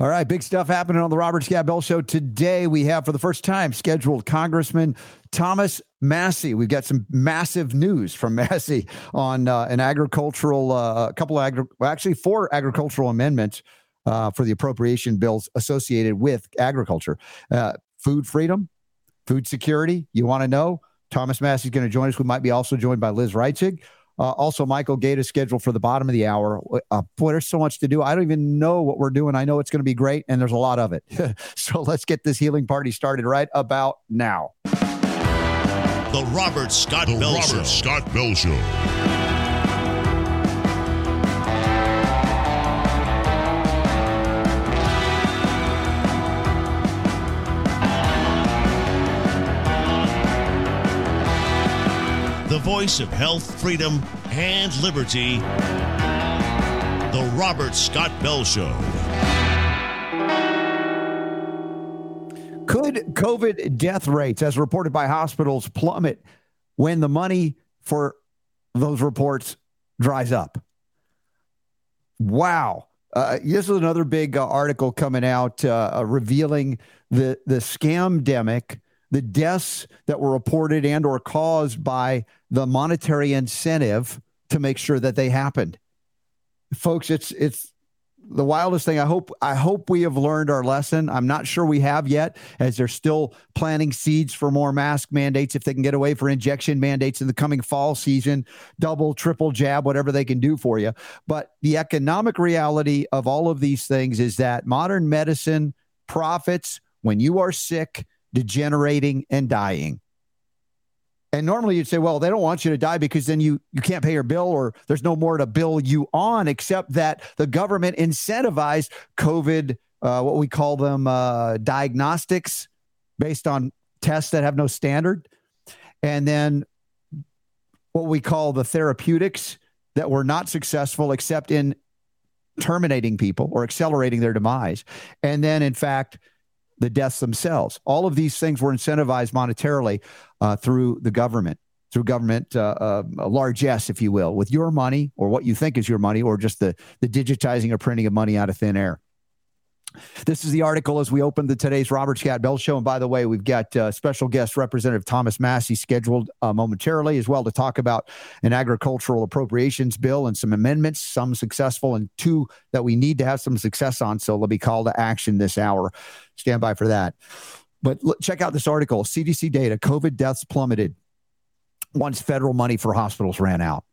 All right, big stuff happening on the Robert Scott Bell Show today. We have, for the first time, scheduled Congressman Thomas Massie. We've got some massive news from Massie on uh, an agricultural, uh, a couple of agri- actually four agricultural amendments uh, for the appropriation bills associated with agriculture, uh, food freedom, food security. You want to know? Thomas Massie is going to join us. We might be also joined by Liz Reitzig. Uh, also, Michael Gaeta is scheduled for the bottom of the hour. Uh, boy, there's so much to do. I don't even know what we're doing. I know it's going to be great, and there's a lot of it. so let's get this healing party started right about now. The Robert Scott The Bell Robert Show. Scott Bell Show. Voice of health, freedom, and liberty. The Robert Scott Bell Show. Could COVID death rates, as reported by hospitals, plummet when the money for those reports dries up? Wow. Uh, this is another big uh, article coming out uh, uh, revealing the the scam-demic, the deaths that were reported and or caused by the monetary incentive to make sure that they happened. Folks, it's it's the wildest thing. I hope I hope we have learned our lesson. I'm not sure we have yet, as they're still planting seeds for more mask mandates if they can get away for injection mandates in the coming fall season, double, triple jab, whatever they can do for you. But the economic reality of all of these things is that modern medicine profits when you are sick, degenerating, and dying. And normally you'd say, well, they don't want you to die because then you you can't pay your bill or there's no more to bill you on, except that the government incentivized COVID, uh, what we call them uh, diagnostics based on tests that have no standard. And then what we call the therapeutics that were not successful except in terminating people or accelerating their demise. And then, in fact, the deaths themselves. All of these things were incentivized monetarily uh, through the government, through government uh, uh, largesse, if you will, with your money or what you think is your money, or just the the digitizing or printing of money out of thin air. This is the article as we open the today's Robert Scott Bell Show. And by the way, we've got uh, special guest Representative Thomas Massie scheduled uh, momentarily as well to talk about an agricultural appropriations bill and some amendments, some successful and two that we need to have some success on. So let me call to action this hour. Stand by for that. But look, check out this article CDC data COVID deaths plummeted once federal money for hospitals ran out.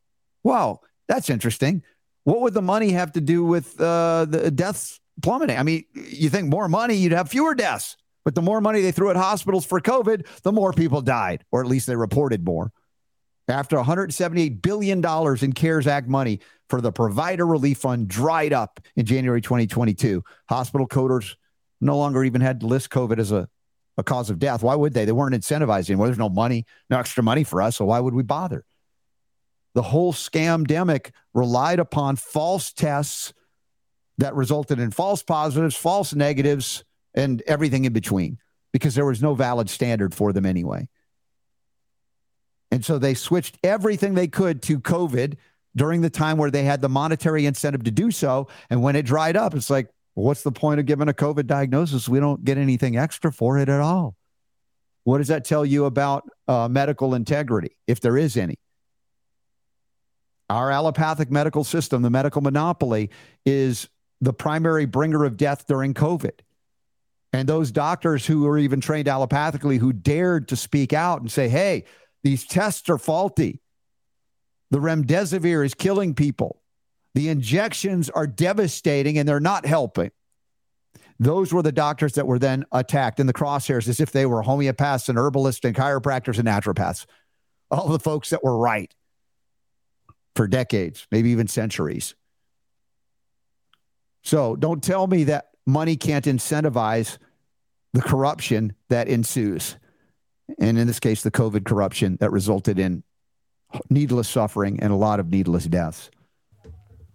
Wow, that's interesting. What would the money have to do with uh, the deaths plummeting? I mean, you think more money, you'd have fewer deaths. But the more money they threw at hospitals for COVID, the more people died, or at least they reported more. After $178 billion in CARES Act money for the Provider Relief Fund dried up in January 2022, hospital coders no longer even had to list COVID as a, a cause of death. Why would they? They weren't incentivized anymore. There's no money, no extra money for us. So why would we bother? The whole scam demic relied upon false tests that resulted in false positives, false negatives, and everything in between because there was no valid standard for them anyway. And so they switched everything they could to COVID during the time where they had the monetary incentive to do so. And when it dried up, it's like, what's the point of giving a COVID diagnosis? We don't get anything extra for it at all. What does that tell you about uh, medical integrity, if there is any? Our allopathic medical system, the medical monopoly, is the primary bringer of death during COVID. And those doctors who were even trained allopathically who dared to speak out and say, hey, these tests are faulty. The remdesivir is killing people. The injections are devastating and they're not helping. Those were the doctors that were then attacked in the crosshairs as if they were homeopaths and herbalists and chiropractors and naturopaths. All the folks that were right for decades, maybe even centuries. So don't tell me that money can't incentivize the corruption that ensues. And in this case, the COVID corruption that resulted in needless suffering and a lot of needless deaths.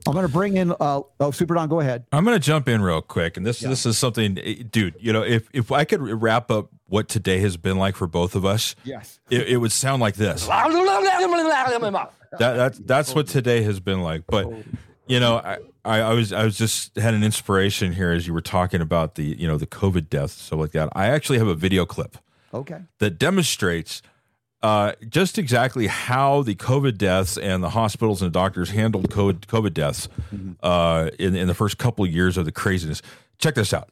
I'm going to bring in. Uh, oh, Super Don, go ahead. I'm going to jump in real quick, and this Yeah. this is something, eh, dude. You know, if if I could wrap up what today has been like for both of us, Yes. it, it would sound like this. That, that's that's what today has been like. But You know, I, I, was I was just had an inspiration here as you were talking about the you know the COVID deaths stuff like that. I actually have a video clip. Okay. That demonstrates uh, just exactly how the COVID deaths and the hospitals and the doctors handled COVID, COVID deaths mm-hmm. uh, in in the first couple of years of the craziness. Check this out.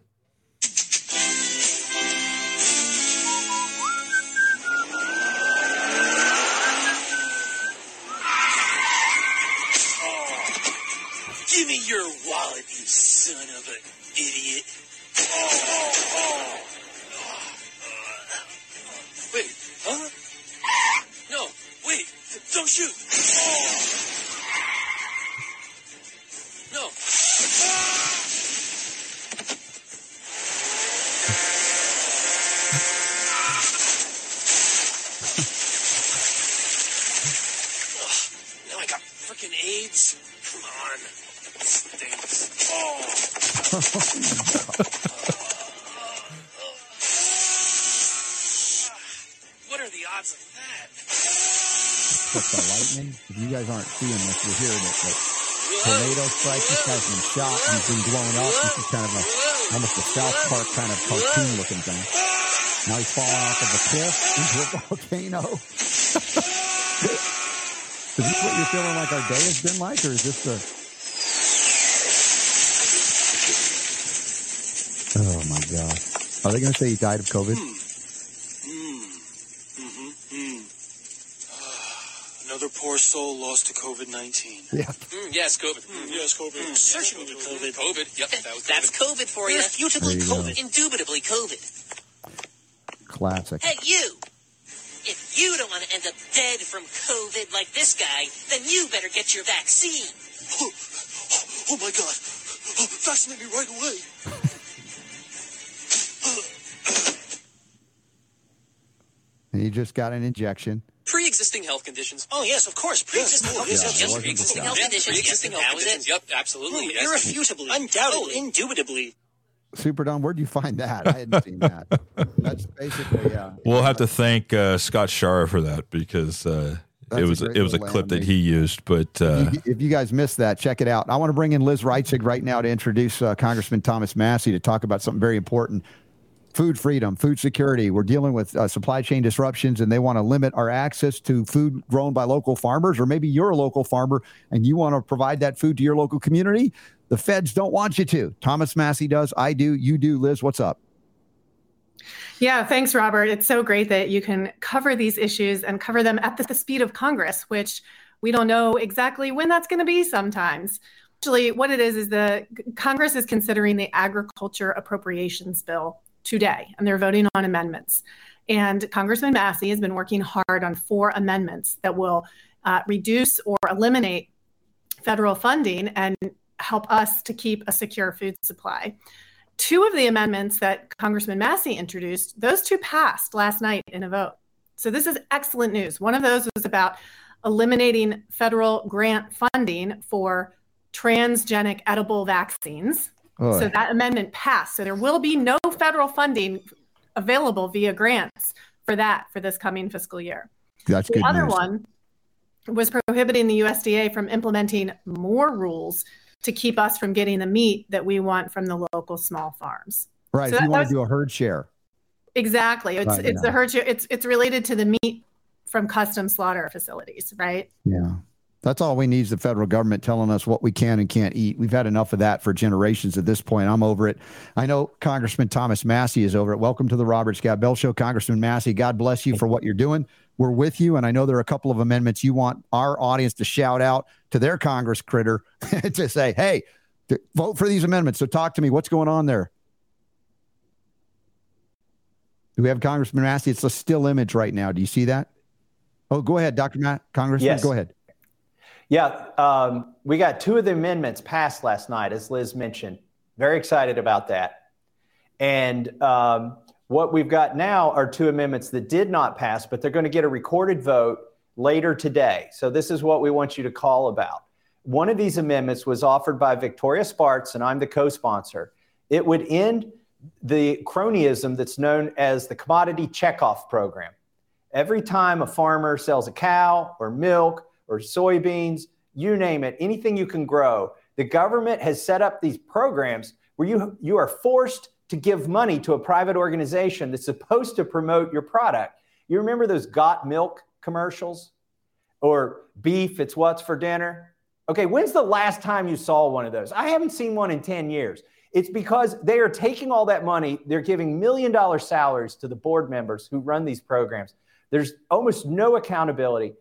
Shot. He's been blown up. This is kind of a almost a South Park kind of cartoon looking thing. Now he's falling off of a cliff into a volcano. is this what you're feeling like our day has been like, or is this the? Oh my God! Are they going to say he died of COVID? Hmm. poor soul lost to COVID 19. Yeah. Mm, yes, COVID. Mm, yes, COVID. Mm, Certainly COVID. COVID. Yep. That That's COVID for you. Irrefutably COVID. Indubitably COVID. Classic. Hey, you! If you don't want to end up dead from COVID like this guy, then you better get your vaccine. Oh, oh my God. Oh, vaccinate me right away. he just got an injection pre-existing health conditions. Oh yes, of course, pre-existing health conditions. Yes, pre-existing health conditions. Pre-existing health conditions. Yep, absolutely. yes. Irrefutably, undoubtedly, indubitably. Super Don, where'd you find that? I hadn't seen that. That's basically yeah. We'll have to thank uh, Scott Shara for that because uh, it was it was a clip that he used. But uh, if, you, if, you, guys missed that, check it out. I want to bring in Liz Reitzig right now to introduce uh, Congressman Thomas Massie to talk about something very important food freedom, food security. We're dealing with uh, supply chain disruptions, and they want to limit our access to food grown by local farmers, or maybe you're a local farmer and you want to provide that food to your local community. The feds don't want you to. Thomas Massie does. I do. You do. Liz, what's up? Yeah, thanks, Robert. It's so great that you can cover these issues and cover them at the speed of Congress, which we don't know exactly when that's going to be sometimes. Actually, what it is is the Congress is considering the agriculture appropriations bill today, and they're voting on amendments. And Congressman Massie has been working hard on four amendments that will uh, reduce or eliminate federal funding and help us to keep a secure food supply. Two of the amendments that Congressman Massie introduced, those two passed last night in a vote. So this is excellent news. One of those was about eliminating federal grant funding for transgenic edible vaccines. So that amendment passed. So there will be no federal funding available via grants for that for this coming fiscal year. That's the good. The other news. one was prohibiting the USDA from implementing more rules to keep us from getting the meat that we want from the local small farms. Right. So if that, you want was, to do a herd share. Exactly. It's right, it's the herd share. It's it's related to the meat from custom slaughter facilities, right? Yeah. That's all we need is the federal government telling us what we can and can't eat. We've had enough of that for generations at this point. I'm over it. I know Congressman Thomas Massie is over it. Welcome to the Robert Scott Bell Show, Congressman Massie. God bless you for what you're doing. We're with you. And I know there are a couple of amendments you want our audience to shout out to their Congress critter to say, hey, vote for these amendments. So talk to me. What's going on there? Do we have Congressman Massie? It's a still image right now. Do you see that? Oh, go ahead, Dr. Matt. Congressman, yes. go ahead. Yeah, um, we got two of the amendments passed last night, as Liz mentioned. Very excited about that. And um, what we've got now are two amendments that did not pass, but they're going to get a recorded vote later today. So this is what we want you to call about. One of these amendments was offered by Victoria Spartz, and I'm the co sponsor. It would end the cronyism that's known as the commodity checkoff program. Every time a farmer sells a cow or milk or soybeans, you name it, anything you can grow, The government has set up these programs where you, you are forced to give money to a private organization that's supposed to promote your product. You remember those got milk commercials? Or beef, it's what's for dinner? Okay, when's the last time you saw one of those? I haven't seen one in 10 years. It's because they are taking all that money, they're giving million dollar salaries to the board members who run these programs. There's almost no accountability.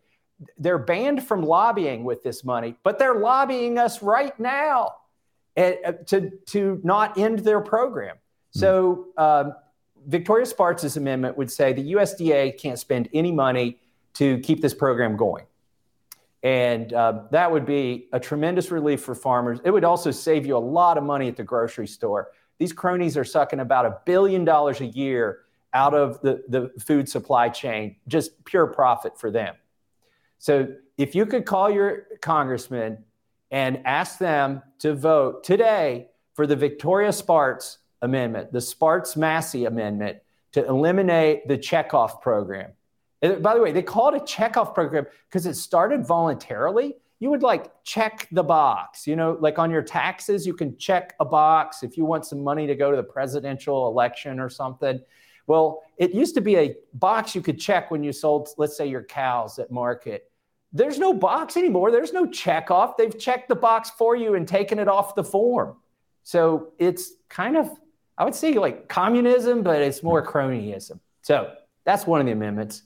They're banned from lobbying with this money, but they're lobbying us right now eh, eh, to, to not end their program. So, um, Victoria Spartz' amendment would say the USDA can't spend any money to keep this program going. And uh, that would be a tremendous relief for farmers. It would also save you a lot of money at the grocery store. These cronies are sucking about a billion dollars a year out of the, the food supply chain, just pure profit for them. So if you could call your congressman and ask them to vote today for the Victoria Spartz amendment, the Spartz Massie amendment to eliminate the checkoff program. And by the way, they call it a checkoff program because it started voluntarily. You would like check the box, you know, like on your taxes, you can check a box if you want some money to go to the presidential election or something. Well, it used to be a box you could check when you sold, let's say, your cows at market. There's no box anymore. There's no check off. They've checked the box for you and taken it off the form. So it's kind of, I would say, like communism, but it's more cronyism. So that's one of the amendments.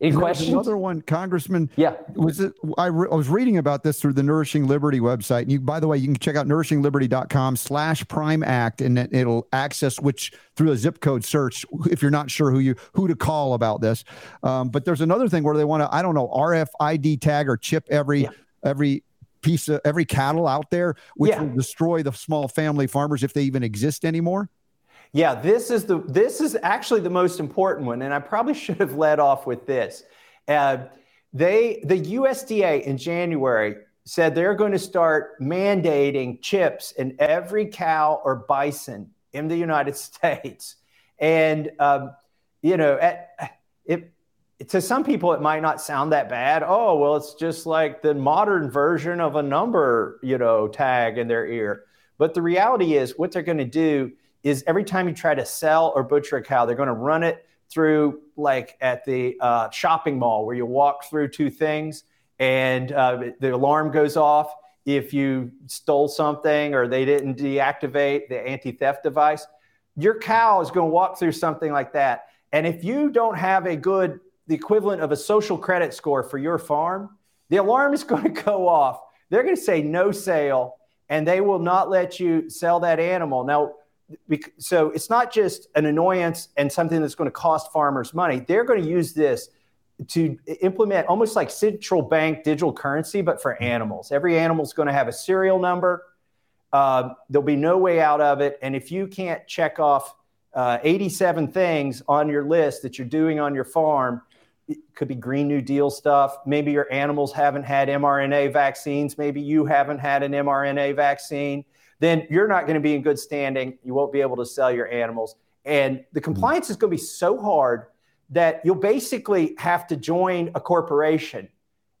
Any There questions? Another one, Congressman. Yeah. Was it? I, re- I was reading about this through the Nourishing Liberty website. And you, by the way, you can check out nourishingliberty.com slash prime act and it- it'll access which through a zip code search if you're not sure who you who to call about this. Um, but there's another thing where they want to, I don't know, RFID tag or chip every Yeah. every piece of every cattle out there, which Yeah. will destroy the small family farmers if they even exist anymore. Yeah, this is the this is actually the most important one, and I probably should have led off with this. Uh, they the USDA in January said they're going to start mandating chips in every cow or bison in the United States, and um, you know, at, it to some people it might not sound that bad. Oh, well, it's just like the modern version of a number, you know, tag in their ear. But the reality is, what they're going to do is every time you try to sell or butcher a cow, they're going to run it through like at the uh, shopping mall where you walk through two things and uh, the alarm goes off if you stole something or they didn't deactivate the anti-theft device. Your cow is going to walk through something like that, and if you don't have a good the equivalent of a social credit score for your farm, the alarm is going to go off. They're going to say no sale, and they will not let you sell that animal. Now, so it's not just an annoyance and something that's going to cost farmers money. They're going to use this to implement almost like central bank digital currency, but for animals. Every animal is going to have a serial number. Uh, there'll be no way out of it. And if you can't check off uh, 87 things on your list that you're doing on your farm, it could be Green New Deal stuff. Maybe your animals haven't had mRNA vaccines. Maybe you haven't had an mRNA vaccine. Then you're not going to be in good standing. You won't be able to sell your animals. And the compliance is going to be so hard that you'll basically have to join a corporation.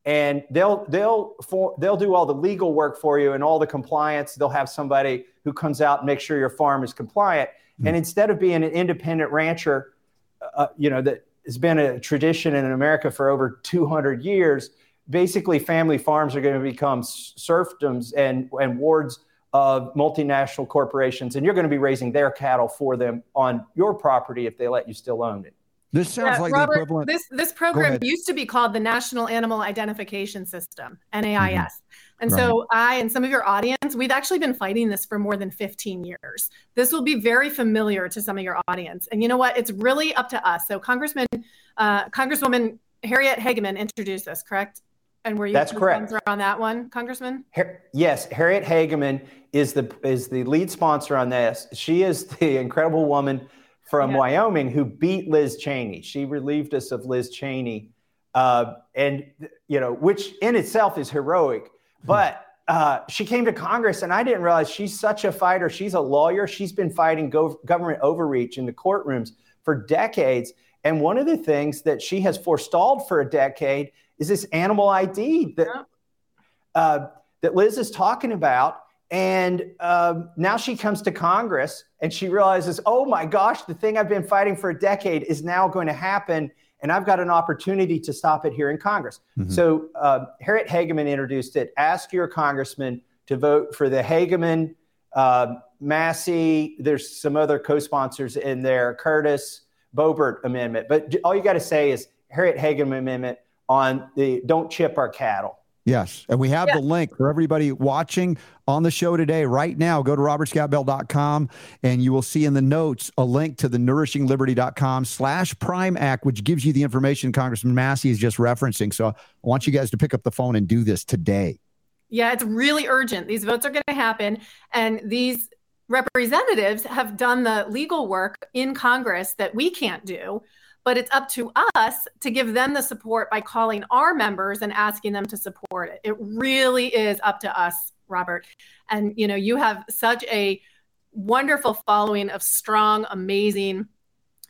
And they'll they'll for, they'll do all the legal work for you and all the compliance. They'll have somebody who comes out and makes sure your farm is compliant. And instead of being an independent rancher uh, you know that has been a tradition in america for over 200 years basically family farms are going to become serfdoms and and wards of multinational corporations and you're going to be raising their cattle for them on your property if they let you still own it This sounds Yeah, like Robert, the equivalent. this this program used to be called the National Animal Identification System (NAIS), Mm-hmm. and so I and some of your audience, we've actually been fighting this for more than 15 years. This will be very familiar to some of your audience, and you know what? It's really up to us. So, Congressman, uh, Congresswoman Harriet Hageman introduced this, correct? And were you That's correct. on that one, Congressman? Har- yes, Harriet Hageman is the is the lead sponsor on this. She is the incredible woman from Yeah. Wyoming who beat Liz Cheney. She relieved us of Liz Cheney, uh, and you know, which in itself is heroic. But uh, she came to Congress, and I didn't realize she's such a fighter. She's a lawyer. She's been fighting gov- government overreach in the courtrooms for decades. And one of the things that she has forestalled for a decade is this animal ID that Yeah. uh, that Liz is talking about. And um, now she comes to Congress and she realizes, oh my gosh, the thing I've been fighting for a decade is now going to happen. And I've got an opportunity to stop it here in Congress. Mm-hmm. So uh, Harriet Hageman introduced it. Ask your congressman to vote for the Hageman, uh, Massie, there's some other co sponsors in there, Curtis, Boebert amendment. But all you got to say is Harriet Hageman amendment on the don't chip our cattle. Yes. And we have yeah. the link for everybody watching on the show today. Right now, go to robertscottbell.com and you will see in the notes a link to the nourishingliberty.com slash prime act, which gives you the information Congressman Massie is just referencing. So I want you guys to pick up the phone and do this today. Yeah, it's really urgent. These votes are going to happen. And these representatives have done the legal work in Congress that we can't do but it's up to us to give them the support by calling our members and asking them to support it. It really is up to us, Robert. And you know, you have such a wonderful following of strong, amazing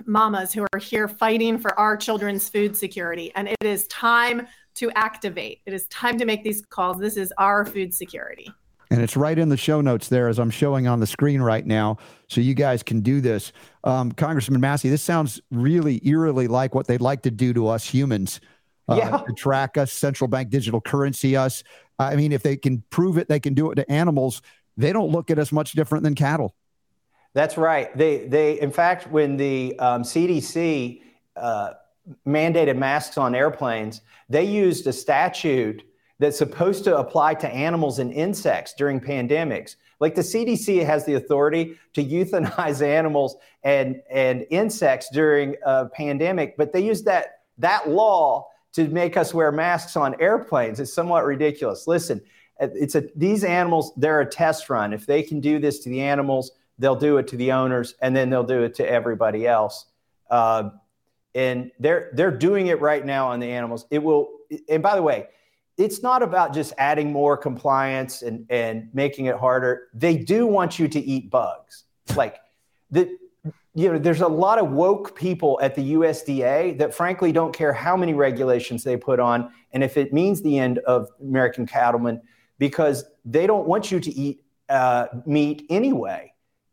mamas who are here fighting for our children's food security. And it is time to activate. It is time to make these calls. This is our food security. And it's right in the show notes there as I'm showing on the screen right now. So you guys can do this. Um, Congressman Massie, this sounds really eerily like what they'd like to do to us humans. Uh, yeah. To track us, central bank digital currency us. I mean, if they can prove it, they can do it to animals. They don't look at us much different than cattle. That's right. They, they, in fact, when the um, CDC uh, mandated masks on airplanes, they used a statute that's supposed to apply to animals and insects during pandemics. Like the CDC has the authority to euthanize animals and, and insects during a pandemic, but they use that, that law to make us wear masks on airplanes. It's somewhat ridiculous. Listen, it's a, these animals, they're a test run. If they can do this to the animals, they'll do it to the owners, and then they'll do it to everybody else. Uh, and they're they're doing it right now on the animals. It will. And by the way, it's not about just adding more compliance and, and making it harder. They do want you to eat bugs. Like the you know, there's a lot of woke people at the USDA that frankly don't care how many regulations they put on and if it means the end of American cattlemen because they don't want you to eat uh, meat anyway.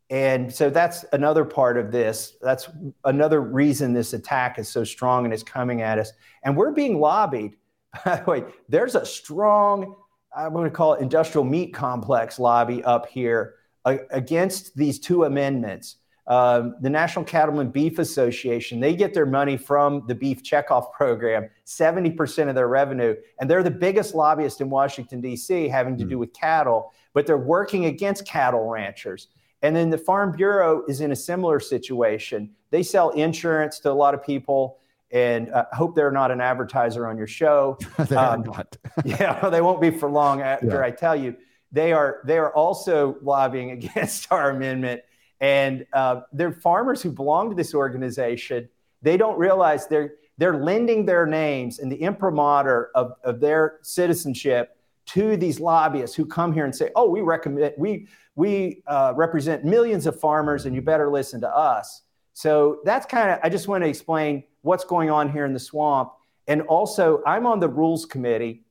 And so that's another part of this. That's another reason this attack is so strong and is coming at us. And we're being lobbied by the way, there's a strong, I'm going to call it industrial meat complex lobby up here uh, against these two amendments. Um, the National Cattlemen Beef Association, they get their money from the beef checkoff program, 70% of their revenue. And they're the biggest lobbyist in Washington, D.C., having to do hmm. with cattle, but they're working against cattle ranchers. And then the Farm Bureau is in a similar situation. They sell insurance to a lot of people and I uh, hope they're not an advertiser on your show. they um, not. yeah, they won't be for long after yeah. I tell you. They are they are also lobbying against our amendment, and uh, they're farmers who belong to this organization. They don't realize they're they're lending their names and the imprimatur of, of their citizenship to these lobbyists who come here and say, "Oh, we recommend we we uh, represent millions of farmers, and you better listen to us." So that's kind of I just want to explain what's going on here in the swamp. And also, I'm on the rules committee,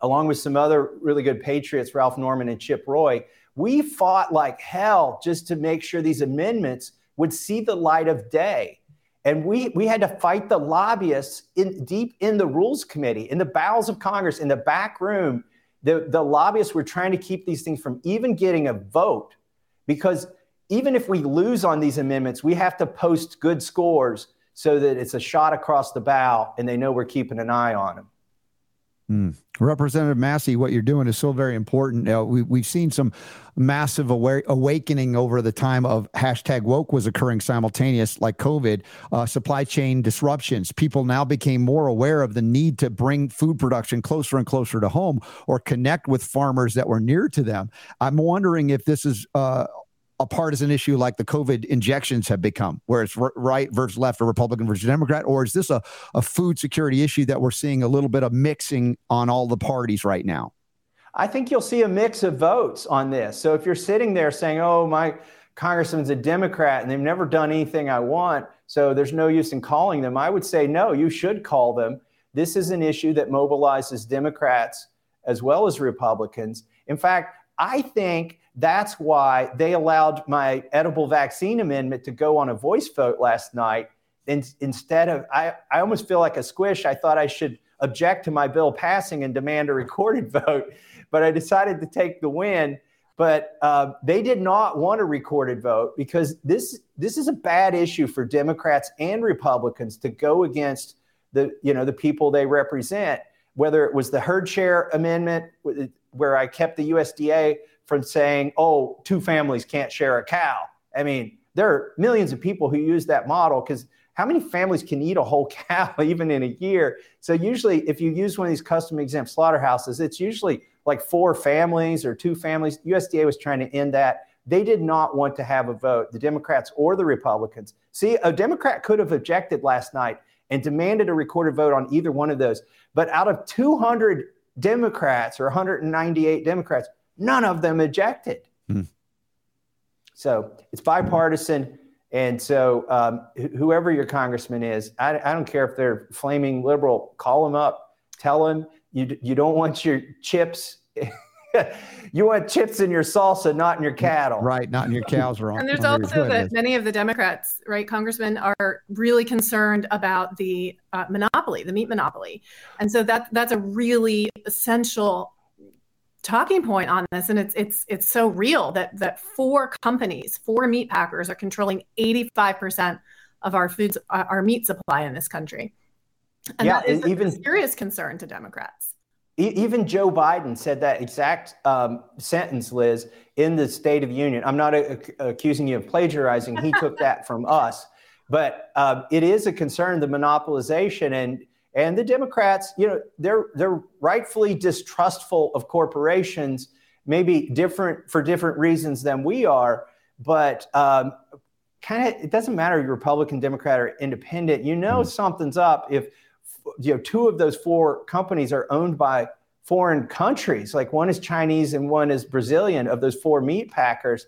along with some other really good patriots, Ralph Norman and Chip Roy. We fought like hell just to make sure these amendments would see the light of day. And we, we had to fight the lobbyists in, deep in the rules committee, in the bowels of Congress, in the back room. The, the lobbyists were trying to keep these things from even getting a vote because even if we lose on these amendments, we have to post good scores so that it's a shot across the bow and they know we're keeping an eye on them. Mm. Representative Massie, what you're doing is so very important. Uh, we, we've seen some massive aware, awakening over the time of hashtag woke was occurring simultaneous, like COVID, uh, supply chain disruptions. People now became more aware of the need to bring food production closer and closer to home or connect with farmers that were near to them. I'm wondering if this is uh, a partisan issue like the COVID injections have become, where it's right versus left or Republican versus Democrat? Or is this a, a food security issue that we're seeing a little bit of mixing on all the parties right now? I think you'll see a mix of votes on this. So if you're sitting there saying, oh, my congressman's a Democrat and they've never done anything I want, so there's no use in calling them, I would say, no, you should call them. This is an issue that mobilizes Democrats as well as Republicans. In fact, I think that's why they allowed my edible vaccine amendment to go on a voice vote last night. In, instead of, I, I almost feel like a squish. I thought I should object to my bill passing and demand a recorded vote, but I decided to take the win. But uh, they did not want a recorded vote because this this is a bad issue for Democrats and Republicans to go against the you know the people they represent. Whether it was the herd share amendment where I kept the USDA from saying, "Oh, two families can't share a cow." I mean, there are millions of people who use that model because how many families can eat a whole cow even in a year? So usually, if you use one of these custom exempt slaughterhouses, it's usually like four families or two families. USDA was trying to end that. They did not want to have a vote, the Democrats or the Republicans. See, a Democrat could have objected last night and demanded a recorded vote on either one of those. But out of 200 Democrats or 198 Democrats, none of them ejected. Hmm. So it's bipartisan. And so, um, whoever your congressman is, I, I, don't care if they're flaming liberal, call them up, tell them you, you don't want your chips. you want chips in your salsa, not in your cattle. Right, not in your cows. Wrong. And there's also that many of the Democrats, right, congressmen, are really concerned about the uh, monopoly, the meat monopoly, and so that that's a really essential talking point on this and it's it's it's so real that that four companies four meat packers are controlling 85% of our foods our meat supply in this country. And yeah, that is even, a serious concern to democrats. Even joe biden said that exact um, sentence liz in the state of union. I'm not a, a, accusing you of plagiarizing. He took that from us. But um, it is a concern the monopolization and and the Democrats, you know, they're they're rightfully distrustful of corporations, maybe different for different reasons than we are. But um, kind of, it doesn't matter if you're Republican, Democrat, or Independent. You know, mm-hmm. something's up if you know two of those four companies are owned by foreign countries. Like one is Chinese and one is Brazilian. Of those four meat packers,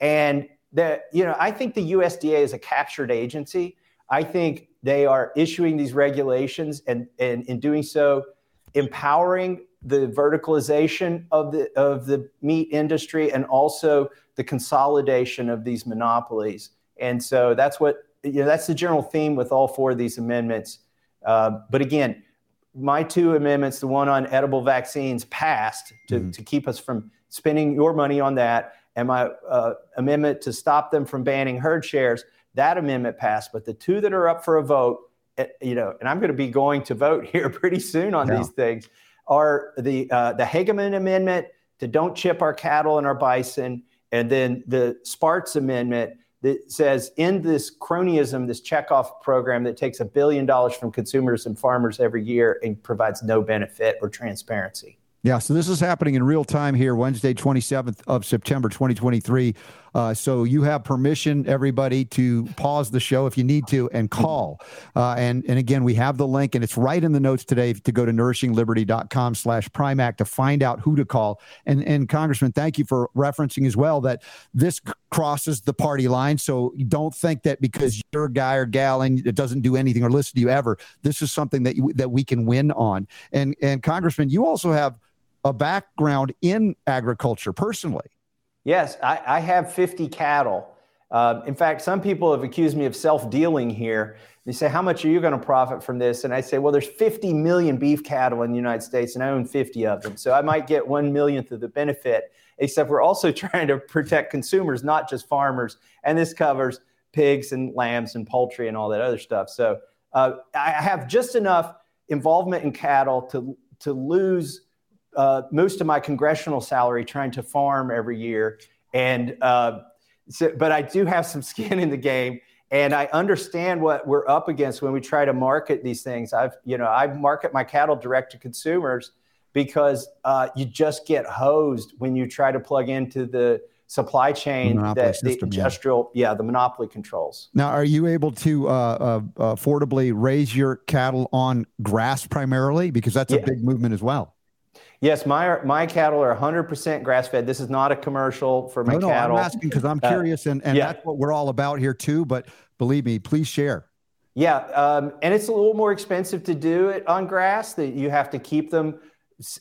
and that you know, I think the USDA is a captured agency. I think they are issuing these regulations and, and in doing so, empowering the verticalization of the of the meat industry and also the consolidation of these monopolies. And so that's what you know. That's the general theme with all four of these amendments. Uh, but again, my two amendments, the one on edible vaccines, passed to, mm-hmm. to keep us from spending your money on that, and my uh, amendment to stop them from banning herd shares that amendment passed. But the two that are up for a vote, eh, you know, and I'm going to be going to vote here pretty soon on yeah. these things, are the uh, the Hageman Amendment to don't chip our cattle and our bison, and then the Spartz Amendment that says in this cronyism, this checkoff program that takes a billion dollars from consumers and farmers every year and provides no benefit or transparency. Yeah, so this is happening in real time here, Wednesday, 27th of September, 2023. Uh, so you have permission, everybody, to pause the show if you need to and call. Uh, and and again, we have the link, and it's right in the notes today to go to nourishingliberty.com slash primac to find out who to call. And and Congressman, thank you for referencing as well that this crosses the party line. So don't think that because you're a guy or gal and it doesn't do anything or listen to you ever, this is something that you, that we can win on. And and Congressman, you also have a background in agriculture personally. Yes, I, I have 50 cattle. Uh, in fact, some people have accused me of self dealing here. They say, How much are you going to profit from this? And I say, Well, there's 50 million beef cattle in the United States, and I own 50 of them. So I might get one millionth of the benefit, except we're also trying to protect consumers, not just farmers. And this covers pigs and lambs and poultry and all that other stuff. So uh, I have just enough involvement in cattle to, to lose uh, most of my congressional salary trying to farm every year. And uh, so, but I do have some skin in the game, and I understand what we're up against when we try to market these things. I've, you know, I market my cattle direct to consumers because uh, you just get hosed when you try to plug into the supply chain that system, the industrial, yeah. yeah. the monopoly controls. Now, are you able to uh, uh, affordably raise your cattle on grass primarily? Because that's yeah. a big movement as well. Yes, my my cattle are 100% grass fed. This is not a commercial for my no, no, cattle. I'm asking because I'm curious, and, and yeah. that's what we're all about here too. But believe me, please share. Yeah, um, and it's a little more expensive to do it on grass. That you have to keep them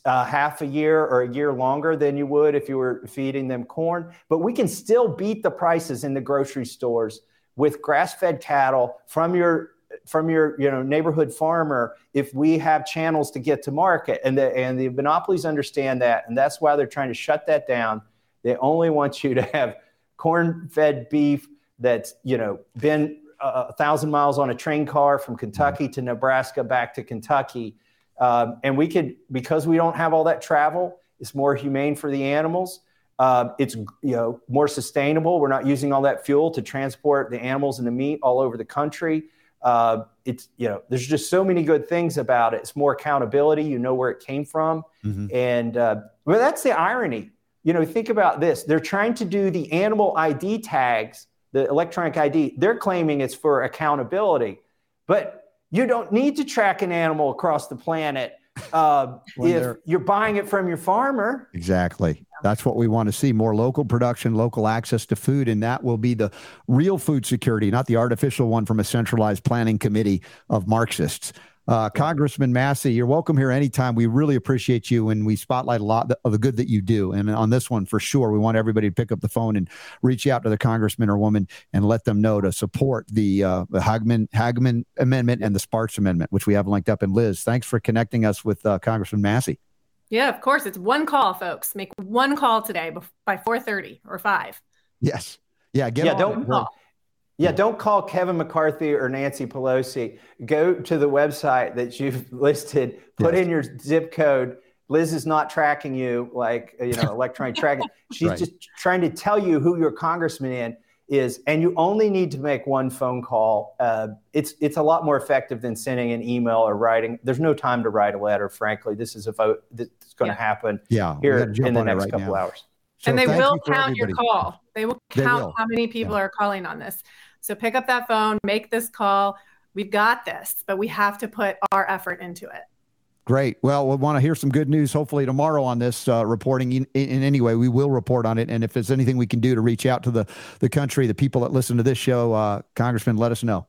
uh, half a year or a year longer than you would if you were feeding them corn. But we can still beat the prices in the grocery stores with grass-fed cattle from your from your you know neighborhood farmer if we have channels to get to market. And the and the monopolies understand that and that's why they're trying to shut that down. They only want you to have corn-fed beef that's you know been a, thousand miles on a train car from kentucky to nebraska back to kentucky. Um, and we could because we don't have all that travel it's more humane for the animals. Uh, it's you know more sustainable. We're not using all that fuel to transport the animals and the meat all over the country uh, it's you know there's just so many good things about it. It's more accountability. You know where it came from. Mm-hmm. and uh, well that's the irony. You know think about this. They're trying to do the animal id tags the electronic id they're claiming it's for accountability. But you don't need to track an animal across the planet uh, if you're buying it from your farmer. Exactly. That's what we want to see more local production, local access to food. And that will be the real food security, not the artificial one from a centralized planning committee of Marxists. Uh, Congressman Massie, you're welcome here anytime. We really appreciate you and we spotlight a lot of the good that you do. And on this one, for sure, we want everybody to pick up the phone and reach out to the congressman or woman and let them know to support the, uh, the Hageman, Hageman Amendment and the Spartz Amendment, which we have linked up in Liz. Thanks for connecting us with uh, Congressman Massie. Yeah, of course. It's one call, folks. Make one call today by 4:30 or 5. Yes. Yeah, get yeah, on don't it. Call. Yeah, don't call Kevin McCarthy or Nancy Pelosi. Go to the website that you've listed, put yes. in your zip code. Liz is not tracking you like you know electronic tracking. She's right. just trying to tell you who your congressman in is, and you only need to make one phone call. Uh, it's it's a lot more effective than sending an email or writing. There's no time to write a letter. Frankly, this is a vote that's going to yeah. happen. Yeah, here in the next right couple now. hours. So and they will count your call. They will count they will. how many people yeah. are calling on this. So pick up that phone, make this call. We've got this, but we have to put our effort into it. Great. Well, we want to hear some good news hopefully tomorrow on this uh, reporting in, in, any way. We will report on it. And if there's anything we can do to reach out to the, the country, the people that listen to this show, uh, Congressman, let us know.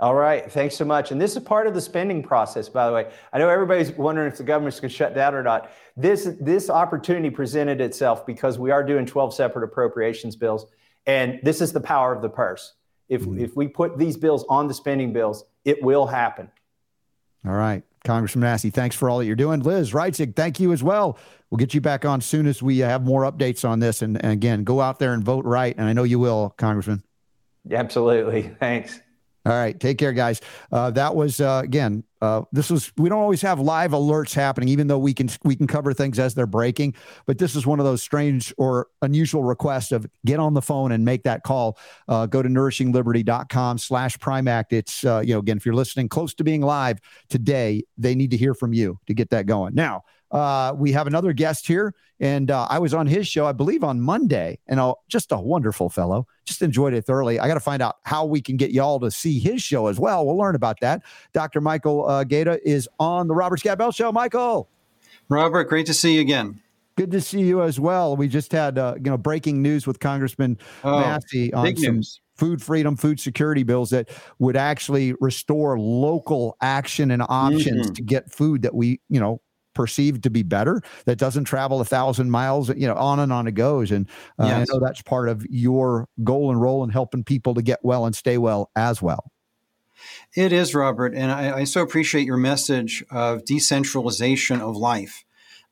All right. Thanks so much. And this is part of the spending process, by the way. I know everybody's wondering if the government's going to shut down or not. This, this opportunity presented itself because we are doing 12 separate appropriations bills. And this is the power of the purse. If, mm-hmm. if we put these bills on the spending bills, it will happen. All right. Congressman Massie, thanks for all that you're doing. Liz Reitzig, thank you as well. We'll get you back on soon as we have more updates on this. And, and again, go out there and vote right. And I know you will, Congressman. Absolutely. Thanks. All right. Take care, guys. Uh, that was, uh, again, uh, this was we don't always have live alerts happening, even though we can we can cover things as they're breaking. But this is one of those strange or unusual requests of get on the phone and make that call. Uh, go to nourishingliberty.com slash primact. It's uh, you know again if you're listening close to being live today, they need to hear from you to get that going. Now uh, we have another guest here, and uh, I was on his show, I believe, on Monday, and uh, just a wonderful fellow. Just enjoyed it thoroughly. I got to find out how we can get y'all to see his show as well. We'll learn about that. Dr. Michael uh, Gaeta is on the Robert Scott Bell Show. Michael, Robert, great to see you again. Good to see you as well. We just had uh, you know breaking news with Congressman oh, Massie on some news. food freedom, food security bills that would actually restore local action and options mm-hmm. to get food that we you know perceived to be better that doesn't travel a thousand miles you know on and on it goes. And uh, yes. i know that's part of your goal and role in helping people to get well and stay well as well. It is robert and i, I so appreciate your message of decentralization of life.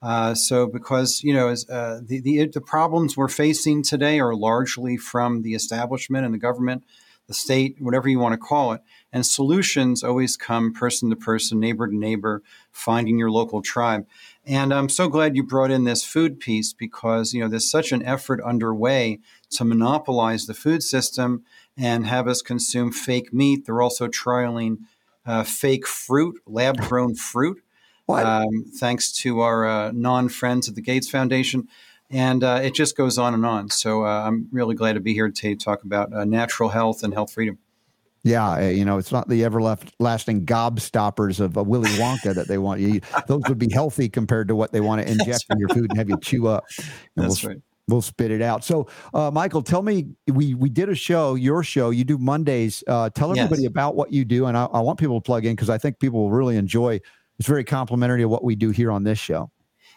Uh, so because you know as, uh, the, the the problems we're facing today are largely from the establishment and the government the state whatever you want to call it and solutions always come person to person, neighbor to neighbor, finding your local tribe. And I'm so glad you brought in this food piece because, you know, there's such an effort underway to monopolize the food system and have us consume fake meat. They're also trialing uh, fake fruit, lab grown fruit, um, thanks to our uh, non friends at the Gates Foundation. And uh, it just goes on and on. So uh, I'm really glad to be here today to talk about uh, natural health and health freedom. Yeah, eh, you know, it's not the everlasting gobstoppers of a Willy Wonka that they want you. Those would be healthy compared to what they want to inject in your food and have you chew up. And That's we'll, right. We'll spit it out. So, uh, Michael, tell me, we we did a show, your show. You do Mondays. Uh, tell everybody yes. about what you do, and I, I want people to plug in because I think people will really enjoy. It's very complimentary to what we do here on this show.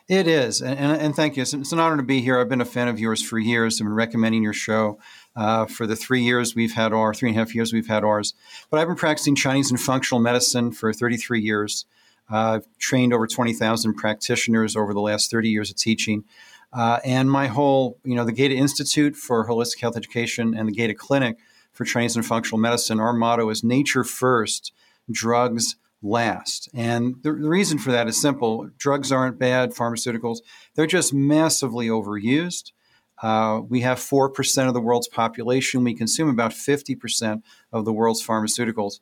It is, and, and, and thank you. It's, it's, an honor to be here. I've been a fan of yours for years. I've been recommending your show uh, for the three years we've had our three and a half years we've had ours. But I've been practicing Chinese and functional medicine for 33 years. Uh, I've trained over 20,000 practitioners over the last 30 years of teaching. Uh, and my whole, you know, the Gaeta Institute for Holistic Health Education and the Gaeta Clinic for Chinese and Functional Medicine, our motto is nature first, drugs last. And the, the, reason for that is simple drugs aren't bad, pharmaceuticals, they're just massively overused. Uh, we have 4% of the world's population. We consume about 50% of the world's pharmaceuticals.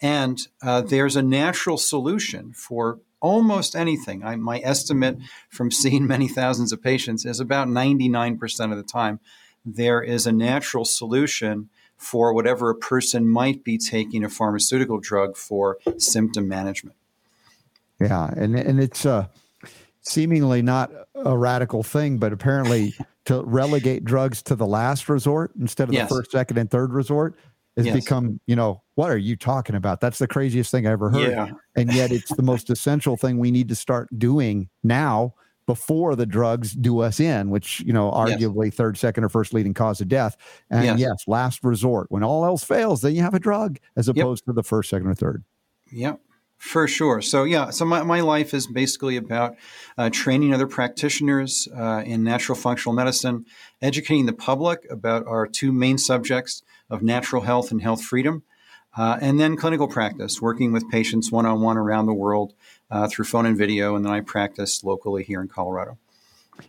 And uh, there's a natural solution for almost anything. I, my estimate from seeing many thousands of patients is about 99% of the time, there is a natural solution for whatever a person might be taking a pharmaceutical drug for symptom management. Yeah, and and it's uh, seemingly not a radical thing, but apparently to relegate drugs to the last resort instead of yes. the first, second, and third resort has yes. become, you know, what are you talking about? That's the craziest thing I ever heard. Yeah. And yet it's the most essential thing we need to start doing now before the drugs do us in, which, you know, arguably yes. third, second, or first leading cause of death. And yes. yes. last resort. When all else fails, then you have a drug as opposed yep. to the first, second, or third. Yep. For sure. So, yeah, so my, my life is basically about uh, training other practitioners uh, in natural functional medicine, educating the public about our two main subjects of natural health and health freedom, uh, and then clinical practice, working with patients one on one around the world uh, through phone and video. And then I practice locally here in Colorado.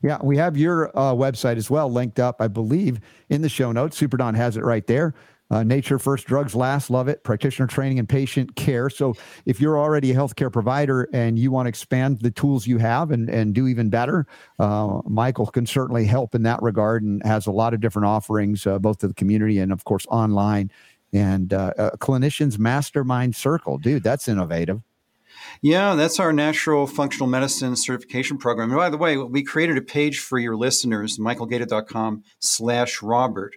Yeah, we have your uh, website as well linked up, I believe, in the show notes. Super Don has it right there. Uh, Nature First Drugs Last, love it. Practitioner training and patient care. So, if you're already a healthcare provider and you want to expand the tools you have and, and do even better, uh, Michael can certainly help in that regard and has a lot of different offerings, uh, both to the community and, of course, online. And uh, clinicians mastermind circle, dude, that's innovative. Yeah, that's our natural functional medicine certification program. And by the way, we created a page for your listeners, michaelgaeta.com slash Robert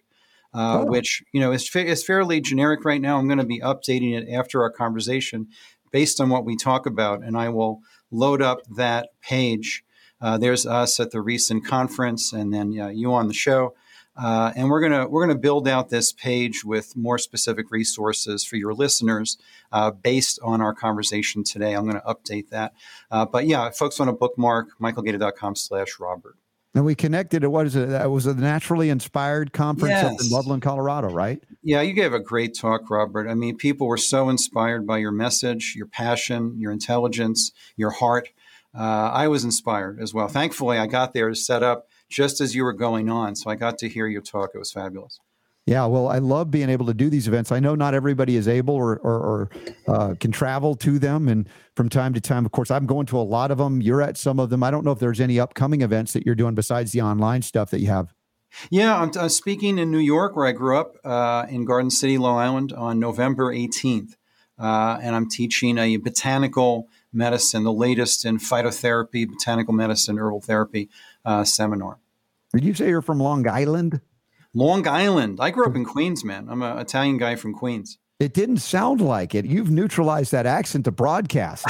uh, oh. which you know is, fa- is fairly generic right now. I'm going to be updating it after our conversation based on what we talk about, and I will load up that page. Uh, there's us at the recent conference, and then uh, you on the show. Uh, and we're gonna we're gonna build out this page with more specific resources for your listeners uh, based on our conversation today. I'm going to update that. Uh, but yeah, folks want to bookmark michaelgaeta.com/robert. And we connected at what is it? That was a naturally inspired conference yes. in Loveland, Colorado, right? Yeah, you gave a great talk, Robert. I mean, people were so inspired by your message, your passion, your intelligence, your heart. Uh, I was inspired as well. Thankfully, I got there to set up just as you were going on. So I got to hear your talk. It was fabulous. Yeah, well, I love being able to do these events. I know not everybody is able or, or, or uh, can travel to them. And from time to time, of course, I'm going to a lot of them. You're at some of them. I don't know if there's any upcoming events that you're doing besides the online stuff that you have. Yeah, I'm, I'm speaking in New York, where I grew up, uh, in Garden City, Long Island, on November 18th. Uh, and I'm teaching a botanical medicine, the latest in phytotherapy, botanical medicine, herbal therapy uh, seminar. Did you say you're from Long Island? Long Island. I grew up hmm. in Queens, man. I'm an Italian guy from Queens. It didn't sound like it. You've neutralized that accent to broadcast.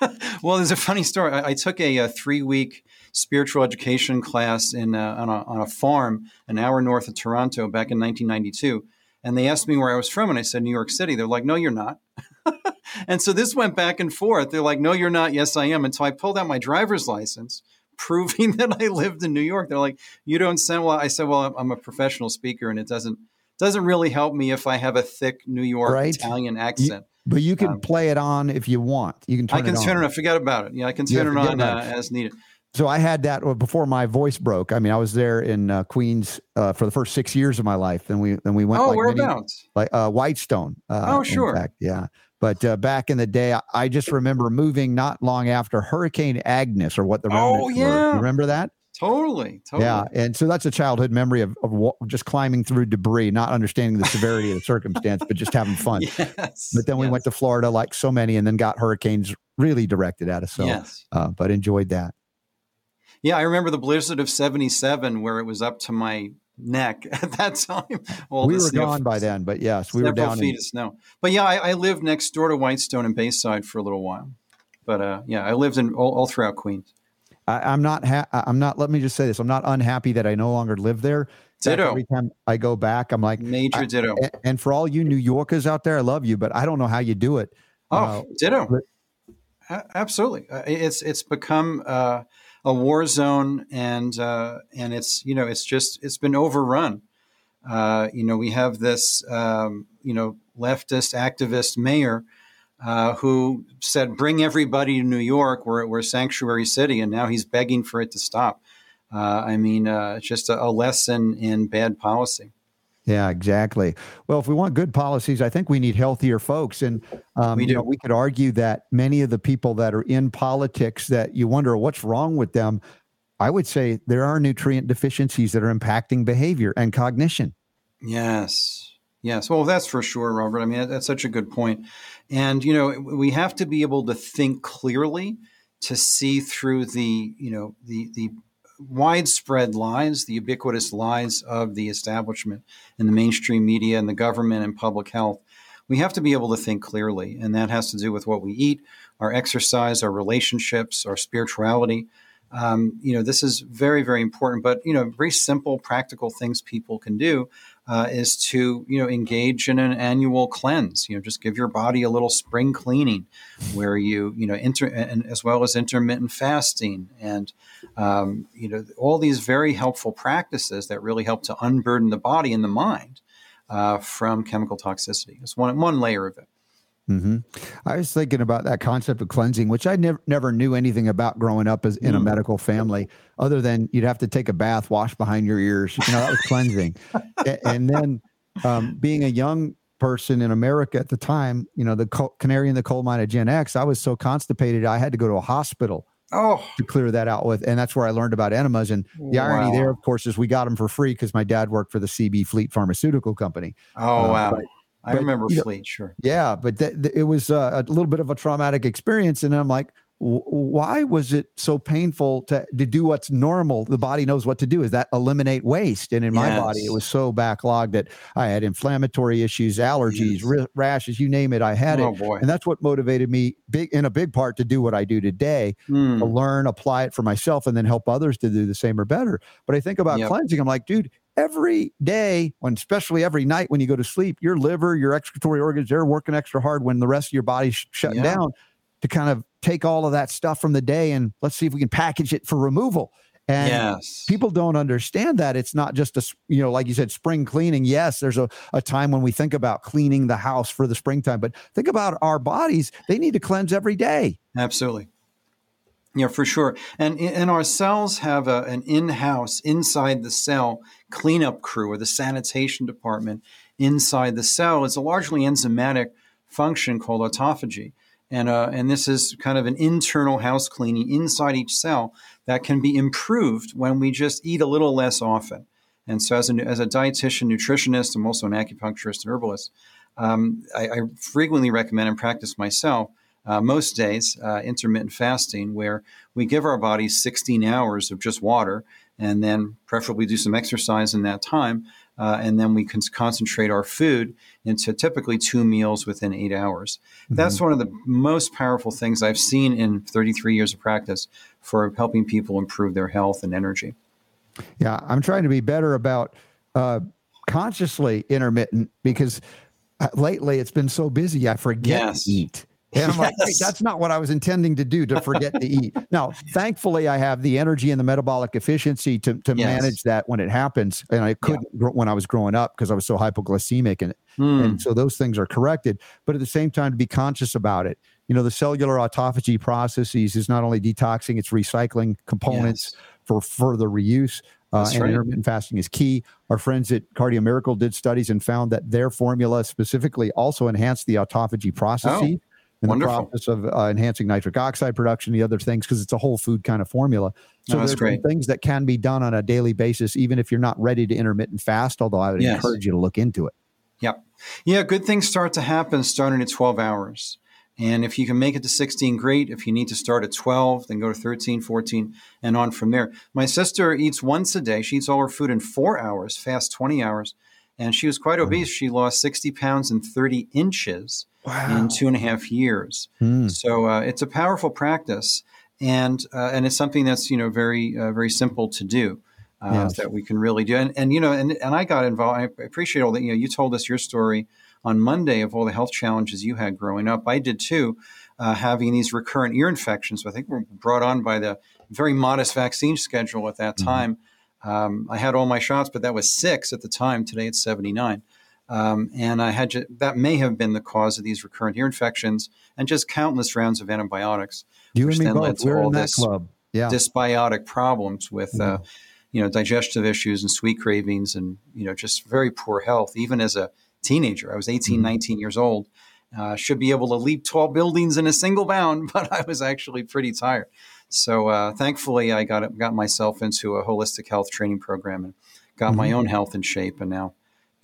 well, there's a funny story. I, I took a, a, three week spiritual education class in a, on, a, on a farm an hour north of Toronto back in 1992. And they asked me where I was from, and I said New York City. They're like, "No, you're not." and so this went back and forth. They're like, "No, you're not." Yes, I am. Until I pulled out my driver's license, proving that I lived in New York. They're like, you don't sound well. I said, well, I'm a professional speaker, and it doesn't doesn't really help me if I have a thick New York right? Italian accent. You, but you can um, play it on if you want. You can. Turn it on. I can turn it on. Forget about it. Yeah, I can turn yeah, it on uh, as needed. So I had that before my voice broke. I mean, I was there in uh, Queens uh, for the first six years of my life. Then we then we went. Oh, like whereabouts? Many, like uh, Whitestone. Uh, oh, sure. Fact, yeah. But uh, back in the day, I, I, just remember moving not long after Hurricane Agnes, or what the oh yeah, were. remember that? Totally, totally. Yeah, and so that's a childhood memory of, of just climbing through debris, not understanding the severity of the circumstance, but just having fun. Yes, but then we yes. went to Florida, like so many, and then got hurricanes really directed at us. So, yes. Uh, but enjoyed that. Yeah, I remember the blizzard of '77, where it was up to my neck at that time. Well, we were gone by then, but yes, we were down feet in... of snow. But yeah, I, I, lived next door to Whitestone and Bayside for a little while. But uh, yeah, I lived in all, all, throughout Queens. I, am not. Ha- I'm not. Let me just say this. I'm not unhappy that I no longer live there. Ditto. Every time I go back, I'm like major I, ditto. And, and, for all you New Yorkers out there, I love you, but I don't know how you do it. Oh, uh, ditto. But, absolutely. Uh, it's it's become uh, a war zone, and uh, and it's you know it's just it's been overrun. Uh, you know, we have this um, you know leftist activist mayor uh, who said, "Bring everybody to New York. We're we're sanctuary city," and now he's begging for it to stop. Uh, I mean, it's just a, a lesson in bad policy. Yeah, exactly. Well, if we want good policies, I think we need healthier folks. And um, we do. You know, we could argue that many of the people that are in politics that you wonder what's wrong with them, I would say there are nutrient deficiencies that are impacting behavior and cognition. Yes. Yes. Well, that's for sure, Robert. I mean, that's such a good point. And, you know, we have to be able to think clearly to see through the, you know, the, the widespread lies, the ubiquitous lies of the establishment and the mainstream media and the government and public health, we have to be able to think clearly. And that has to do with what we eat, our exercise, our relationships, our spirituality. Um, you know, this is very, very important, but, you know, very simple, practical things people can do uh, is to you know engage in an annual cleanse. You know, just give your body a little spring cleaning, where you you know inter and as well as intermittent fasting and um, you know all these very helpful practices that really help to unburden the body and the mind uh, from chemical toxicity. It's one one layer of it. Mm-hmm. I was thinking about that concept of cleansing, which I never never knew anything about growing up as in a mm. medical family, other than you'd have to take a bath, wash behind your ears. You know, that was cleansing. and then um, being a young person in America at the time, you know, the canary in the coal mine of Gen X, I was so constipated I had to go to a hospital. Oh. To clear that out with, and that's where I learned about enemas. And the wow. irony there, of course, is we got them for free because my dad worked for the CB Fleet Pharmaceutical Company. Oh uh, wow! I but, remember Fleet, know, sure. Yeah, but th- th- it was uh, a little bit of a traumatic experience, and I'm like, why was it so painful to, to do what's normal? The body knows what to do. Is that eliminate waste? And in my body, it was so backlogged that I had inflammatory issues, allergies, yes. r- rashes, you name it. I had oh, it, boy. and that's what motivated me big in a big part to do what I do today, mm. to learn, apply it for myself, and then help others to do the same or better. But I think about yep. cleansing. I'm like, dude, every day, when especially every night when you go to sleep, your liver, your excretory organs, they're working extra hard when the rest of your body's shutting yeah. down to kind of take all of that stuff from the day and let's see if we can package it for removal. And yes. people don't understand that it's not just a, you know, like you said, spring cleaning. Yes, there's a, a time when we think about cleaning the house for the springtime, but think about our bodies. They need to cleanse every day. Absolutely. Yeah, for sure. And and our cells have a, an in-house inside the cell cleanup crew or the sanitation department inside the cell. It's a largely enzymatic function called autophagy. And, uh, and this is kind of an internal house cleaning inside each cell that can be improved when we just eat a little less often. And so, as a, as a dietitian, nutritionist, I'm also an acupuncturist and herbalist. Um, I, I, frequently recommend and practice myself uh, most days uh, intermittent fasting, where we give our bodies 16 hours of just water and then preferably do some exercise in that time. Uh, and then we can concentrate our food into typically two meals within eight hours. Mm-hmm. That's one of the most powerful things I've seen in 33 years of practice for helping people improve their health and energy. Yeah, I'm trying to be better about uh, consciously intermittent because uh, lately it's been so busy I forget yes. to eat. And I'm yes. like, that's not what I was intending to do to forget to eat. Now, thankfully, I have the energy and the metabolic efficiency to, to yes. manage that when it happens. And I couldn't yeah. when I was growing up because I was so hypoglycemic. And, mm. and so those things are corrected. But at the same time, to be conscious about it. You know, the cellular autophagy processes is not only detoxing, it's recycling components yes. for further reuse. Uh, and right. intermittent fasting is key. Our friends at Cardio Miracle did studies and found that their formula specifically also enhanced the autophagy processes. Oh in Wonderful. the process of uh, enhancing nitric oxide production, the other things, because it's a whole food kind of formula. So oh, there's things that can be done on a daily basis, even if you're not ready to intermittent fast. Although I would yes. encourage you to look into it. Yep. Yeah, good things start to happen starting at 12 hours. And if you can make it to 16, great. If you need to start at 12, then go to 13, 14, and on from there. My sister eats once a day. She eats all her food in four hours, fast 20 hours. And she was quite obese. She lost 60 pounds and 30 inches wow. in two and a half years. Mm. So uh, it's a powerful practice. and uh, and it's something that's you know very uh, very simple to do. Uh, Yes. That we can really do, and, and you know, and, and I got involved. I appreciate all that. You know, you told us your story on Monday of all the health challenges you had growing up. I did too, uh, having these recurrent ear infections. I think were brought on by the very modest vaccine schedule at that time. Um, I had all my shots, but that was six at the time. Today it's 79. Um, and I had ju- that may have been the cause of these recurrent ear infections and just countless rounds of antibiotics, You which then led both. to We're all this club. Yeah. Mm-hmm. dysbiotic problems with, uh, you know, digestive issues and sweet cravings and, you know, just very poor health. Even as a teenager, I was 18, Mm-hmm. 19 years old. Uh, should be able to leap tall buildings in a single bound, but I was actually pretty tired. So uh, thankfully, I got got myself into a holistic health training program and got my Mhm. own health in shape, and now,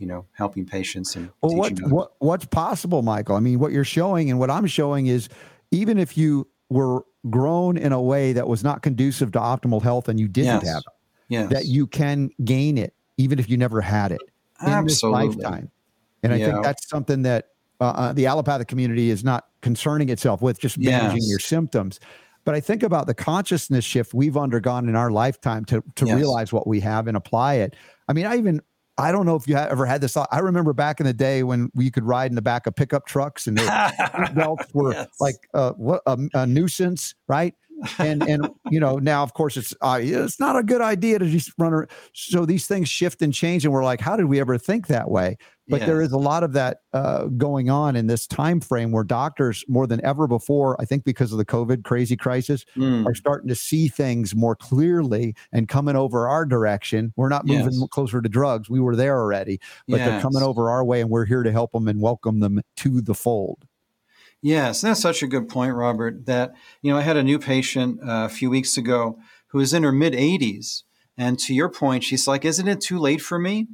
you know, helping patients and Well, what, what what's possible, Michael? I mean, what you're showing and what I'm showing is even if you were grown in a way that was not conducive to optimal health and you didn't Yes. have it, Yes. that you can gain it even if you never had it in this lifetime. And I think that's something that uh, uh, the allopathic community is not concerning itself with, just managing Yes. your symptoms. But I think about the consciousness shift we've undergone in our lifetime to to Yes. realize what we have and apply it. I mean, I even I don't know if you ever had this thought. I remember back in the day when we could ride in the back of pickup trucks and belts were Yes. like uh, what a, a nuisance, right? and and you know now of course it's uh, it's not a good idea to just run ar- so these things shift and change and we're like how did we ever think that way but there Yes. is a lot of that uh, going on in this time frame where doctors more than ever before i think because of the covid crazy crisis Mm. are starting to see things more clearly and coming over our direction we're not moving Yes. closer to drugs we were there already but they're coming over our way and we're here to help them and welcome them to the fold Yes, that's such a good point, Robert. That you know, I had a new patient uh, a few weeks ago who is in her mid 80s, and to your point, she's like, "Isn't it too late for me?"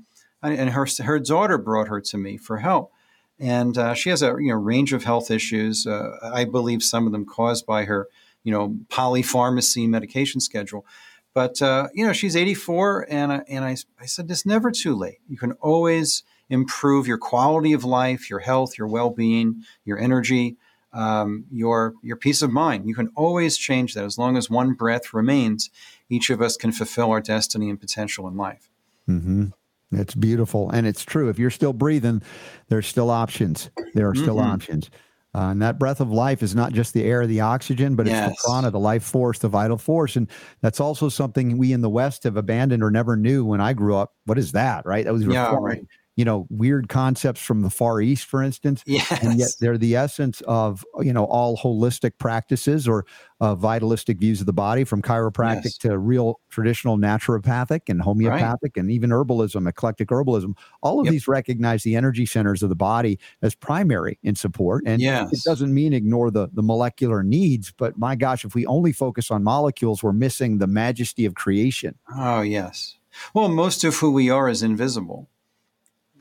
And her her daughter brought her to me for help, and uh, she has a you know range of health issues. Uh, I believe some of them caused by her you know polypharmacy medication schedule. But uh, you know, she's 84, and and I, I said, "It's never too late. You can always improve your quality of life, your health, your well-being, your energy, um, your your peace of mind. You can always change that as long as one breath remains. Each of us can fulfill our destiny and potential in life. Mm-hmm. It's beautiful, and it's true. If you're still breathing, there's still options. There are still Mhm. options, uh, and that breath of life is not just the air, the oxygen, but it's the prana, the life force, the vital force, and that's also something we in the West have abandoned or never knew. When I grew up, what is that? Right? That was Yeah, right. You know, weird concepts from the Far East, for instance Yes. and yet they're the essence of you know all holistic practices or uh, vitalistic views of the body from chiropractic Yes. to real traditional naturopathic and homeopathic and even herbalism eclectic herbalism all of Yep. these recognize the energy centers of the body as primary in support and Yes. it doesn't mean ignore the, the molecular needs but my gosh if we only focus on molecules we're missing the majesty of creation Oh, yes. Well, most of who we are is invisible.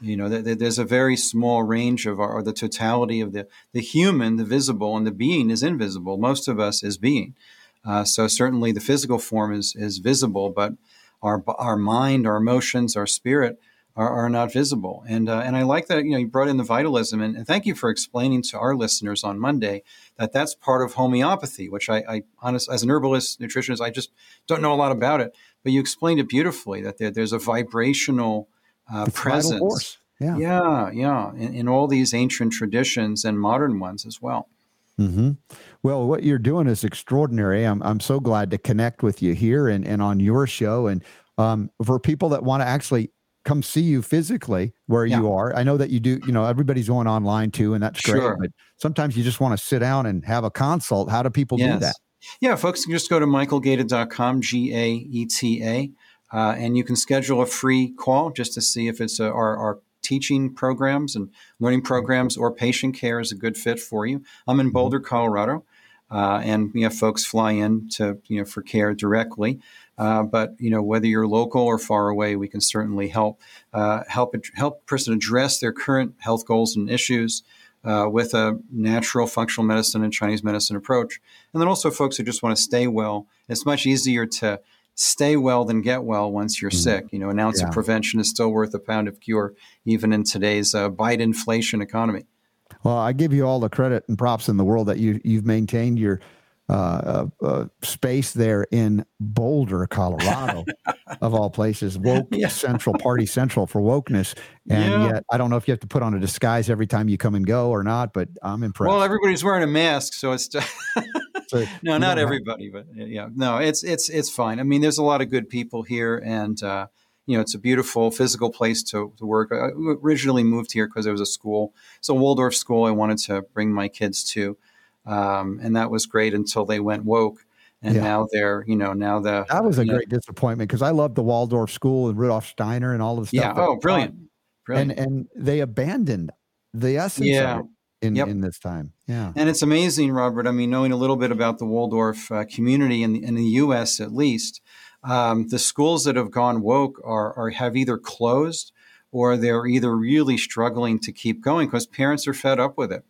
You know, there- there- there's a very small range of our, or the totality of the, the human, the visible, and the being is invisible. Most of us is being. Uh, so certainly the physical form is, is visible, but our, our mind, our emotions, our spirit are, are not visible. And, uh, and I like that, you know, you brought in the vitalism and, and thank you for explaining to our listeners on Monday that that's part of homeopathy, which I, I honest, as an herbalist, nutritionist, I just don't know a lot about it, but you explained it beautifully that there, there's a vibrational uh, presence. yeah Yeah, yeah, in, in all these ancient traditions and modern ones as well. Mm-hmm. Well, what you're doing is extraordinary. I'm I'm so glad to connect with you here and, and on your show. And um, for people that want to actually come see you physically where Yeah. you are, I know that you do. You know, everybody's going online too, and that's great. Sure. But sometimes you just want to sit down and have a consult. How do people do that? Yeah, folks can just go to michaelgaeta.com, G A E T A, uh, and you can schedule a free call just to see if it's a, our, our teaching programs and learning programs or patient care is a good fit for you. I'm in Boulder, Colorado, uh, and we have folks fly in to you know for care directly. Uh, but you know whether you're local or far away, we can certainly help uh, help help person address their current health goals and issues uh, with a natural functional medicine and Chinese medicine approach. And then also folks who just want to stay well. It's much easier to stay well than get well once you're sick. You know, an ounce Yeah. of prevention is still worth a pound of cure, even in today's uh, Biden inflation economy. Well, I give you all the credit and props in the world that you you've maintained your uh, uh, uh, space there in Boulder, Colorado, of all places, woke Yeah. central, party central for wokeness. And Yeah. yet, I don't know if you have to put on a disguise every time you come and go or not, but I'm impressed. Well, everybody's wearing a mask, so it's So no, not everybody, but uh, yeah, no, it's it's it's fine. I mean, there's a lot of good people here, and uh, you know, it's a beautiful physical place to, to work. I originally moved here because there was a school, it's a Waldorf school. I wanted to bring my kids to, um, and that was great until they went woke, and Yeah. now they're you know now the That was a know, great disappointment because I loved the Waldorf School and Rudolf Steiner and all of the yeah. stuff. that Oh, brilliant, brilliant. And and they abandoned the essence Yeah. in, Yep. in this time. Yeah. And it's amazing, Robert. I mean, knowing a little bit about the Waldorf uh, community in the, in the U.S. at least, um, the schools that have gone woke are, are have either closed or they're either really struggling to keep going because parents are fed up with it.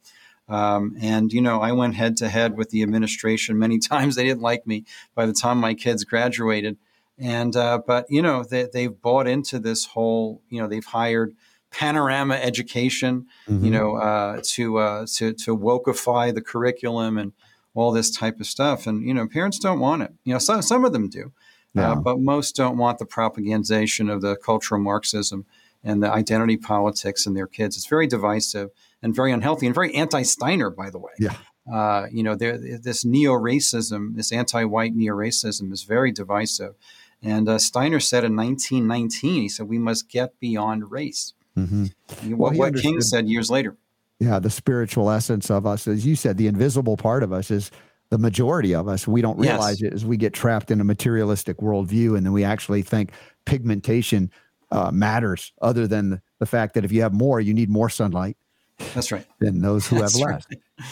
Um, and you know, I went head to head with the administration many times. They didn't like me by the time my kids graduated, and uh, but you know, they, they've bought into this whole. You know, they've hired panorama education Mm-hmm. you know, uh, to uh, to to wokeify the curriculum and all this type of stuff. And you know, parents don't want it. You know, some some of them do, uh, but most don't want the propagandization of the cultural Marxism and the identity politics in their kids. It's very divisive and very unhealthy and very anti-Steiner, by the way. Yeah. Uh, you know, there, this neo-racism, this anti-white neo-racism, is very divisive. And uh, Steiner said in 1919, he said, "We must get beyond race." Mhm. What, Well, he what King said years later. Yeah, the spiritual essence of us, as you said, the invisible part of us is the majority of us. We don't Yes. realize it as we get trapped in a materialistic worldview, and then we actually think pigmentation uh, matters, other than the fact that if you have more, you need more sunlight That's right. than those who have That's less.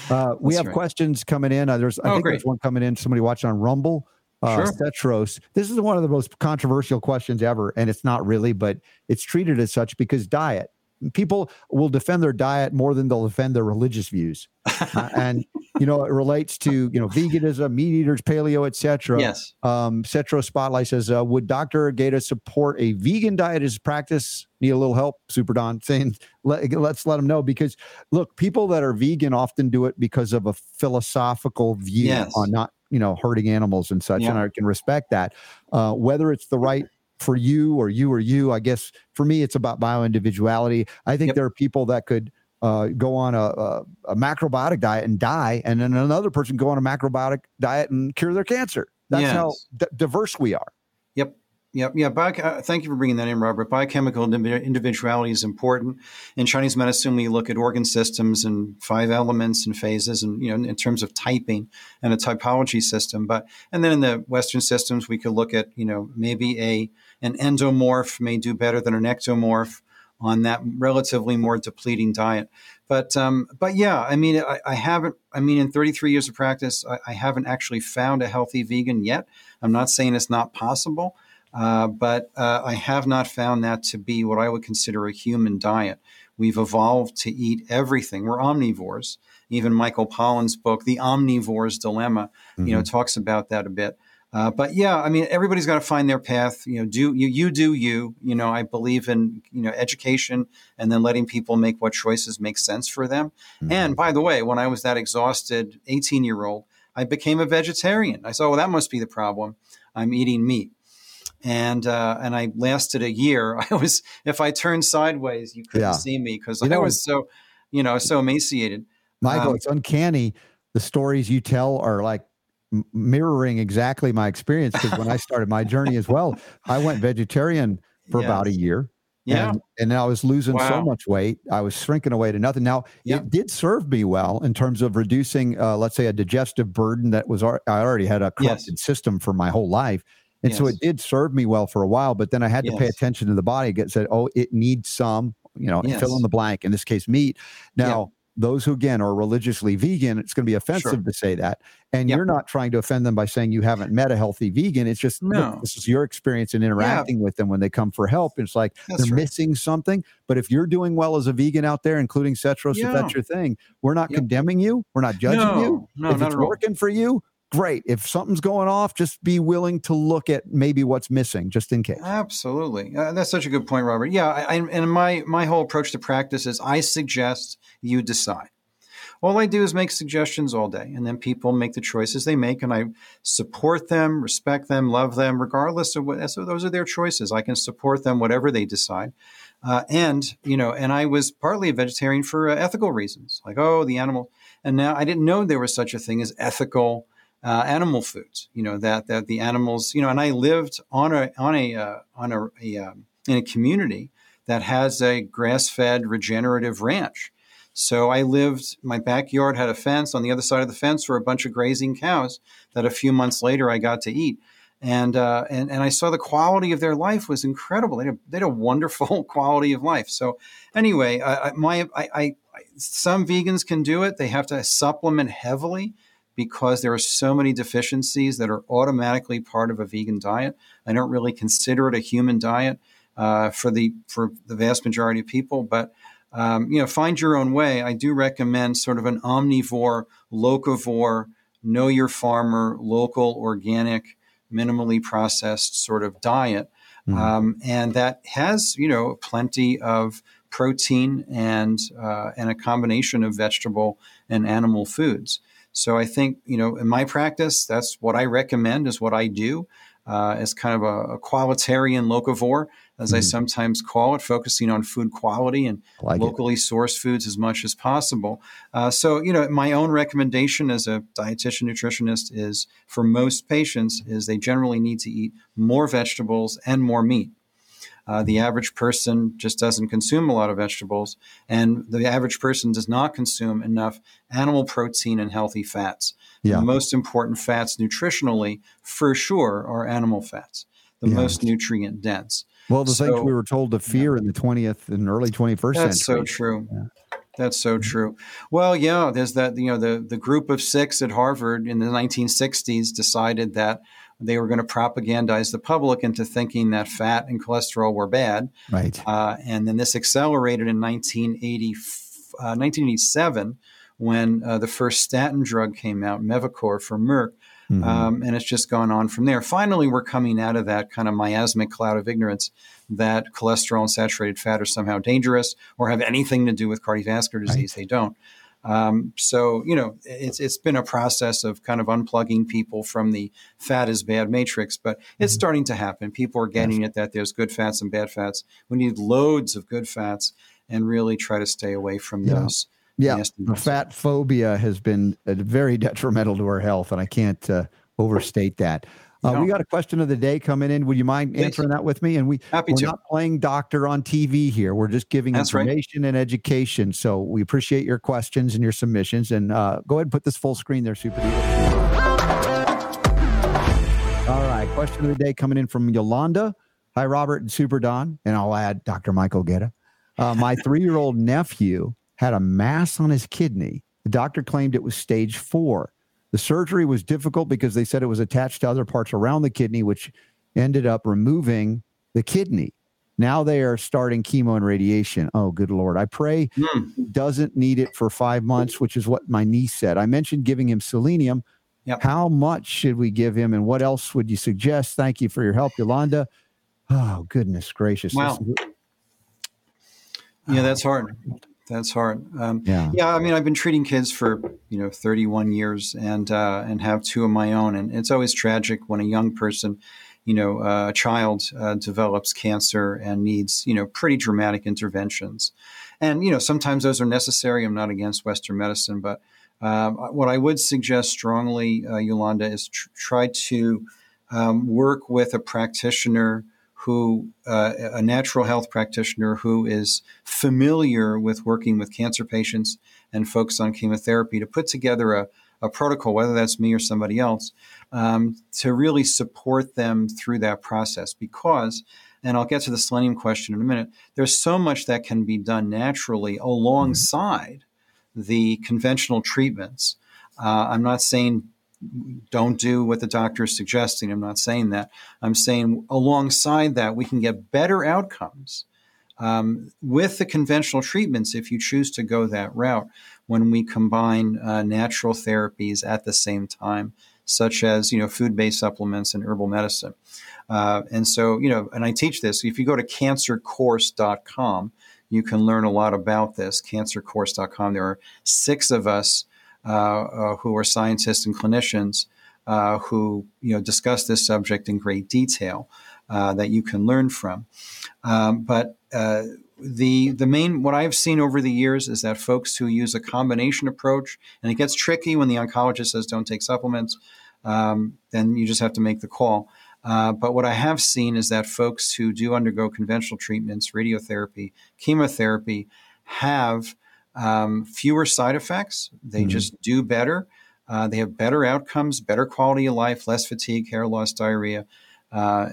Uh, we That's have right. questions coming in. Uh, there's, I Oh, think great. there's one coming in. Somebody watching on Rumble. Uh, Sure. Cetros. This is one of the most controversial questions ever, and it's not really, but it's treated as such because diet. People will defend their diet more than they'll defend their religious views, Uh, and you know it relates to you know veganism, meat eaters, paleo, etc. Yes. Um, Cetro Spotlight says, uh, would Dr. Gaeta support a vegan diet as a practice? Need a little help, Super Don, saying, let, let's let them know because look, people that are vegan often do it because of a philosophical view Yes. on not, you know, hurting animals and such. And I can respect that. Uh, whether it's the right for you or you or you, I guess for me, it's about bio individuality. I think Yep. there are people that could uh, go on a, a, a macrobiotic diet and die, and then another person go on a macrobiotic diet and cure their cancer. That's how d- diverse we are. Yep. Yep. Yeah. Bio, uh, thank you for bringing that in, Robert. Biochemical individuality is important. In Chinese medicine, we look at organ systems and five elements and phases, and you know, in terms of typing and a typology system. But and then in the Western systems, we could look at you know maybe a an endomorph may do better than an ectomorph on that relatively more depleting diet. But um, but yeah, I mean, I, I haven't. I mean, in 33 years of practice, I, I haven't actually found a healthy vegan yet. I'm not saying it's not possible, uh, but uh, I have not found that to be what I would consider a human diet. We've evolved to eat everything. We're omnivores. Even Michael Pollan's book, The Omnivore's Dilemma, you know, talks about that a bit. Uh, but yeah, I mean, everybody's got to find their path. You know, do you you do you. You know, I believe in you know education and then letting people make what choices make sense for them. And by the way, when I was that exhausted 18 year old, I became a vegetarian. I saw, well, that must be the problem. I'm eating meat. And uh, and I lasted a year. I was if I turned sideways, you couldn't Yeah. see me because I know, was so, you know, so emaciated. Michael, Um, it's uncanny. The stories you tell are like mirroring exactly my experience because when I started my journey as well, I went vegetarian for about a year. Yeah. And, and I was losing so much weight. I was shrinking away to nothing. Now, Yeah. it did serve me well in terms of reducing, uh, let's say, a digestive burden that was, al- I already had a corrupted system for my whole life. And so it did serve me well for a while, but then I had to pay attention to the body. Get said, oh, it needs some, you know, Yes. fill in the blank. In this case, meat. Now, those who again are religiously vegan, it's going to be offensive Sure. to say that. And Yep. you're not trying to offend them by saying you haven't met a healthy vegan. It's just look, this is your experience in interacting with them when they come for help. It's like That's they're right. missing something. But if you're doing well as a vegan out there, including Cetros, if that's your thing, we're not Yep. condemning you. We're not judging No, you. no, if not it's at all. working for you, great. If something's going off, just be willing to look at maybe what's missing, just in case. Absolutely, uh, that's such a good point, Robert. Yeah, I, I, and my my whole approach to practice is I suggest you decide. All I do is make suggestions all day, and then people make the choices they make, and I support them, respect them, love them, regardless of what. So those are their choices. I can support them whatever they decide. Uh, and you know, and I was partly a vegetarian for uh, ethical reasons, like oh, the animal. And now I didn't know there was such a thing as ethical uh, animal foods. You know that that the animals. You know, and I lived on a on a uh, on a, a um, in a community that has a grass-fed regenerative ranch. So I lived. My backyard had a fence. On the other side of the fence were a bunch of grazing cows that a few months later I got to eat. And, uh, and and I saw the quality of their life was incredible. They had a, they had a wonderful quality of life. So anyway, I, my I, I, some vegans can do it. They have to supplement heavily because there are so many deficiencies that are automatically part of a vegan diet. I don't really consider it a human diet uh, for the for the vast majority of people, but um, you know, find your own way. I do recommend sort of an omnivore, locavore, know your farmer, local, organic, minimally processed sort of diet, mm-hmm. um, and that has you know plenty of protein and uh, and a combination of vegetable and animal foods. So I think you know in my practice, that's what I recommend is what I do uh, as kind of a, a qualitarian locavore, as mm-hmm. I sometimes call it, focusing on food quality and like locally it. sourced foods as much as possible. Uh, so you know my own recommendation as a dietitian nutritionist is for most patients is they generally need to eat more vegetables and more meat. Uh, the average person just doesn't consume a lot of vegetables, and the average person does not consume enough animal protein and healthy fats. Yeah. The most important fats nutritionally, for sure, are animal fats, the yeah. most nutrient dense. Well, the so, things we were told to fear yeah. in the 20th and early 21st That's century. so true. Yeah. That's so true. Well, yeah, there's that, you know, the, the group of six at Harvard in the 1960s decided that they were going to propagandize the public into thinking that fat and cholesterol were bad. Right. Uh, and then this accelerated in 1980, uh, 1987 when uh, the first statin drug came out, Mevacor for Merck. Mm-hmm. Um, and it's just gone on from there. Finally, we're coming out of that kind of miasmic cloud of ignorance that cholesterol and saturated fat are somehow dangerous or have anything to do with cardiovascular disease. Right. They don't. Um, so you know, it's it's been a process of kind of unplugging people from the fat is bad matrix, but it's mm-hmm. starting to happen. People are getting yes. it that there's good fats and bad fats. We need loads of good fats and really try to stay away from yeah. those. Yeah, the fat phobia has been uh, very detrimental to our health, and I can't uh, overstate that. Uh, no. We got a question of the day coming in. Would you mind answering that with me? And we, Happy we're to. not playing doctor on TV here. We're just giving That's information right. and education. So we appreciate your questions and your submissions. And uh, go ahead and put this full screen there, Super All right. Question of the day coming in from Yolanda. Hi, Robert and Super Don. And I'll add Dr. Michael Gaeta. Uh, my three year old nephew had a mass on his kidney. The doctor claimed it was stage four. The surgery was difficult because they said it was attached to other parts around the kidney, which ended up removing the kidney. Now they are starting chemo and radiation. Oh, good Lord. I pray mm. he doesn't need it for five months, which is what my niece said. I mentioned giving him selenium. Yep. How much should we give him and what else would you suggest? Thank you for your help, Yolanda. Oh, goodness gracious. Wow. Yeah, that's hard. That's hard. Um, yeah. Yeah. I mean, I've been treating kids for you know 31 years, and uh, and have two of my own, and it's always tragic when a young person, you know, uh, a child uh, develops cancer and needs you know pretty dramatic interventions, and you know sometimes those are necessary. I'm not against Western medicine, but um, what I would suggest strongly, uh, Yolanda, is tr- try to um, work with a practitioner who uh, a natural health practitioner who is familiar with working with cancer patients and folks on chemotherapy to put together a, a protocol, whether that's me or somebody else, um, to really support them through that process. Because, and I'll get to the selenium question in a minute, there's so much that can be done naturally alongside the conventional treatments. Uh, I'm not saying don't do what the doctor is suggesting. I'm not saying that. I'm saying alongside that, we can get better outcomes um, with the conventional treatments if you choose to go that route when we combine uh, natural therapies at the same time, such as you know food-based supplements and herbal medicine. Uh, and so, you know, and I teach this. If you go to cancercourse.com, you can learn a lot about this. Cancercourse.com. There are six of us who are scientists and clinicians uh, who you know discuss this subject in great detail uh, that you can learn from. Um, but uh, the the main what I've seen over the years is that folks who use a combination approach, and it gets tricky when the oncologist says don't take supplements, um, then you just have to make the call. Uh, but what I have seen is that folks who do undergo conventional treatments, radiotherapy, chemotherapy, have um, fewer side effects. They mm-hmm. just do better. Uh, they have better outcomes, better quality of life, less fatigue, hair loss, diarrhea, uh,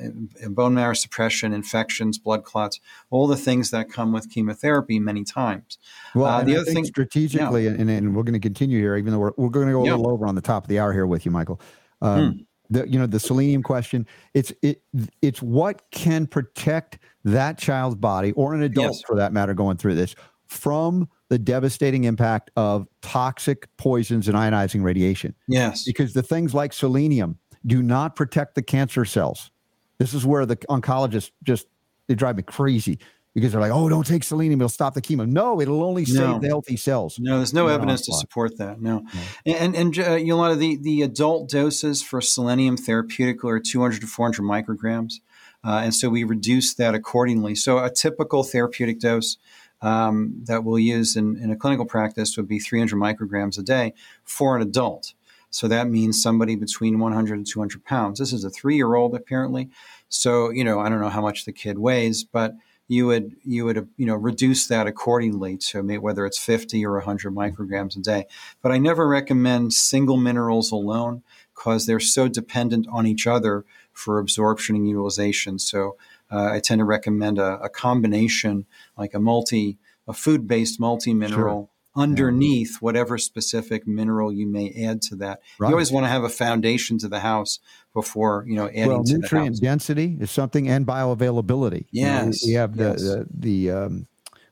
bone marrow suppression, infections, blood clots, all the things that come with chemotherapy many times. Well, uh, the I other thing strategically, yeah. and, and, we're going to continue here, even though we're, we're going to go a yeah. little over on the top of the hour here with you, Michael. Um, hmm. The, you know the selenium question. It's it it's what can protect that child's body or an adult yes. for that matter going through this from the devastating impact of toxic poisons and ionizing radiation. Yes. Because the things like selenium do not protect the cancer cells. This is where the oncologists just they drive me crazy because they're like, "Oh, don't take selenium; it'll stop the chemo." No, it'll only save no. the healthy cells. No, there's no, evidence to support that. No, no. and and uh, Yolanda, the the adult doses for selenium therapeutically are 200 to 400 micrograms, uh, and so we reduce that accordingly. So a typical therapeutic dose um, that we'll use in, in a clinical practice would be 300 micrograms a day for an adult. So that means somebody between 100 and 200 pounds. This is a three year old, apparently. So, you know, I don't know how much the kid weighs, but you would you would you know reduce that accordingly to whether it's 50 or 100 micrograms a day but i never recommend single minerals alone because they're so dependent on each other for absorption and utilization so uh, I tend to recommend a, a, combination, like a multi, a food-based multi-mineral. Sure. Underneath yeah. whatever specific mineral you may add to that, right. you always want to have a foundation to the house before you know adding well, to nutrient density is something and bioavailability. Yes, you know, we have the yes. the, the um,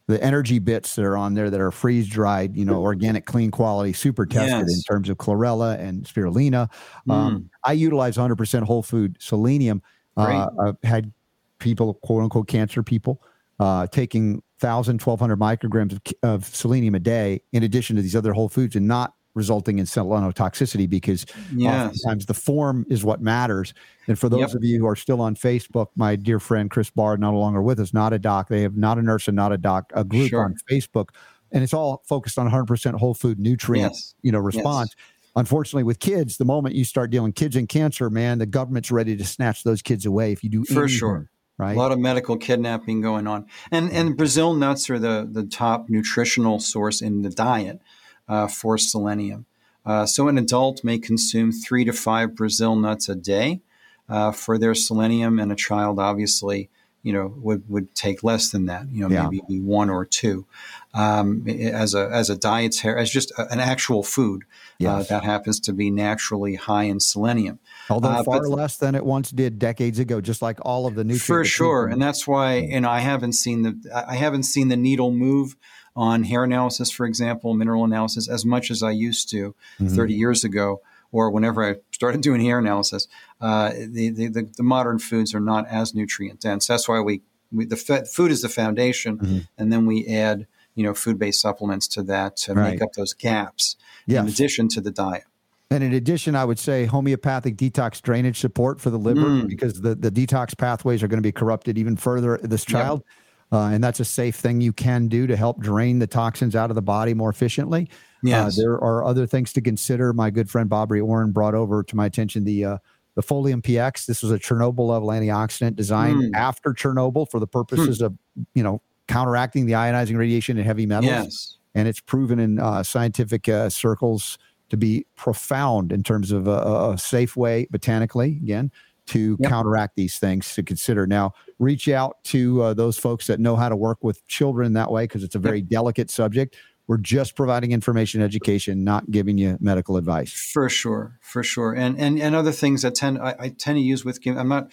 the energy bits that are on there that are freeze dried, you know, organic, clean quality, super tested yes. in terms of chlorella and spirulina. Mm. Um, I utilize 100% whole food selenium. Uh, I've had people, quote unquote, cancer people, uh, taking 1,000, 1,200 micrograms of, of, selenium a day, in addition to these other whole foods, and not resulting in selenotoxicity because yes. oftentimes the form is what matters. And for those yep. of you who are still on Facebook, my dear friend Chris Bard, no longer with us, not a doc. They have not a nurse and not a doc, a group sure. on Facebook. And it's all focused on 100% whole food nutrients, yes. you know, response. Yes unfortunately with kids the moment you start dealing kids and cancer man the government's ready to snatch those kids away if you do for anything. sure right? A lot of medical kidnapping going on, and and Brazil nuts are the the top nutritional source in the diet uh, for selenium. Uh, so an adult may consume three to five Brazil nuts a day uh, for their selenium, and a child obviously you know would, would take less than that you know yeah. maybe one or two um, as a as a dietary as just an actual food uh, yes. uh, that happens to be naturally high in selenium although uh, far less than it once did decades ago just like all of the nutrients for sure and that's why and i haven't seen the i haven't seen the needle move on hair analysis for example mineral analysis as much as i used to mm-hmm. 30 years ago or whenever I started doing hair analysis, uh, the, the, the, modern foods are not as nutrient dense. That's why we, we the food is the foundation, mm-hmm. and then we add you know food based supplements to that to right. make up those gaps yes. in addition to the diet. And in addition, I would say homeopathic detox drainage support for the liver mm. because the, the detox pathways are going to be corrupted even further this child. Yep. Uh, and that's a safe thing you can do to help drain the toxins out of the body more efficiently. Uh, yes. Uh, there are other things to consider. My good friend Bobby Orrin brought over to my attention the uh, the Folium PX. This was a Chernobyl level antioxidant designed mm. after Chernobyl for the purposes mm. of you know counteracting the ionizing radiation and heavy metals. Yes. And it's proven in uh, scientific uh, circles to be profound in terms of a, a safe way, botanically, again, to yep. counteract these things to consider. Now, reach out to uh, those folks that know how to work with children that way because it's a very yep. delicate subject. We're just providing information, education, not giving you medical advice. For sure, for sure, and and and other things that tend I, I tend to use with. I'm not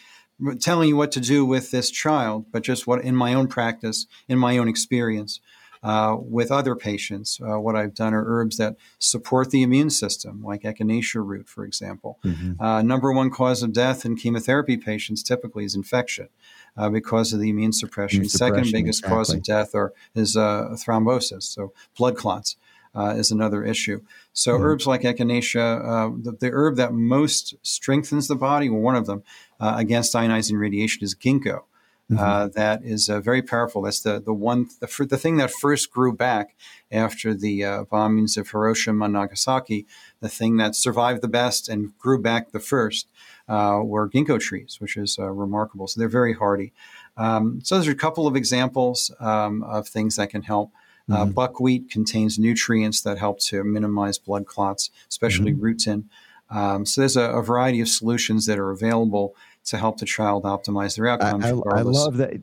telling you what to do with this child, but just what in my own practice, in my own experience. Uh, with other patients, uh, what I've done are herbs that support the immune system, like echinacea root, for example. Mhm. Uh, number one cause of death in chemotherapy patients typically is infection uh, because of the immune suppression. Immune Second suppression, biggest cause of death are, is uh, thrombosis, so blood clots. Uh, is another issue. So Mhm. herbs like echinacea, uh, the, the herb that most strengthens the body, well, one of them uh, against ionizing radiation is ginkgo. Mm-hmm. Uh, that is uh, very powerful. That's the the one the, the thing that first grew back after the uh, bombings of Hiroshima and Nagasaki. The thing that survived the best and grew back the first uh, were ginkgo trees, which is uh, remarkable. So they're very hardy. Um, so those are a couple of examples um, of things that can help. Uh, Mhm. buckwheat contains nutrients that help to minimize blood clots, especially rutin. Um, so there's a, a variety of solutions that are available to help the child optimize their outcomes. I, I regardless. love that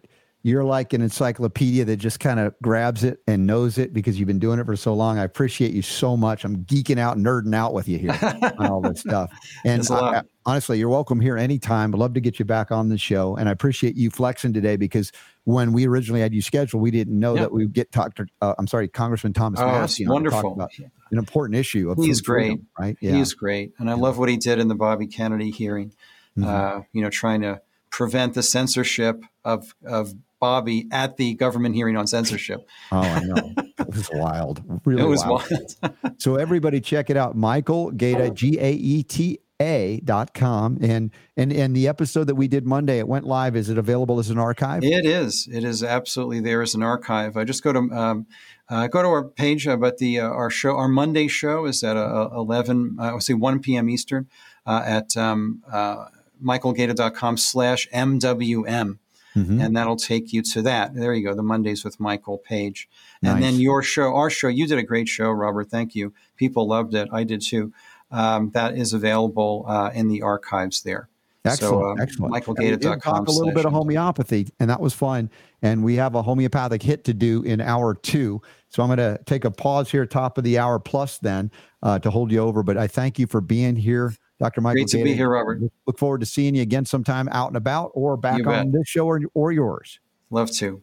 you're like an encyclopedia that just kind of grabs it and knows it because you've been doing it for so long. I appreciate you so much. I'm geeking out, nerding out with you here on all this stuff. And Thanks a lot. I- I- honestly, you're welcome here anytime. I'd love to get you back on the show. And I appreciate you flexing today because when we originally had you scheduled, we didn't know Yeah. that we would get Dr. Uh, I'm sorry, Congressman Thomas Oh, Massie wonderful. about an important issue of He's food freedom, great. right? Yeah. He's great, and I love what he did in the Bobby Kennedy hearing. Mhm. Uh, you know, trying to prevent the censorship of of Bobby at the government hearing on censorship. Oh, I know. it was wild. Really it was wild. wild. So everybody check it out. Michael Gaeta, G A E T A dot com. And and and the episode that we did Monday, it went live. Is it available as an archive? It is. It is absolutely there as an archive. I just go to um, uh, go to our page, uh, but the uh, our show, our Monday show is at uh, eleven. Uh, I would say one p.m. Eastern uh, at um, uh, michaelgaeta.com slash mwm. Mhm. And that'll take you to that. There you go, the Mondays with Michael page. And Nice. then your show, our show, you did a great show, Robert. Thank you. People loved it. I did too. Um, that is available uh, in the archives there. Excellent, So, um, excellent. And michaelgaeta.com Talk a little bit of homeopathy, and that was fun. And we have a homeopathic hit to do in hour two. So I'm going to take a pause here, top of the hour plus, then uh, to hold you over. But I thank you for being here, Dr. Michael. Great to be here, Robert. Look forward to seeing you again sometime out and about, or back You bet. on this show or, or yours. Love to.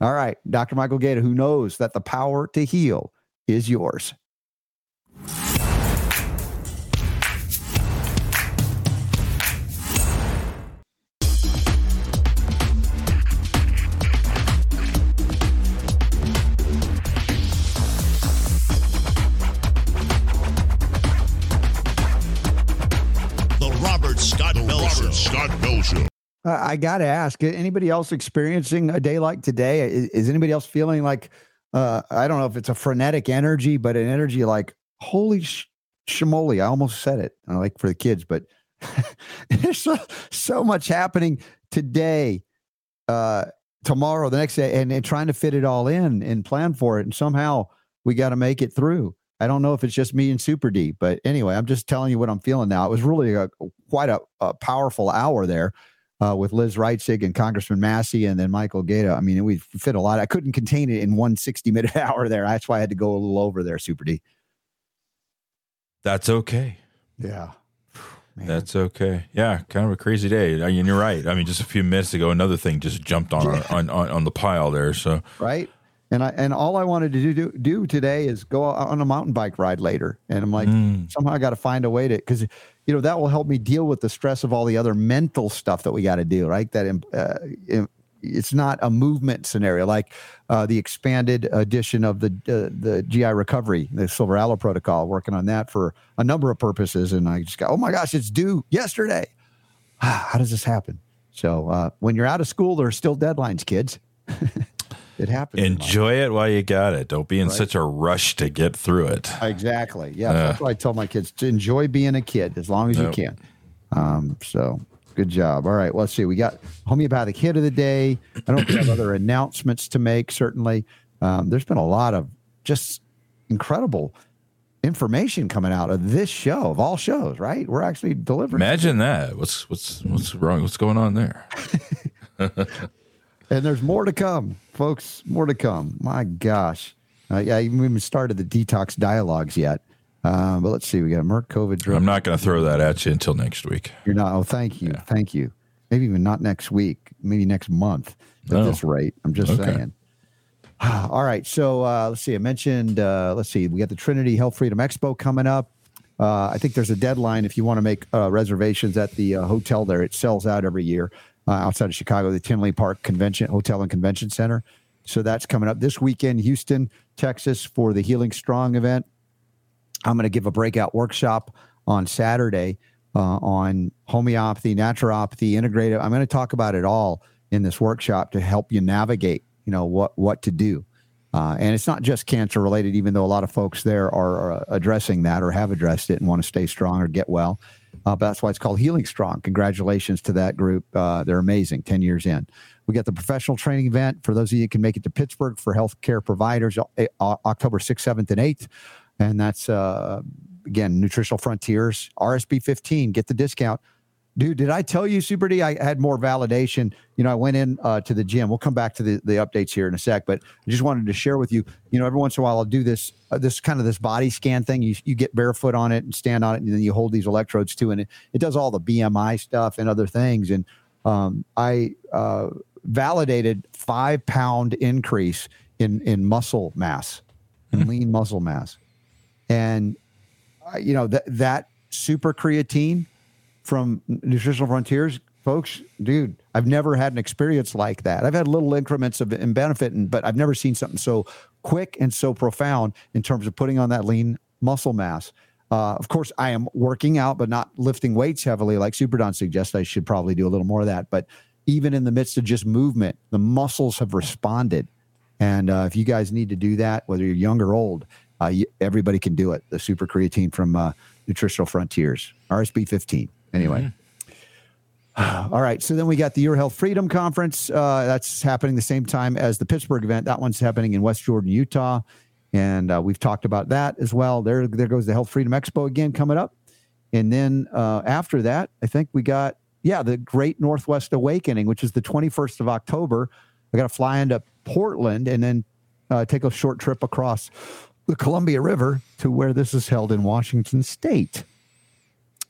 All right, Dr. Michael Gaeta, who knows that the power to heal is yours. Uh, I got to ask, anybody else experiencing a day like today? Is, is anybody else feeling like, uh, I don't know if it's a frenetic energy, but an energy like, holy sh- shimoli, I almost said it, I like for the kids, but there's so, so much happening today, uh, tomorrow, the next day, and, and trying to fit it all in and plan for it. And somehow we got to make it through. I don't know if it's just me and Super D, but anyway, I'm just telling you what I'm feeling now. It was really a, quite a, a powerful hour there uh, with Liz Reitzig and Congressman Massie and then Michael Gaeta. I mean, we fit a lot. I couldn't contain it in one 60 minute hour there. That's why I had to go a little over there, Super D. That's okay. Yeah. Man. That's okay. Yeah, kind of a crazy day. I mean, you're right. I mean, just a few minutes ago, another thing just jumped on on, on, on the pile there. So right. And I and all I wanted to do do, do today is go out on a mountain bike ride later. And I'm like, Mm. somehow I got to find a way to because you know that will help me deal with the stress of all the other mental stuff that we got to do. Right. That uh, it- it's not a movement scenario like uh, the expanded edition of the uh, the GI recovery, the Silver Aloe protocol. Working on that for a number of purposes, and I just go, oh my gosh, it's due yesterday. How does this happen? So uh, when you're out of school, there are still deadlines, kids. it happens. enjoy it while you got it. Don't be in Right. such a rush to get through it. Exactly. Yeah. Uh. that's why I tell my kids to enjoy being a kid as long as Yep. you can. Um, so good job. All right. Let's see. We got homeopathic hit of the day. I don't know if we have other announcements to make. Certainly. Um, there's been a lot of just incredible information coming out of this show of all shows, right? We're actually delivering. Imagine that. What's what's what's wrong? What's going on there? And there's more to come, folks. More to come. My gosh. Uh, yeah, I haven't even started the detox dialogues yet. Uh, but let's see. We got a Merck COVID drug. I'm not going to throw that at you until next week. You're not. Oh, thank you. Thank you. Maybe even not next week. Maybe next month at Oh. this rate. I'm just Okay. saying. All right. So uh, let's see. I mentioned, uh, let's see, we got the Trinity Health Freedom Expo coming up. Uh, I think there's a deadline if you want to make uh, reservations at the uh, hotel there. It sells out every year uh, outside of Chicago, the Tinley Park Convention Hotel and Convention Center. So that's coming up this weekend, Houston, Texas, for the Healing Strong event. I'm going to give a breakout workshop on Saturday uh, on homeopathy, naturopathy, integrative. I'm going to talk about it all in this workshop to help you navigate, you know, what what to do. Uh, and it's not just cancer related, even though a lot of folks there are, are addressing that or have addressed it and want to stay strong or get well. Uh, but that's why it's called Healing Strong. Congratulations to that group. Uh, they're amazing, 10 years in. We got the professional training event for those of you who can make it to Pittsburgh for healthcare providers uh, October 6th, 7th, and 8th. And that's, uh, again, Nutritional Frontiers, RSB 15. Get the discount. Dude, did I tell you, Super D? I had more validation. You know, I went in uh, to the gym. We'll come back to the, the updates here in a sec, but I just wanted to share with you. You know, every once in a while, I'll do this uh, this kind of this body scan thing. You you get barefoot on it and stand on it, and then you hold these electrodes too, and it, it does all the BMI stuff and other things. And um, I uh, validated five pound increase in in muscle mass, in lean muscle mass, and uh, you know that that super creatine from Nutritional Frontiers, folks, dude, I've never had an experience like that. I've had little increments of in benefit, and, but I've never seen something so quick and so profound in terms of putting on that lean muscle mass. Uh, of course, I am working out, but not lifting weights heavily, like Super Don suggests. I should probably do a little more of that. But even in the midst of just movement, the muscles have responded. And uh, if you guys need to do that, whether you're young or old, uh, you, everybody can do it. The super creatine from uh, Nutritional Frontiers, RSB 15. Anyway. Mm-hmm. All right. So then we got the Your Health Freedom Conference. Uh, that's happening the same time as the Pittsburgh event. That one's happening in West Jordan, Utah. And uh, we've talked about that as well. There, there goes the Health Freedom Expo again coming up. And then uh, after that, I think we got, yeah, the Great Northwest Awakening, which is the 21st of October. I got to fly into Portland and then uh, take a short trip across the Columbia River to where this is held in Washington State.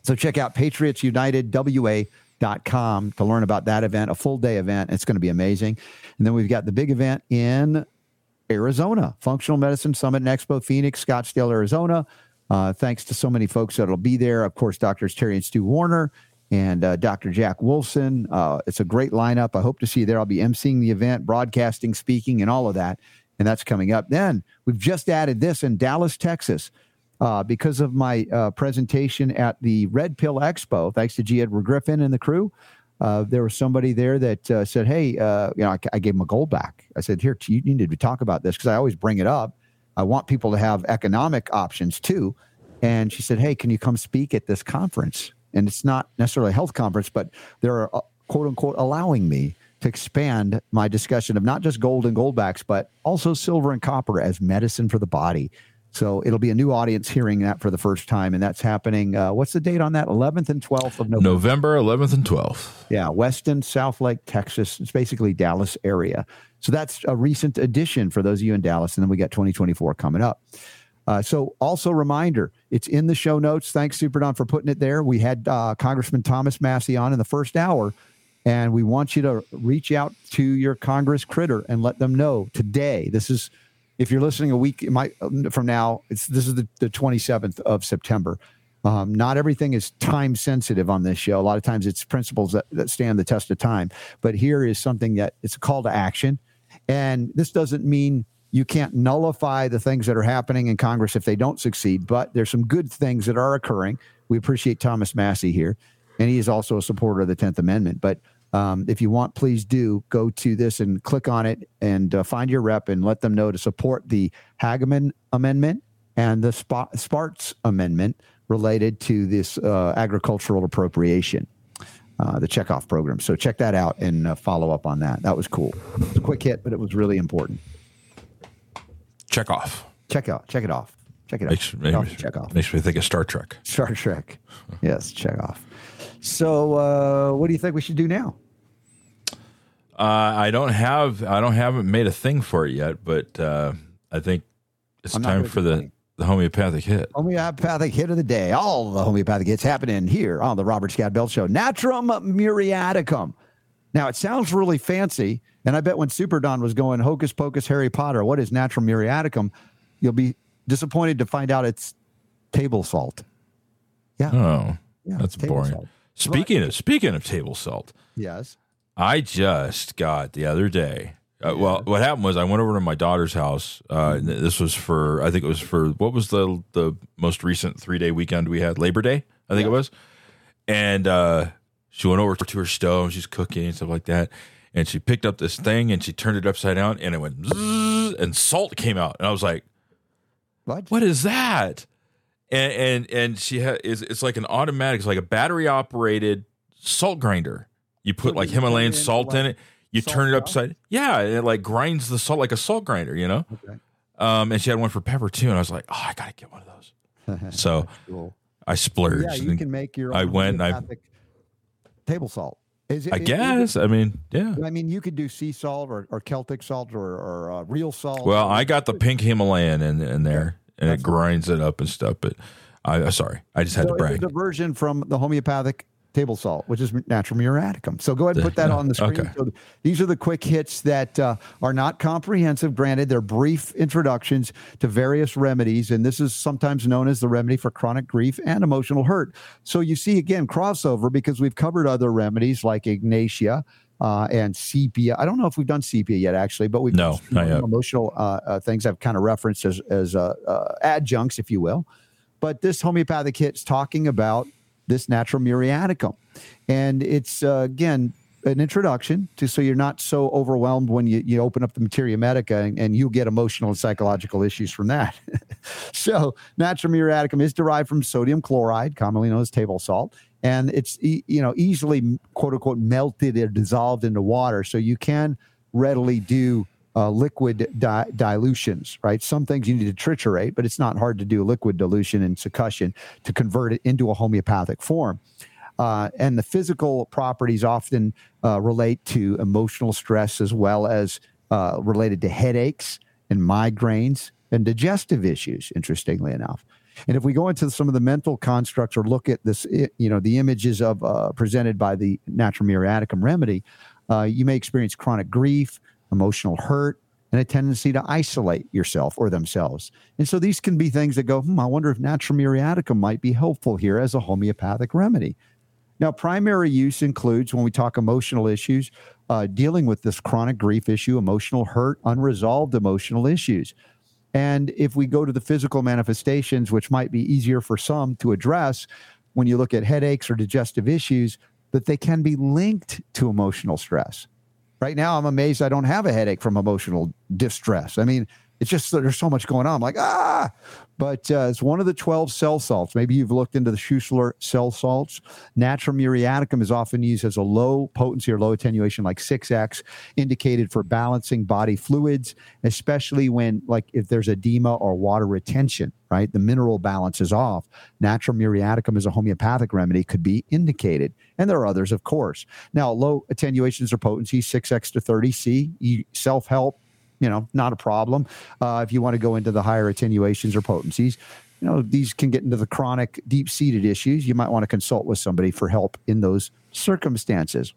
So check out patriotsunitedwa.com to learn about that event, a full day event. It's going to be amazing. And then we've got the big event in Arizona, Functional Medicine Summit and Expo, Phoenix, Scottsdale, Arizona. Uh, thanks to so many folks that'll be there. Of course, Doctors Terry and Stu Warner and uh, Dr. Jack Wilson. Uh, it's a great lineup. I hope to see you there. I'll be emceeing the event, broadcasting, speaking, and all of that. And that's coming up. Then we've just added this in Dallas, Texas uh, because of my uh, presentation at the Red Pill Expo. Thanks to G. Edward Griffin and the crew. Uh, there was somebody there that uh, said, "Hey, uh, you know, I, I, gave him a gold back." I said, "Here, you need to talk about this because I always bring it up. I want people to have economic options too." And she said, "Hey, can you come speak at this conference?" And it's not necessarily a health conference, but they're uh, quote unquote allowing me to expand my discussion of not just gold and goldbacks, but also silver and copper as medicine for the body. So it'll be a new audience hearing that for the first time, and that's happening. Uh, what's the date on that? 11th and 12th of November. November 11th and 12th. Yeah, Westin, Southlake, Texas. It's basically Dallas area. So that's a recent addition for those of you in Dallas, and then we got 2024 coming up. Uh, so also reminder, it's in the show notes. Thanks, Super Don, for putting it there. We had uh, Congressman Thomas Massie on in the first hour, and we want you to reach out to your Congress critter and let them know today. This is if you're listening a week from now, it's this is the, the 27th of September. Um, not everything is time sensitive on this show. A lot of times it's principles that, that stand the test of time. But here is something that it's a call to action. And this doesn't mean you can't nullify the things that are happening in Congress if they don't succeed, but there's some good things that are occurring. We appreciate Thomas Massie here, and he is also a supporter of the 10th Amendment. But um, if you want, please do go to this and click on it and uh, find your rep and let them know to support the Hageman Amendment and the Sp- Spartz Amendment related to this uh, agricultural appropriation, uh, the checkoff program. So check that out and uh, follow up on that. That was cool. It was a quick hit, but it was really important. Check off. Check out. Check it off. Check it makes, out. Makes, check off. Makes me think of Star Trek. Star Trek. Yes, check off. So, uh, what do you think we should do now? Uh, I don't have I don't haven't made a thing for it yet, but uh, I think it's time for the, the homeopathic hit. Homeopathic hit of the day. All the homeopathic hits happening here on the Robert Scott Bell Show. Natrum muriaticum. Now it sounds really fancy, And I bet when Super Don was going hocus pocus Harry Potter, what is natrum muriaticum? You'll be disappointed to find out it's table salt. Yeah. Oh, Yeah, that's boring. salt. Speaking of speaking of table salt, Yes. I just got the other day. Uh, well, what happened was I went over to my daughter's house. Uh, this was for I think it was for what was the the most recent three day weekend we had Labor Day I think it was, and uh, she went over to her stove. She's cooking and stuff like that, and she picked up this thing and she turned it upside down and it went and salt came out and I was like, What? what is that? And and and she had is it's like an automatic, it's like a battery operated salt grinder. You put like Himalayan it salt in it. You turn it upside. Yeah, it like grinds the salt like a salt grinder, you know. Okay. Um, and she had one for pepper too, and I was like, oh, I gotta get one of those. So Cool. I splurged. Yeah, you can make your I went I- table salt. Is it, I is it- guess. I mean, yeah. I mean, you could do sea salt or, or Celtic salt or, or uh, real salt. Well, I got the pink Himalayan in in there, and it That's- grinds it up and stuff. But I sorry, I just had so to it's brag. a version from the homeopathic table salt, which is natrum muriaticum. So go ahead and put that on the screen. okay. So these are the quick hits that uh, are not comprehensive. Granted, they're brief introductions to various remedies, and this is sometimes known as the remedy for chronic grief and emotional hurt. So you see again crossover because we've covered other remedies like Ignatia. Uh, and sepia. I don't know if we've done sepia yet, actually, but we've No, yet. emotional uh, uh, things I've kind of referenced as as uh, uh, adjuncts, if you will. But this homeopathic hit's talking about this natrum muriaticum, and it's uh, again an introduction to so you're not so overwhelmed when you, you open up the materia medica and, and you get emotional and psychological issues from that. so natrum muriaticum is derived from sodium chloride, commonly known as table salt, and it's you know easily quote unquote melted or dissolved into water, so you can readily do uh, liquid di- dilutions, right? Some things you need to triturate, but it's not hard to do liquid dilution and succussion to convert it into a homeopathic form. Uh, and the physical properties often uh, relate to emotional stress as well as uh, related to headaches and migraines and digestive issues, interestingly enough. And if we go into some of the mental constructs or look at this, you know, the images of uh, presented by the natrum muriaticum remedy, uh, you may experience chronic grief, emotional hurt, and a tendency to isolate yourself or themselves. And so these can be things that go, hmm, I wonder if natrum muriaticum might be helpful here as a homeopathic remedy. Now, primary use includes when we talk emotional issues, uh, dealing with this chronic grief issue, emotional hurt, unresolved emotional issues. And if we go to the physical manifestations, which might be easier for some to address when you look at headaches or digestive issues, that they can be linked to emotional stress. Right now, I'm amazed I don't have a headache from emotional distress. I mean, it's just there's so much going on. I'm like, ah, but uh, it's one of the 12 cell salts. Maybe you've looked into the Schussler cell salts. Natrum muriaticum is often used as a low potency or low attenuation, like 6x, indicated for balancing body fluids, especially when, like, if there's edema or water retention, right? The mineral balance is off. Natrum muriaticum as a homeopathic remedy could be indicated. And there are others, of course. Now, low attenuations or potency, 6x to 30C, self help you know, not a problem. Uh, if you want to go into the higher attenuations or potencies, you know, these can get into the chronic, deep seated issues. You might want to consult with somebody for help in those circumstances.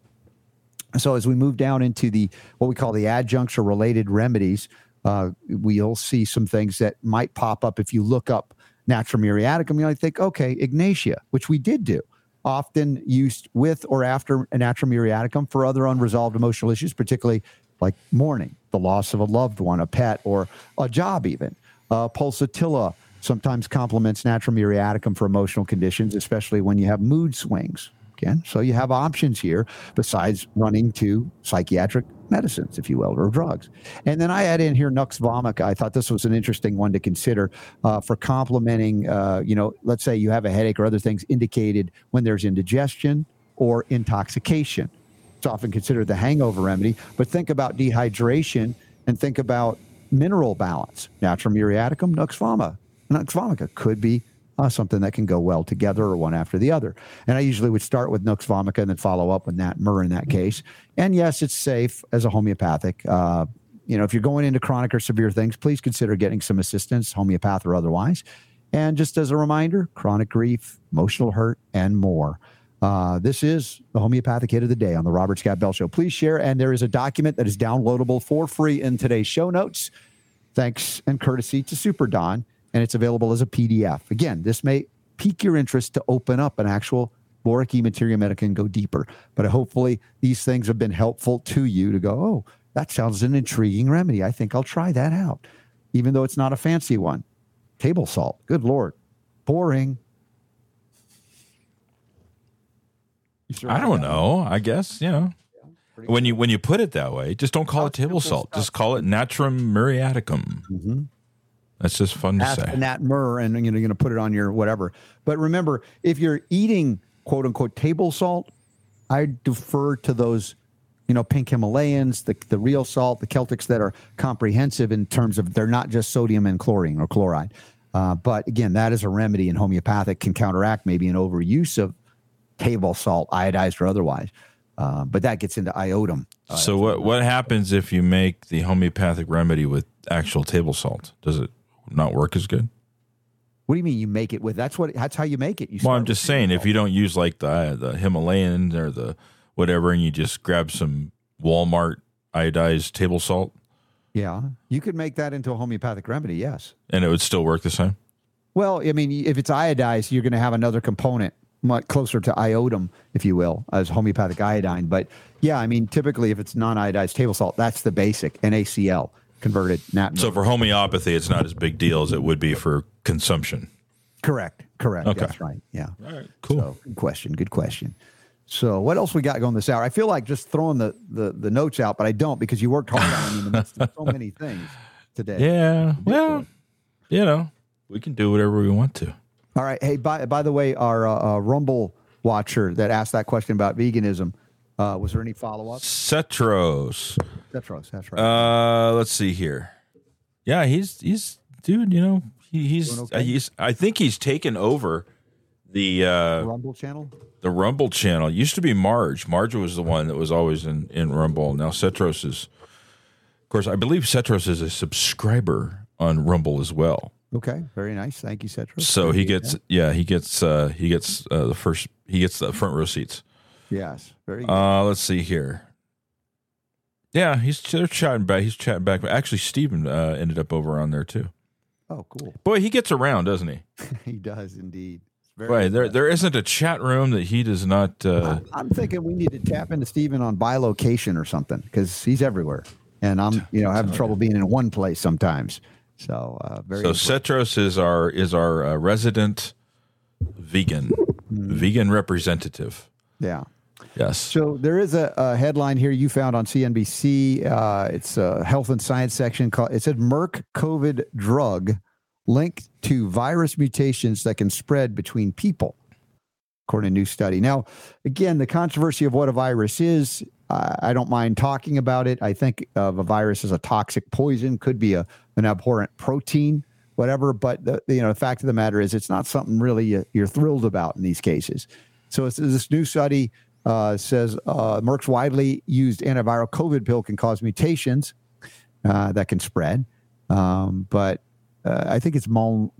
So as we move down into the what we call the adjuncts or related remedies, uh, we'll see some things that might pop up if you look up natrum muriaticum. You might think, okay, Ignatia, which we did do, often used with or after a natrum muriaticum for other unresolved emotional issues, particularly like mourning, the loss of a loved one, a pet, or a job, even. Uh, pulsatilla sometimes complements natrum muriaticum for emotional conditions, especially when you have mood swings. Again, so you have options here besides running to psychiatric medicines, if you will, or drugs. And then I add in here Nux vomica. I thought this was an interesting one to consider uh, for complementing, uh, you know, let's say you have a headache or other things indicated when there's indigestion or intoxication. It's often considered the hangover remedy, but think about dehydration and think about mineral balance. Natrum muriaticum, Nux vomica. Nux vomica could be uh, something that can go well together or one after the other. And I usually would start with Nux vomica and then follow up with Nat Mur in that case. And yes, it's safe as a homeopathic. Uh, you know, if you're going into chronic or severe things, please consider getting some assistance, homeopath or otherwise. And just as a reminder, chronic grief, emotional hurt, and more. Uh, this is the homeopathic hit of the day on the Robert Scott Bell Show. Please share, and there is a document that is downloadable for free in today's show notes. Thanks and courtesy to Super Don, and it's available as a PDF. Again, this may pique your interest to open up an actual Boericke Materia medica and go deeper. But hopefully, these things have been helpful to you to go, oh, that sounds an intriguing remedy. I think I'll try that out, even though it's not a fancy one. Table salt. Good Lord. Boring. You sure I don't that? know. I guess you know when you when you put it that way, just don't call it table salt. stuff. Just call it natrum muriaticum. Mhm. That's just fun to ask say. Nat Mur and you know, you're going to put it on your whatever. But remember, if you're eating quote unquote table salt, I defer to those, you know, pink Himalayans, the, the real salt, the Celtics that are comprehensive in terms of they're not just sodium and chlorine or chloride. Uh, but again, that is a remedy in homeopathic can counteract maybe an overuse of table salt, iodized or otherwise. Uh, but that gets into iodum. Uh, so what what happens if you make the homeopathic remedy with actual table salt? Does it not work as good? what do you mean you make it with? That's what. That's how you make it. You Well, I'm just saying, if you don't use like the the Himalayan or the whatever, and you just grab some Walmart iodized table salt, yeah, you could make that into a homeopathic remedy. Yes. and it would still work the same. Well, I mean, if it's iodized, you're going to have another component much closer to iodum, if you will, as homeopathic iodine. But yeah, I mean, typically if it's non-iodized table salt, that's the basic NaCl converted nat. So for homeopathy, it's not as big deal as it would be for consumption. correct, correct. Okay. That's right. Yeah. All right, cool. So, good question. Good question. So what else we got going this hour? I feel like just throwing the the, the notes out, but I don't because you worked hard on them in the midst of so many things today. Yeah, well, you know, we can do whatever we want to. All right. Hey, by by the way, our uh, uh, Rumble watcher that asked that question about veganism, uh, was there any follow up? Cetros. Right. That's right. Uh, let's see here. Yeah, he's he's dude. You know, he, he's okay? he's. I think he's taken over the uh, Rumble channel. the Rumble channel. It used to be Marge. Marge was the one that was always in in Rumble. Now Cetros is, of course, I believe Cetros is a subscriber on Rumble as well. Okay. Very nice. Thank you, Cetro. So he gets yeah he gets uh he gets uh, the first he gets the front row seats. Yes. Very good. Uh, let's see here. Yeah, he's they're chatting back. He's chatting back. Actually, Steven uh, ended up over on there too. oh, cool. Boy, he gets around, doesn't he? he does indeed. Boy, there there isn't a chat room that he does not. Uh, I'm thinking we need to tap into Steven on bilocation or something because he's everywhere, and I'm you know having trouble being in one place sometimes. So uh, very. so impressive. Cetros is our is our uh, resident vegan Mm-hmm. vegan representative. yeah. Yes. So there is a, a headline here you found on CNBC. Uh, it's a health and science section called. It said Merck COVID drug linked to virus mutations that can spread between people, according to a new study. Now, again, the controversy of what a virus is. I don't mind talking about it. I think of a virus as a toxic poison, could be a an abhorrent protein, whatever. But the you know the fact of the matter is, it's not something really you- you're thrilled about in these cases. So it's, this new study uh, says uh, Merck's widely used antiviral COVID pill can cause mutations uh, that can spread. Um, but uh, I think it's Mal-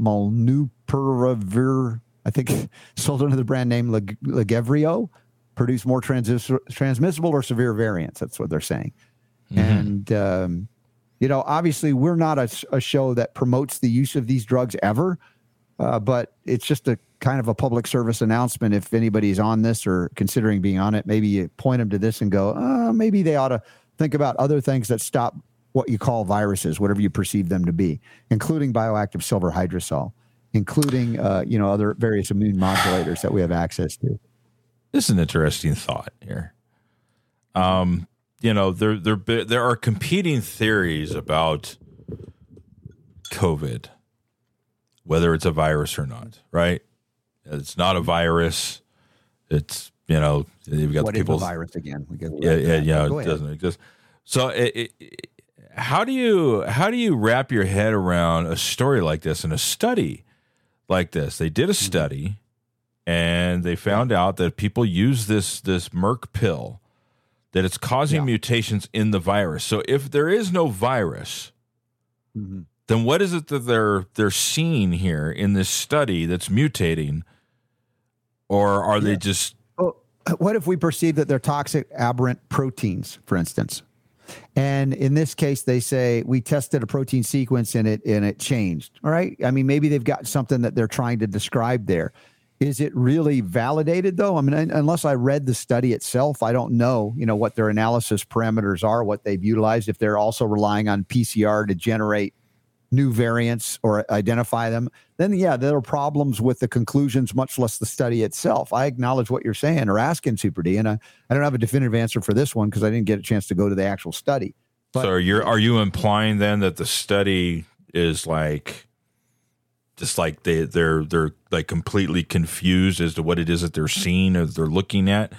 Molnupiravir. I think sold under the brand name Leg- Lagevrio, produce more transmissible or severe variants. That's what they're saying. And um, you know, obviously, we're not a, a show that promotes the use of these drugs ever, uh, but it's just a kind of a public service announcement. If anybody's on this or considering being on it, maybe you point them to this and go, uh, maybe they ought to think about other things that stop what you call viruses, whatever you perceive them to be, including bioactive silver hydrosol, including uh, you know other various immune modulators that we have access to. This is an interesting thought here. Um, you know, there there there are competing theories about COVID, whether it's a virus or not. Right? It's not a virus. It's you know you've got What the people. virus again? We go Yeah, yeah, It doesn't exist. So, it, it, how do you how do you wrap your head around a story like this and a study like this? They Mm-hmm. did a study, and they found out that people use this this Merck pill that it's causing Yeah. mutations in the virus. So, if there is no virus, Mhm. then what is it that they're they're seeing here in this study that's mutating, or are they just Oh, what if we perceive that they're toxic aberrant proteins, for instance? And in this case, they say we tested a protein sequence and it and it changed. All right. I mean, maybe they've got something that they're trying to describe there. Is it really validated though? I mean, unless I read the study itself, I don't know, you know, what their analysis parameters are, what they've utilized, if they're also relying on PCR to generate new variants or identify them, then yeah, there are problems with the conclusions, much less the study itself. I acknowledge what you're saying or asking Super D, and I, I don't have a definitive answer for this one because I didn't get a chance to go to the actual study. But- so you're are you implying then that the study is like just like they they're they're like completely confused as to what it is that they're seeing or they're looking at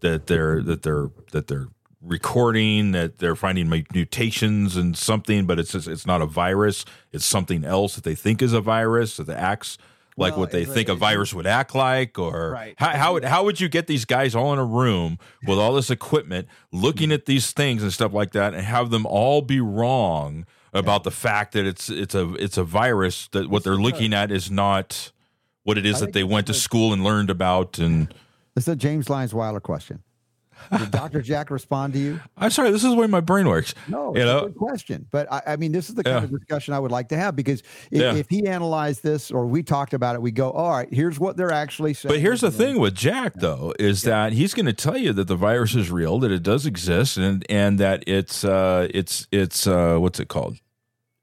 that they're that they're that they're recording that they're finding mutations and something but it's just, it's not a virus it's something else that they think is a virus that acts like Well, what they think a a- virus would act like or Right. how, how would how would you get these guys all in a room with all this equipment looking mm-hmm. at these things and stuff like that and have them all be wrong about the fact that it's it's a it's a virus that what they're looking at is not what it is I that they went to a- school and learned about and This is a James Lyons Weiler question. Did Dr. Jack respond to you? I'm sorry this is the way my brain works No, you it's know a good question. But I, I mean, this is the kind Yeah. of discussion I would like to have because if, Yeah. if he analyzed this or we talked about it, we go, all right, here's what they're actually saying. But here's the and then- thing with Jack, though, is that he's going to tell you that the virus is real, that it does exist, and and that it's uh it's it's uh what's it called?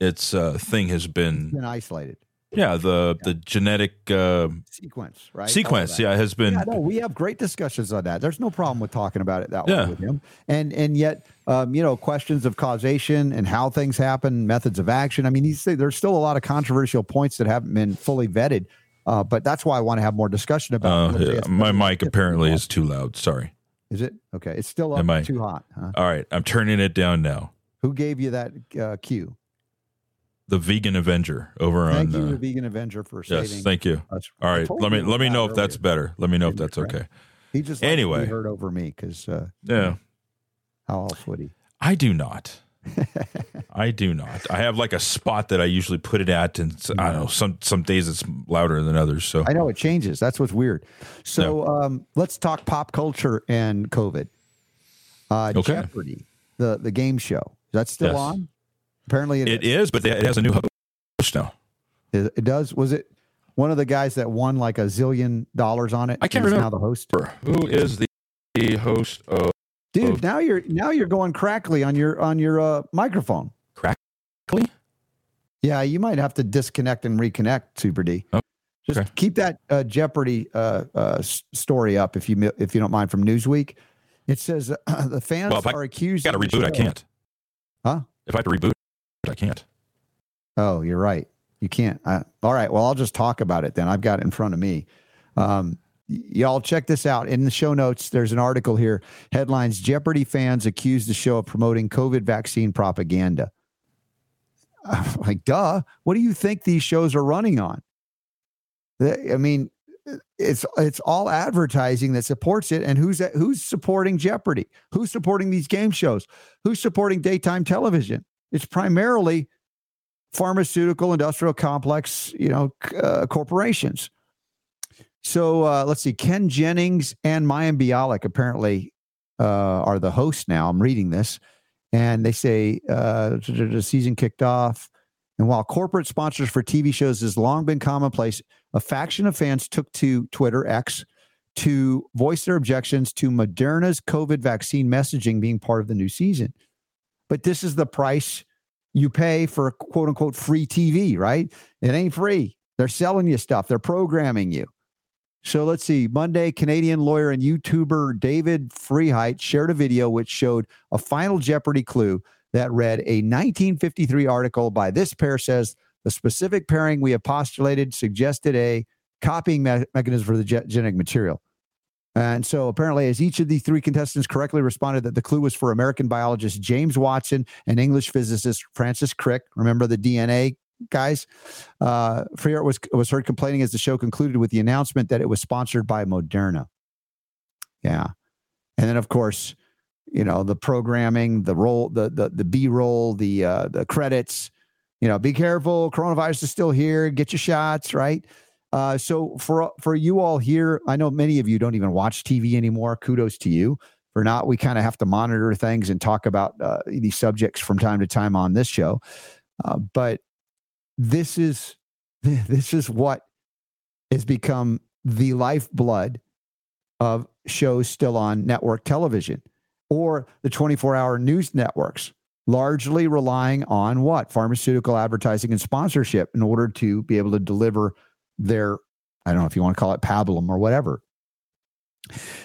Its uh thing has been been isolated yeah the the genetic uh, sequence, right? Sequence yeah has been Yeah, no, we have great discussions on that. There's no problem with talking about it that Yeah. way with him. And and yet, um, you know, questions of causation and how things happen, methods of action. I mean, these there's still a lot of controversial points that haven't been fully vetted. Uh, but that's why I want to have more discussion about. uh, yeah, my mic apparently is too loud. Sorry. Is it okay? It's still up Am I- too hot. Huh? All right, I'm turning it down now. Who gave you that uh, cue? The Vegan Avenger over Thank on. you, uh, the Vegan Avenger, for saving. yes, thank you. us. All right, let me let me know if that's better. Let me know if that's okay. He just likes to be Anyway. heard over me because uh, Yeah. how else would he? I do not. I do not. I have like a spot that I usually put it at, and I don't know. Some some days it's louder than others. So I know it changes. That's what's weird. So um, let's talk pop culture and COVID. Uh, Okay. Jeopardy, the the game show, is that still Yes. on? Apparently it, it is, but it has a new host now. is. It does. Was it one of the guys that won like a zillion dollars on it? I can't remember. Now the host, Who is the, the host of dude. Now you're now you're going crackly on your on your uh, microphone. Crackly? Yeah, you might have to disconnect and reconnect, Super D. Oh, Just keep that uh, Jeopardy uh, uh, story up if you if you don't mind from Newsweek. It says uh, the fans Well, are accused. got to of reboot? I can't. Huh? If I have to reboot, I can't. Oh, you're right. You can't. All right. Well, I'll just talk about it then. I've got it in front of me. Um, y'all check this out. In the show notes, there's an article here. Headlines Jeopardy fans accuse the show of promoting COVID vaccine propaganda. Uh, like, duh. What do you think these shows are running on? I mean, it's it's all advertising that supports it. And who's who's supporting Jeopardy? Who's supporting these game shows? Who's supporting daytime television? It's primarily pharmaceutical industrial complex, you know, uh, corporations. So uh, let's see. Ken Jennings and Mayim Bialik apparently uh, are the hosts now. I'm reading this, and they say uh, the season kicked off. And while corporate sponsors for TV shows has long been commonplace, a faction of fans took to Twitter X to voice their objections to Moderna's COVID vaccine messaging being part of the new season. But this is the price you pay for quote unquote free TV, right? It ain't free. They're selling you stuff, they're programming you. So let's see. Monday, Canadian lawyer and YouTuber David Freiheit shared a video which showed a final Jeopardy clue that read a 1953 article by this pair says the specific pairing we have postulated suggested a copying me- mechanism for the ge- genetic material. And so apparently, as each of the three contestants correctly responded that the clue was for American biologist James Watson and English physicist Francis Crick, remember the DNA guys? Uh, Freer was, was heard complaining as the show concluded with the announcement that it was sponsored by Moderna. Yeah. And then, of course, you know, the programming, the roll, the, the, the B roll, the, uh, the credits, you know, be careful. Coronavirus is still here. Get your shots, right? Uh, so for for you all here, I know many of you don't even watch TV anymore. Kudos to you for not. We kind of have to monitor things and talk about uh, these subjects from time to time on this show. Uh, but this is this is what has become the lifeblood of shows still on network television or the 24 hour news networks, largely relying on what? Pharmaceutical advertising and sponsorship in order to be able to deliver their, I don't know if you want to call it pablum or whatever.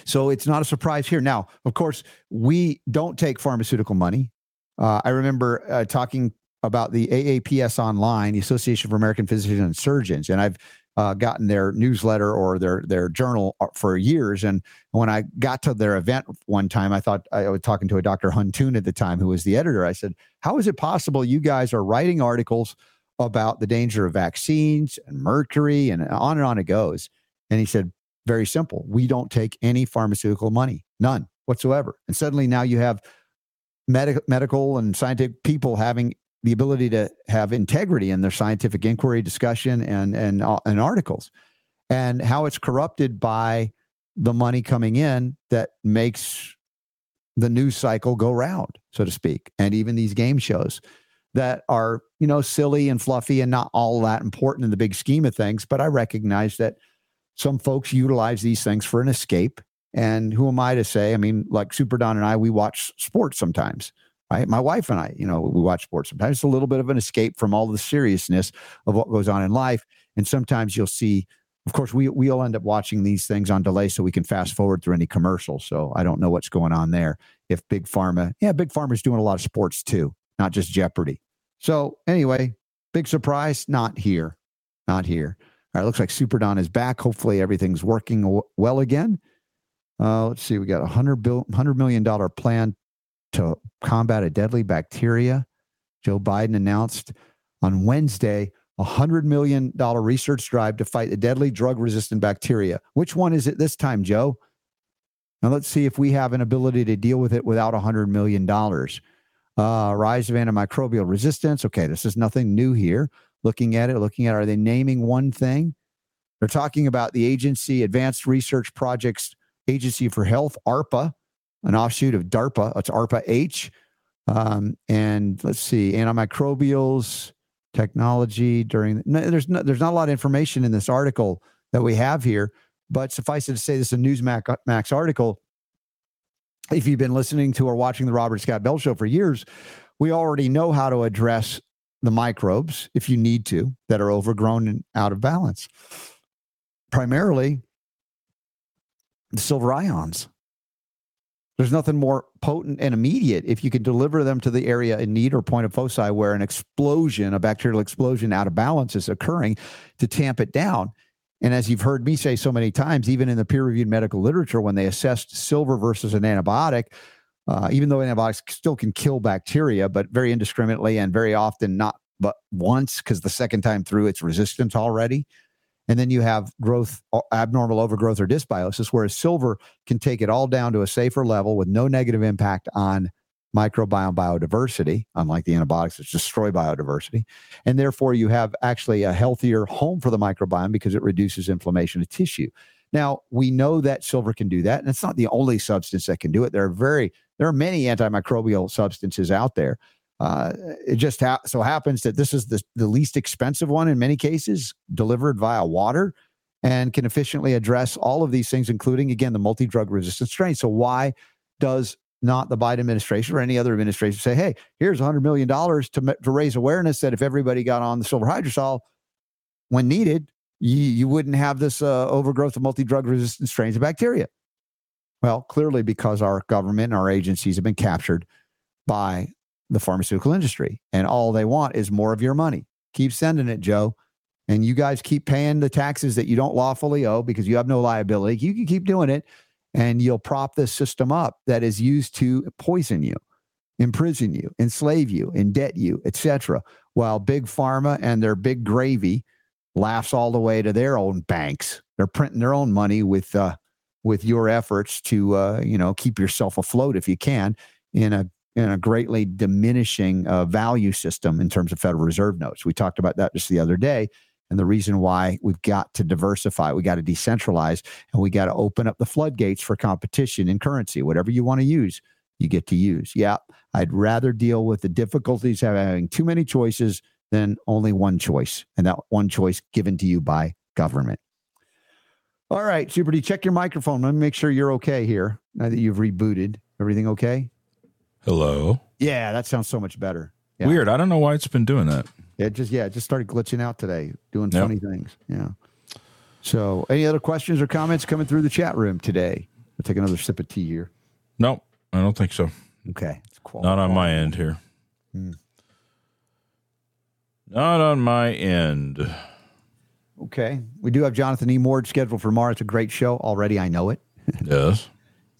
So it's not a surprise here. Now, of course, we don't take pharmaceutical money. Uh, I remember uh, talking about the AAPS Online, the Association for American Physicians and Surgeons, and I've uh, gotten their newsletter or their their journal uh, for years. And when I got to their event one time, I thought I was talking to a Dr. Huntoon at the time, who was the editor. I said, "How is it possible you guys are writing articles about the danger of vaccines and mercury and on and on it goes?" And he said, "Very simple. We don't take any pharmaceutical money, none whatsoever." And suddenly now you have medical medical and scientific people having the ability to have integrity in their scientific inquiry, discussion, and and uh, and articles, and how it's corrupted by the money coming in that makes the news cycle go round, so to speak, and even these game shows that are you know silly and fluffy and not all that important in the big scheme of things. But I recognize that some folks utilize these things for an escape. And who am I to say? I mean, like Super Don and I, we watch sports sometimes right? My wife and I, you know, we watch sports. Sometimes it's a little bit of an escape from all the seriousness of what goes on in life. And sometimes you'll see, of course, we we'll end up watching these things on delay so we can fast forward through any commercials. So I don't know what's going on there. If Big Pharma, yeah, Big Pharma's doing a lot of sports too, not just Jeopardy. So anyway, big surprise, not here, not here. All right, looks like Super Don is back. Hopefully everything's working well again. Uh, let's see, we got a hundred hundred million dollar plan to combat a deadly bacteria. Joe Biden announced on Wednesday a $100 million research drive to fight the deadly drug resistant bacteria. Which one is it this time, Joe? Now let's see if we have an ability to deal with it without a $100 million. Uh, rise of antimicrobial resistance. Okay, this is nothing new here. Looking at it, looking at are they naming one thing? They're talking about the agency, Advanced Research Projects Agency for Health, ARPA, an offshoot of DARPA. It's ARPA H. Um, and let's see, antimicrobials technology during. No, there's no, there's not a lot of information in this article that we have here, but suffice it to say, this is a Newsmax article. If you've been listening to or watching the Robert Scott Bell Show for years, we already know how to address the microbes, if you need to, that are overgrown and out of balance. Primarily, the silver ions. There's nothing more potent and immediate if you can deliver them to the area in need or point of foci where an explosion, a bacterial explosion out of balance is occurring to tamp it down. And as you've heard me say so many times, even in the peer reviewed medical literature, when they assessed silver versus an antibiotic, uh, even though antibiotics still can kill bacteria, but very indiscriminately and very often not but once, because the second time through it's resistant already. And then you have growth, abnormal overgrowth or dysbiosis, whereas silver can take it all down to a safer level with no negative impact on microbiome biodiversity, unlike the antibiotics that destroy biodiversity. And therefore, you have actually a healthier home for the microbiome because it reduces inflammation of tissue. Now, we know that silver can do that, and it's not the only substance that can do it. There are very there are many antimicrobial substances out there. Uh, it just ha- so happens that this is the, the least expensive one in many cases, delivered via water, and can efficiently address all of these things, including, again, the multi drug resistant strain. So, why does not the Biden administration or any other administration say, hey, here's $100 million to, to raise awareness that if everybody got on the silver hydrosol when needed, you, you wouldn't have this uh, overgrowth of multi drug resistant strains of bacteria? Well, clearly because our government our agencies have been captured by the pharmaceutical industry. And all they want is more of your money. Keep sending it, Joe. And you guys keep paying the taxes that you don't lawfully owe because you have no liability. You can keep doing it and you'll prop this system up that is used to poison you, imprison you, enslave you, indebt you, etc. While big pharma and their big gravy laughs all the way to their own banks. They're printing their own money with uh, with your efforts to uh, you know keep yourself afloat if you can in a in a greatly diminishing uh, value system in terms of Federal Reserve notes. We talked about that just the other day And the reason why we've got to diversify, we got to decentralize, and we got to open up the floodgates for competition in currency. Whatever you want to use, you get to use. Yeah, I'd rather deal with the difficulties of having too many choices than only one choice, and that one choice given to you by government. All right, Super D, check your microphone. Let me make sure you're okay here now that you've rebooted. Everything okay? Hello. Yeah, that sounds so much better. Yeah. Weird. I don't know why it's been doing that. It just yeah, it just started glitching out today, doing Yep. funny things. Yeah. So, any other questions or comments coming through the chat room today? I'll take another sip of tea here. Nope. I don't think so. Okay. It's qual- Not on my end here. Hmm. Not on my end. Okay. We do have Jonathan E. Moore scheduled for tomorrow. It's a great show already. I know it. Yes.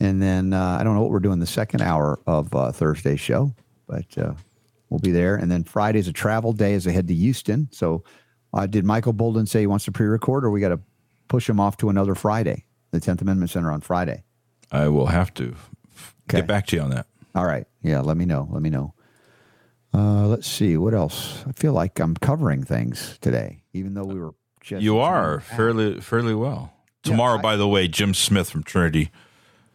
And then uh, I don't know what we're doing the second hour of uh, Thursday's show, but uh, we'll be there. And then Friday's a travel day as I head to Houston. So uh, did Michael Boldin say he wants to pre-record, or we got to push him off to another Friday, the Tenth Amendment Center on Friday? I will have to Okay. get back to you on that. All right. Yeah. Let me know. Let me know. Uh, let's see what else. I feel like I'm covering things today, even though we were. Just You are fairly fairly well. Tomorrow, by the way, Jim Smith from Trinity.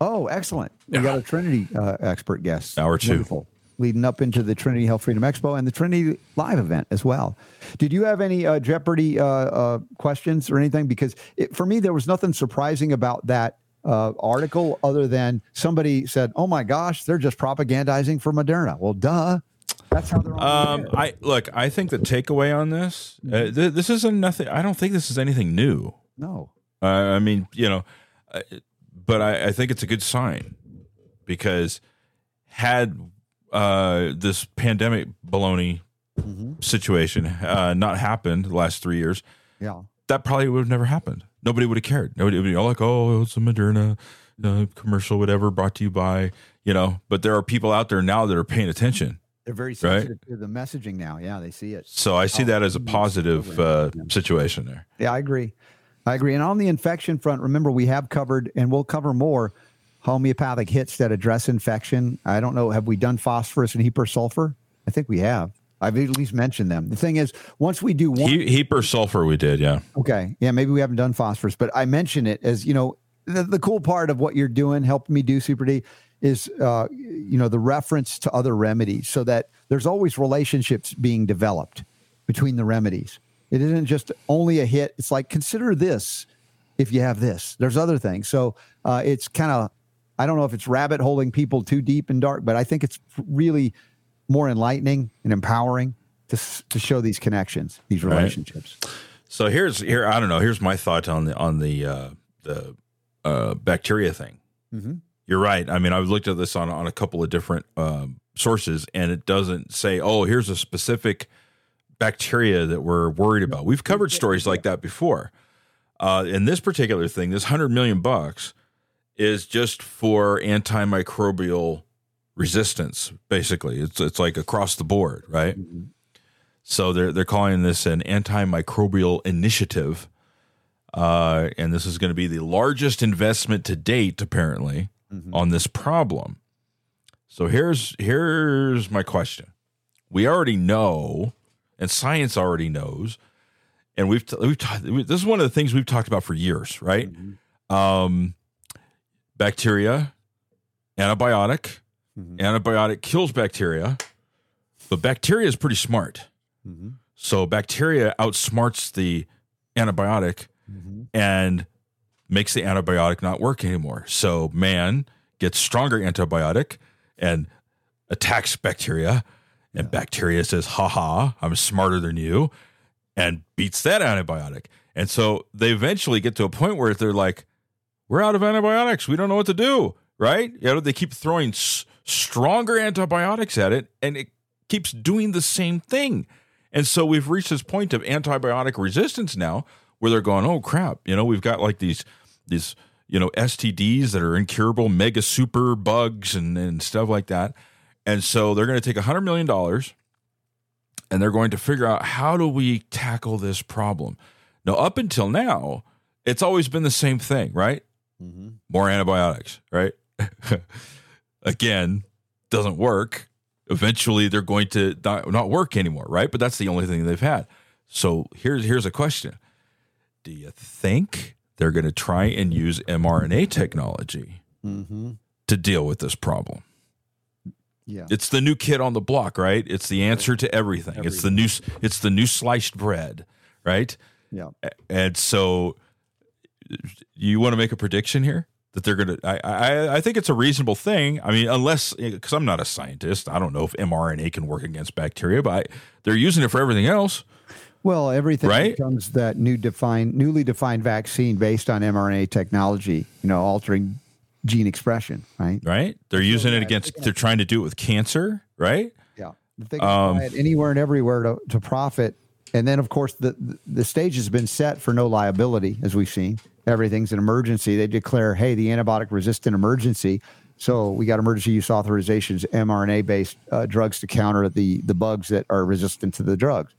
Oh, excellent. We got a Trinity uh, expert guest. Hour two. Wonderful. Leading up into the Trinity Health Freedom Expo and the Trinity Live event as well. Did you have any uh, Jeopardy uh, uh, questions or anything? Because it, for me, there was nothing surprising about that uh, article other than somebody said, "Oh my gosh, they're just propagandizing for Moderna." Well, duh. That's how they're. Um, I look. I think the takeaway on this, uh, th- this isn't nothing. I don't think this is anything new. no. Uh, I mean, you know, uh, but I, I think it's a good sign because had uh, this pandemic baloney situation uh, not happened the last three years, Yeah. that probably would have never happened. Nobody would have cared. Nobody would be all like, "Oh, it's a Moderna uh, commercial, whatever, brought to you by," you know. But there are people out there now that are paying attention. They're very Right. sensitive to the messaging now. Yeah, they see it. So I see Oh, that as a mm, positive uh, situation there. Yeah, I agree. I agree. And on the infection front, remember we have covered and we'll cover more homeopathic hits that address infection. I don't know, have we done phosphorus and hepar sulfur? I think we have. I've at least mentioned them. The thing is, once we do one, He, heap sulfur, we did, yeah. okay, yeah, maybe we haven't done phosphorus, but I mention it as you know, the, the cool part of what you're doing, helping me do Super D, is uh, you know the reference to other remedies, so that there's always relationships being developed between the remedies. It isn't just only a hit. It's like consider this if you have this. There's other things. So uh, it's kind of I don't know if it's rabbit holing people too deep and dark, but I think it's really more enlightening and empowering to to show these connections, these Right. relationships. So here's here I don't know. Here's my thought on the on the uh, the uh, bacteria thing. Mhm. You're right. I mean, I've looked at this on on a couple of different um, sources, and it doesn't say, "Oh, here's a specific bacteria that we're worried about." We've covered stories like that before. Uh, in this particular thing, this hundred million bucks is just for antimicrobial resistance. Basically, it's it's like across the board, right? So they're they're calling this an antimicrobial initiative, uh, and this is going to be the largest investment to date, apparently, on this problem. So here's here's my question: We already know, and science already knows, and we've t- we've ta- this is one of the things we've talked about for years, right? Um, bacteria, antibiotic, mm-hmm. antibiotic kills bacteria, but bacteria is pretty smart. Mm-hmm. So bacteria outsmarts the antibiotic mm-hmm. and makes the antibiotic not work anymore. So man gets stronger antibiotic and attacks bacteria, and bacteria says, "Ha ha, I'm smarter than you," and beats that antibiotic. And so they eventually get to a point where they're like, "We're out of antibiotics. We don't know what to do." Right? You know, they keep throwing s- stronger antibiotics at it, and it keeps doing the same thing. And so we've reached this point of antibiotic resistance now where they're going, oh crap, you know, we've got like these these, you know, STDs that are incurable, mega super bugs and, and stuff like that. And so they're going to take hundred million dollars and they're going to figure out how do we tackle this problem. Now, up until now, it's always been the same thing, right? More antibiotics, right? Again, doesn't work. Eventually, they're going to not, not work anymore, right? But that's the only thing they've had. So here's here's a question: Do you think they're going to try and use mRNA technology Mm-hmm. to deal with this problem? Yeah. It's the new kid on the block, right? It's the answer to everything. It's the new it's the new sliced bread, right? Yeah. And so you want to make a prediction here that they're going to I, I I think it's a reasonable thing. I mean, unless cuz I'm not a scientist, I don't know if mRNA can work against bacteria, but I, they're using it for everything else. Well, everything Right? becomes that new defined, newly defined vaccine based on mRNA technology. You know, altering gene expression. Right. Right? They're using it against they're trying to do it with cancer, right? Yeah. They can Um, it anywhere and everywhere to, to profit. And then, of course, the, the stage has been set for no liability, as we've seen. Everything's an emergency. They declare, hey, the antibiotic resistant emergency. So we got emergency use authorizations, mRNA based uh, drugs to counter the, the bugs that are resistant to the drugs.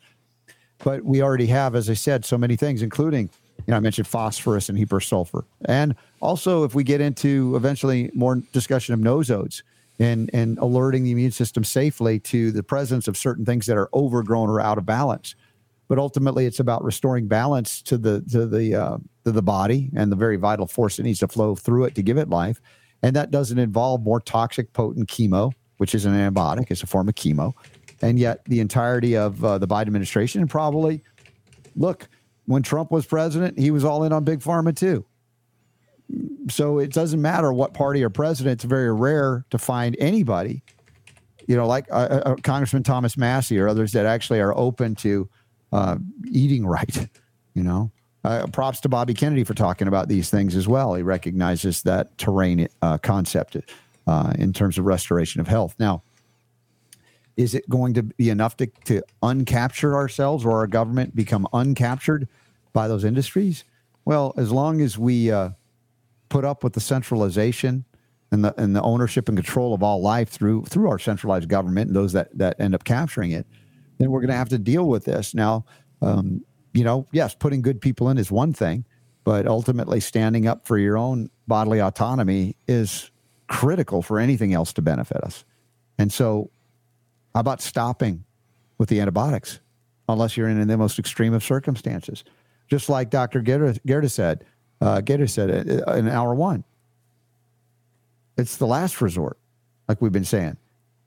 But we already have, as I said, so many things, including, you know, I mentioned phosphorus and hepar sulfur. And also, if we get into eventually more discussion of nosodes and, and alerting the immune system safely to the presence of certain things that are overgrown or out of balance. But ultimately, it's about restoring balance to the to the uh, to the body and the very vital force that needs to flow through it to give it life. And that doesn't involve more toxic, potent chemo, which is an antibiotic. It's a form of chemo. And yet, the entirety of uh, the Biden administration, and probably, look, when Trump was president, he was all in on big pharma too. So it doesn't matter what party or president. It's very rare to find anybody, you know, like uh, uh, Congressman Thomas Massie or others that actually are open to uh, eating right. You know, uh, props to Bobby Kennedy for talking about these things as well. He recognizes that terrain uh, concept uh, in terms of restoration of health. Now, is it going to be enough to, to uncapture ourselves or our government become uncaptured by those industries? Well, as long as we uh, put up with the centralization and the and the ownership and control of all life through through our centralized government and those that that end up capturing it, then we're going to have to deal with this. Now, um, you know, yes, putting good people in is one thing, but ultimately standing up for your own bodily autonomy is critical for anything else to benefit us. And so, how about stopping with the antibiotics, unless you're in the most extreme of circumstances? Just like Dr. Gaeta, said, uh, said uh, in hour one, it's the last resort, like we've been saying.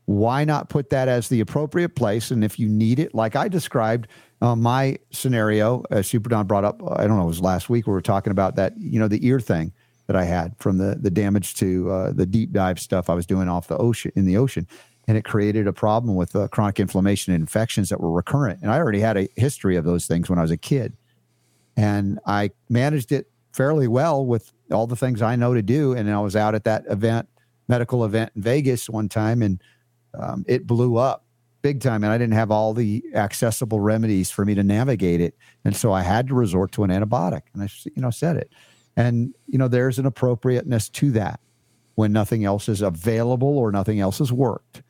Why not put that as the appropriate place? And if you need it, like I described uh, my scenario, uh, Super Don brought up, I don't know, it was last week we were talking about that, you know, the ear thing that I had from the the damage to uh, the deep dive stuff I was doing off the ocean in the ocean, and it created a problem with uh, chronic inflammation and infections that were recurrent. And I already had a history of those things when I was a kid, and I managed it fairly well with all the things I know to do. And I was out at that event, medical event in Vegas one time, and um, it blew up big time. And I didn't have all the accessible remedies for me to navigate it, and so I had to resort to an antibiotic. And I, you know, said it. And, you know, there's an appropriateness to that when nothing else is available or nothing else has worked.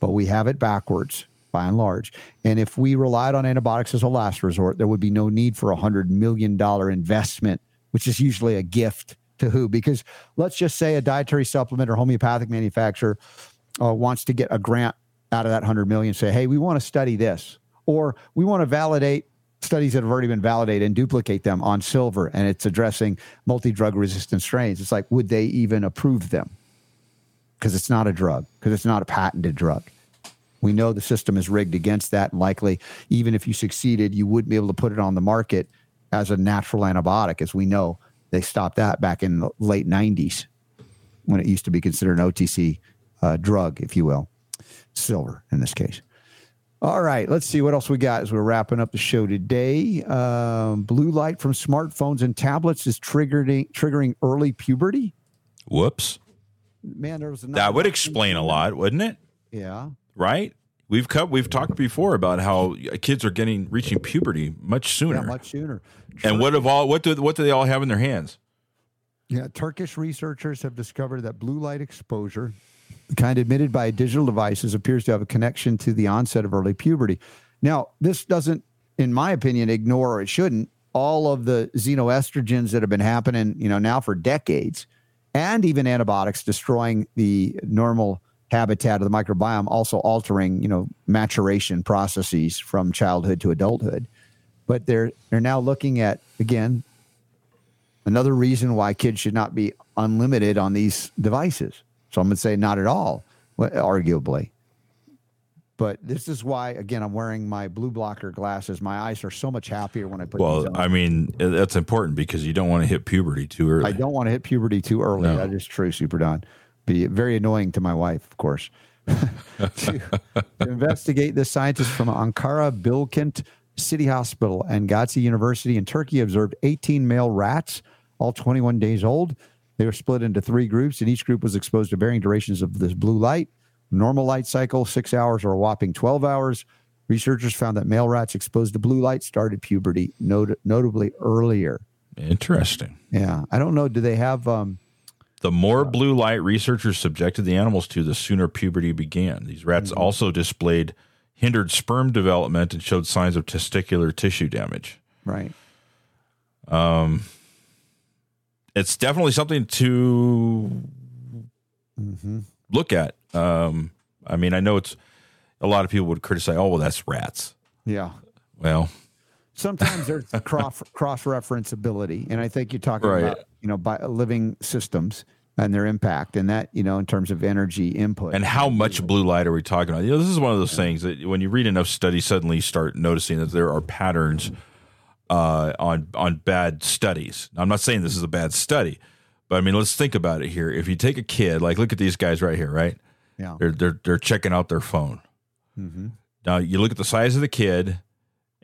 But we have it backwards by and large. And if we relied on antibiotics as a last resort, there would be no need for a $100 million investment, which is usually a gift to who? Because let's just say a dietary supplement or homeopathic manufacturer uh, wants to get a grant out of that 100 million, say, hey, we want to study this, or we want to validate studies that have already been validated and duplicate them on silver and it's addressing multi-drug resistant strains. It's like would they even approve them? Because it's not a drug because it's not a patented drug. We know the system is rigged against that and likely even if you succeeded you wouldn't be able to put it on the market as a natural antibiotic as we know they stopped that back in the late 90s when it used to be considered an otc uh, drug if you will silver in this case all right, let's see what else we got as we're wrapping up the show today. Um, blue light from smartphones and tablets is triggering triggering early puberty. Whoops. Man, there was That would explain a lot, wouldn't it? Yeah, Right? We've cut, we've talked before about how kids are getting reaching puberty much sooner. yeah, much sooner. and what of all what do what do they all have in their hands? Yeah, Turkish researchers have discovered that blue light exposure, kind emitted by digital devices, appears to have a connection to the onset of early puberty. Now, this doesn't, in my opinion, ignore or it shouldn't all of the xenoestrogens that have been happening, you know, now for decades, and even antibiotics destroying the normal habitat of the microbiome, also altering, you know, maturation processes from childhood to adulthood. but they're they're now looking at again another reason why kids should not be unlimited on these devices. Some would say not at all, arguably. But this is why, again, I'm wearing my blue blocker glasses. My eyes are so much happier when I put these on. Well. I mean, that's important because you don't want to hit puberty too early. I don't want to hit puberty too early. No. That is true, Super Don. Be very annoying to my wife, of course. to, to investigate this, scientists from Ankara Bilkent City Hospital and Gazi University in Turkey observed 18 male rats, all 21 days old. They were split into three groups, and each group was exposed to varying durations of this blue light. Normal light cycle, six hours or a whopping 12 hours. Researchers found that male rats exposed to blue light started puberty not- notably earlier. Interesting. Yeah. I don't know. Do they have um, The more blue light researchers subjected the animals to, the sooner puberty began. These rats Mm-hmm. also displayed hindered sperm development and showed signs of testicular tissue damage. right? Um, it's definitely something to Mm-hmm. look at. Um, I mean, I know it's a lot of people would criticize, oh, well, that's rats. Yeah. Well, Sometimes there's cross cross referenceability, and I think you're talking Right. about you know by living systems and their impact, and that you know in terms of energy input. and how much blue light are we talking about? You know, this is one of those things that when you read enough studies, suddenly you start noticing that there are patterns uh, on on bad studies. Now, I'm not saying this is a bad study, but I mean, let's think about it here. If you take a kid, like look at these guys right here, right? Yeah. They're they're they're checking out their phone. Mhm. Now you look at the size of the kid,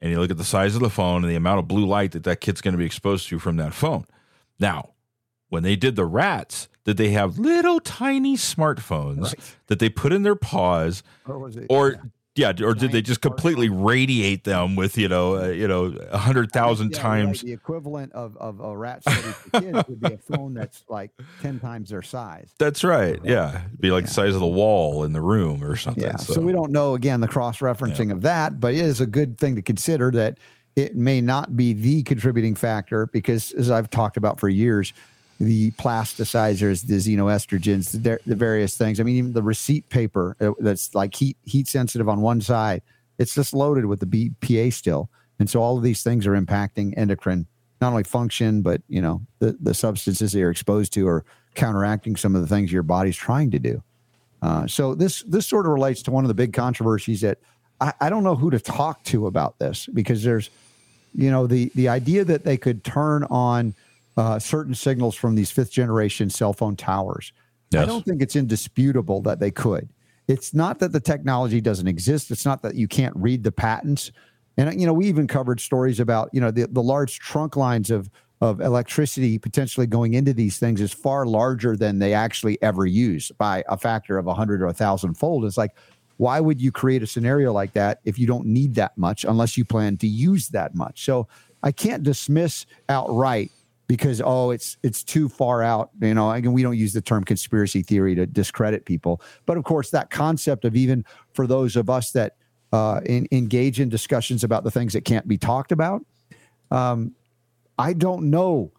and you look at the size of the phone and the amount of blue light that that kid's going to be exposed to from that phone. Now, when they did the rats, did they have little tiny smartphones that they put in their paws, Or was it? or yeah, or did they just completely radiate them with you know uh, you know a hundred thousand Yeah, right. times? The equivalent of, of a rat study for kids would be a phone that's like ten times their size. That's right. Yeah, It'd be like the size of the wall in the room or something. Yeah. So, we don't know again the cross referencing of that, but it is a good thing to consider that it may not be the contributing factor because, as I've talked about for years, the plasticizers, the xenoestrogens, the, the various things. I mean, even the receipt paper uh, that's like heat heat sensitive on one side, it's just loaded with the BPA still, and so all of these things are impacting endocrine not only function but you know the the substances that you're exposed to are counteracting some of the things your body's trying to do. Uh, so this this sort of relates to one of the big controversies that I, I don't know who to talk to about this because there's, you know, the the idea that they could turn on uh, certain signals from these fifth generation cell phone towers. I don't think it's indisputable that they could. It's not that the technology doesn't exist. It's not that you can't read the patents. And you know, we even covered stories about you know the, the large trunk lines of of electricity potentially going into these things is far larger than they actually ever use by a factor of a hundred or a thousand fold. It's like, why would you create a scenario like that if you don't need that much unless you plan to use that much? So I can't dismiss outright because oh it's it's too far out you know again we don't use the term conspiracy theory to discredit people. But of course that concept of even for those of us that uh, in, engage in discussions about the things that can't be talked about um, i don't know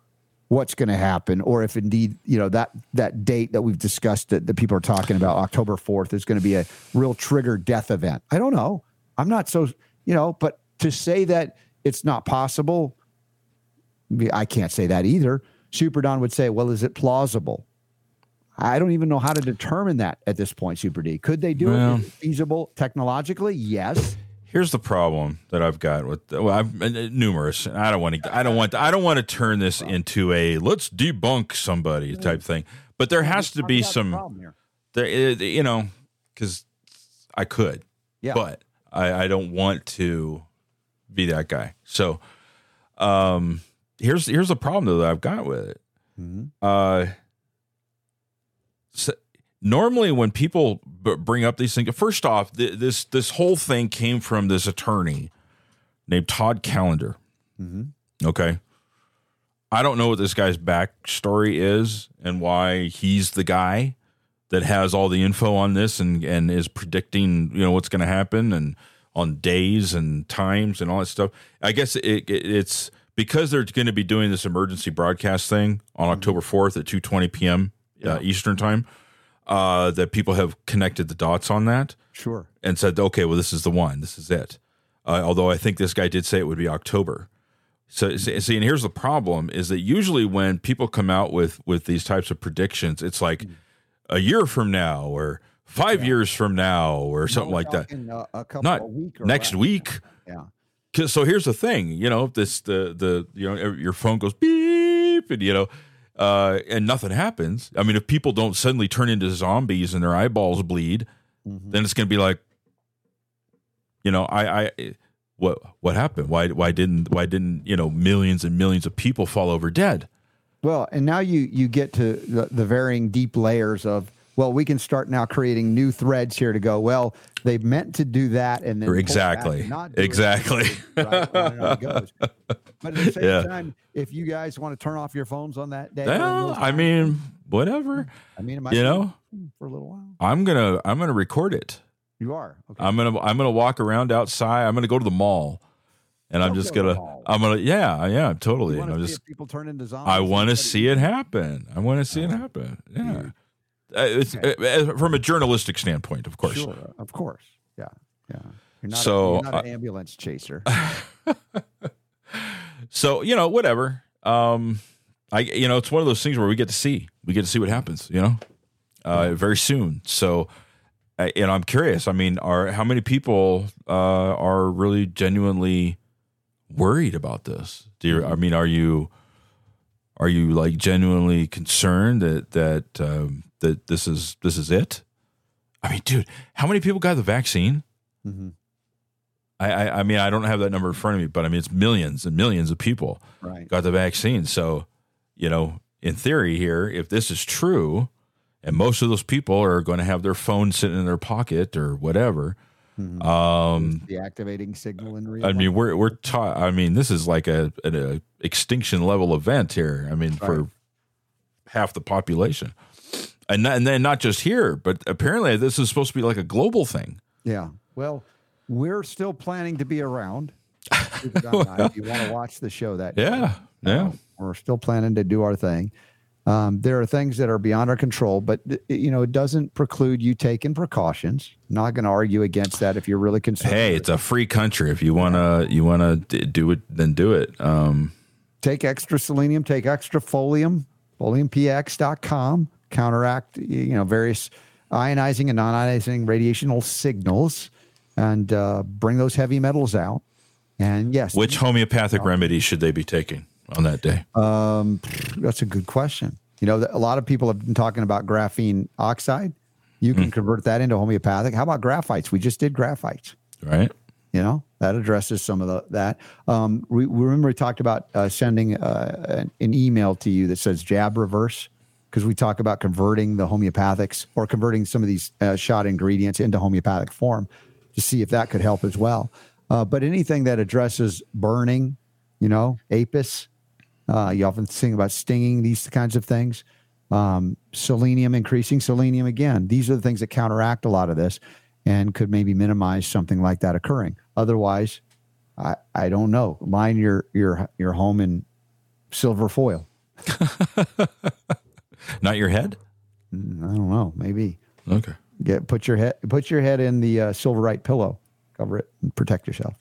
what's going to happen or if indeed you know that that date that we've discussed that, that people are talking about october 4th is going to be a real trigger death event. I don't know. I'm not so you know but to say that it's not possible I can't say that either. Super Don would say, well, is it plausible? I don't even know how to determine that at this point, Super D. Could they do Well- it? It feasible technologically? Yes. Here's the problem that I've got with well, I've uh, numerous. and I don't want to. I don't want. I don't want to turn this into a let's debunk somebody type thing. But there has to be some. There, uh, you know, because I could. Yeah. But I, I don't want to be that guy. So, um, here's here's the problem though that I've got with it. Uh, so normally when people b- bring up these things, first off, th- this this whole thing came from this attorney named Todd Callender. Okay. I don't know what this guy's backstory is and why he's the guy that has all the info on this and, and is predicting, you know, what's going to happen and on days and times and all that stuff. I guess it, it, it's because they're going to be doing this emergency broadcast thing on October 4th at 2:20 p.m. Uh, Eastern time. Uh, that people have connected the dots on that Sure. and said, okay, well, this is the one. This is it. Uh, although I think this guy did say it would be October. So see, see, and here's the problem: is that usually when people come out with with these types of predictions, it's like a year from now or five years from now or something we're like that. uh, a Not a week or next less. week. Yeah. So here's the thing, you know, this the the you know your phone goes beep, and you know, uh, and nothing happens. I mean, if people don't suddenly turn into zombies and their eyeballs bleed, Mm-hmm. then it's going to be like, you know, I, I, what what happened? Why why didn't why didn't you know millions and millions of people fall over dead? Well, and now you you get to the, the varying deep layers of well, we can start now creating new threads here to go. Well, they meant to do that, and then Or pull back exactly. not it. Exactly. Right, on and on it goes. But at the same Yeah. time, if you guys want to turn off your phones on that day, Well, I mean, whatever. I mean, You know, for a little while. I'm gonna I'm gonna record it. You are. Okay. I'm gonna I'm gonna walk around outside. I'm gonna go to the mall, and I'm Don't just go to gonna. I'm gonna yeah yeah totally. You And want I'm just people turn into zombies? I want to see it happen. I want to see it uh-huh. happen. Yeah. It's, uh, uh, from a journalistic standpoint, of course. Sure, of course. Yeah, yeah. You're not, So, a, you're not an uh, ambulance chaser. So you know, whatever. Um, I you know, it's one of those things where we get to see we get to see what happens. You know, uh, very soon. So, I, and I'm curious. I mean, are how many people uh, are really genuinely worried about this? Do you? I mean, are you? Are you like genuinely concerned that that um, that this is this is it? I mean, dude, how many people got the vaccine? Mhm. I, I I mean, I don't have that number in front of me, but I mean, it's millions and millions of people Right. got the vaccine. So, you know, in theory, here, if this is true, and most of those people are going to have their phone sitting in their pocket or whatever, um, the activating signal in real. I mean, life. we're we're taught. I mean, this is like a an a extinction level event here. I mean, for half the population, and not, and then not just here, but apparently this is supposed to be like a global thing. Yeah. Well, we're still planning to be around. If you want to watch the show that day. Yeah, yeah. We're still planning to do our thing. Um, there are things that are beyond our control, but th- you know it doesn't preclude you taking precautions. Not going to argue against that if you're really concerned. Hey, it's a free country. If you wanna you wanna d- do it, then do it. Um, take extra selenium, take extra folium, foliumpx.com, counteract you know various ionizing and non-ionizing radiational signals, and uh, bring those heavy metals out. And yes, which homeopathic remedy should they be taking on that day? Um, that's a good question. You know, a lot of people have been talking about graphene oxide. You can convert that into homeopathic. How about graphites? We just did graphites. Right. You know, that addresses some of the, that. Um, we, we remember we talked about uh, sending uh, an, an email to you that says jab reverse because we talk about converting the homeopathics or converting some of these uh, shot ingredients into homeopathic form to see if that could help as well. Uh, but anything that addresses burning, you know, apis, uh, you often think about stinging, these kinds of things. Um, selenium, increasing selenium again. These are the things that counteract a lot of this and could maybe minimize something like that occurring. Otherwise, I, I don't know. Line your your your home in silver foil. Not your head. I don't know. Maybe Okay. get put your head put your head in the uh, silverite pillow, cover it, and protect yourself.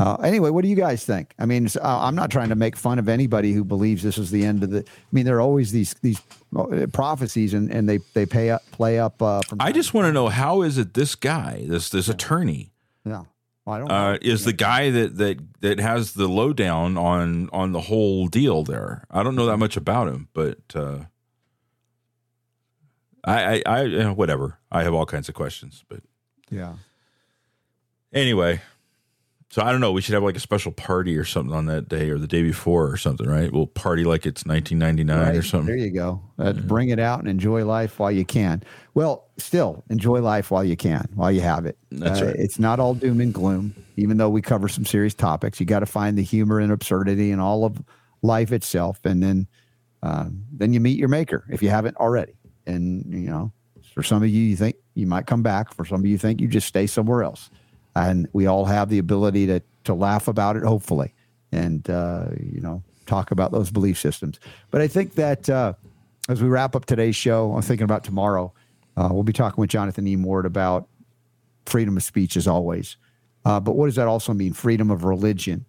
Uh, anyway, what do you guys think? I mean, uh, I'm not trying to make fun of anybody who believes this is the end of the. I mean, there are always these these uh, prophecies, and, and they they pay up play up. Uh, from I just want to know how is it this guy, this this attorney, no, well, I don't. uh, is the guy that that that has the lowdown on on the whole deal there. I don't know that much about him, but uh, I I, I you know, whatever. I have all kinds of questions, but yeah. anyway. So I don't know. We should have like a special party or something on that day or the day before or something, right? We'll party like it's 1999 or something. There you go. Uh, Bring it out and enjoy life while you can. Well, still enjoy life while you can, while you have it. That's Uh, right. It's not all doom and gloom, even though we cover some serious topics. You got to find the humor and absurdity in all of life itself, and then um, then you meet your maker if you haven't already. And you know, for some of you, you think you might come back. For some of you, think you just stay somewhere else. And we all have the ability to to laugh about it, hopefully, and uh, you know, talk about those belief systems. But I think that uh, as we wrap up today's show, I'm thinking about tomorrow. Uh, we'll be talking with Jonathan E. Ward about freedom of speech as always. Uh, but what does that also mean? Freedom of religion.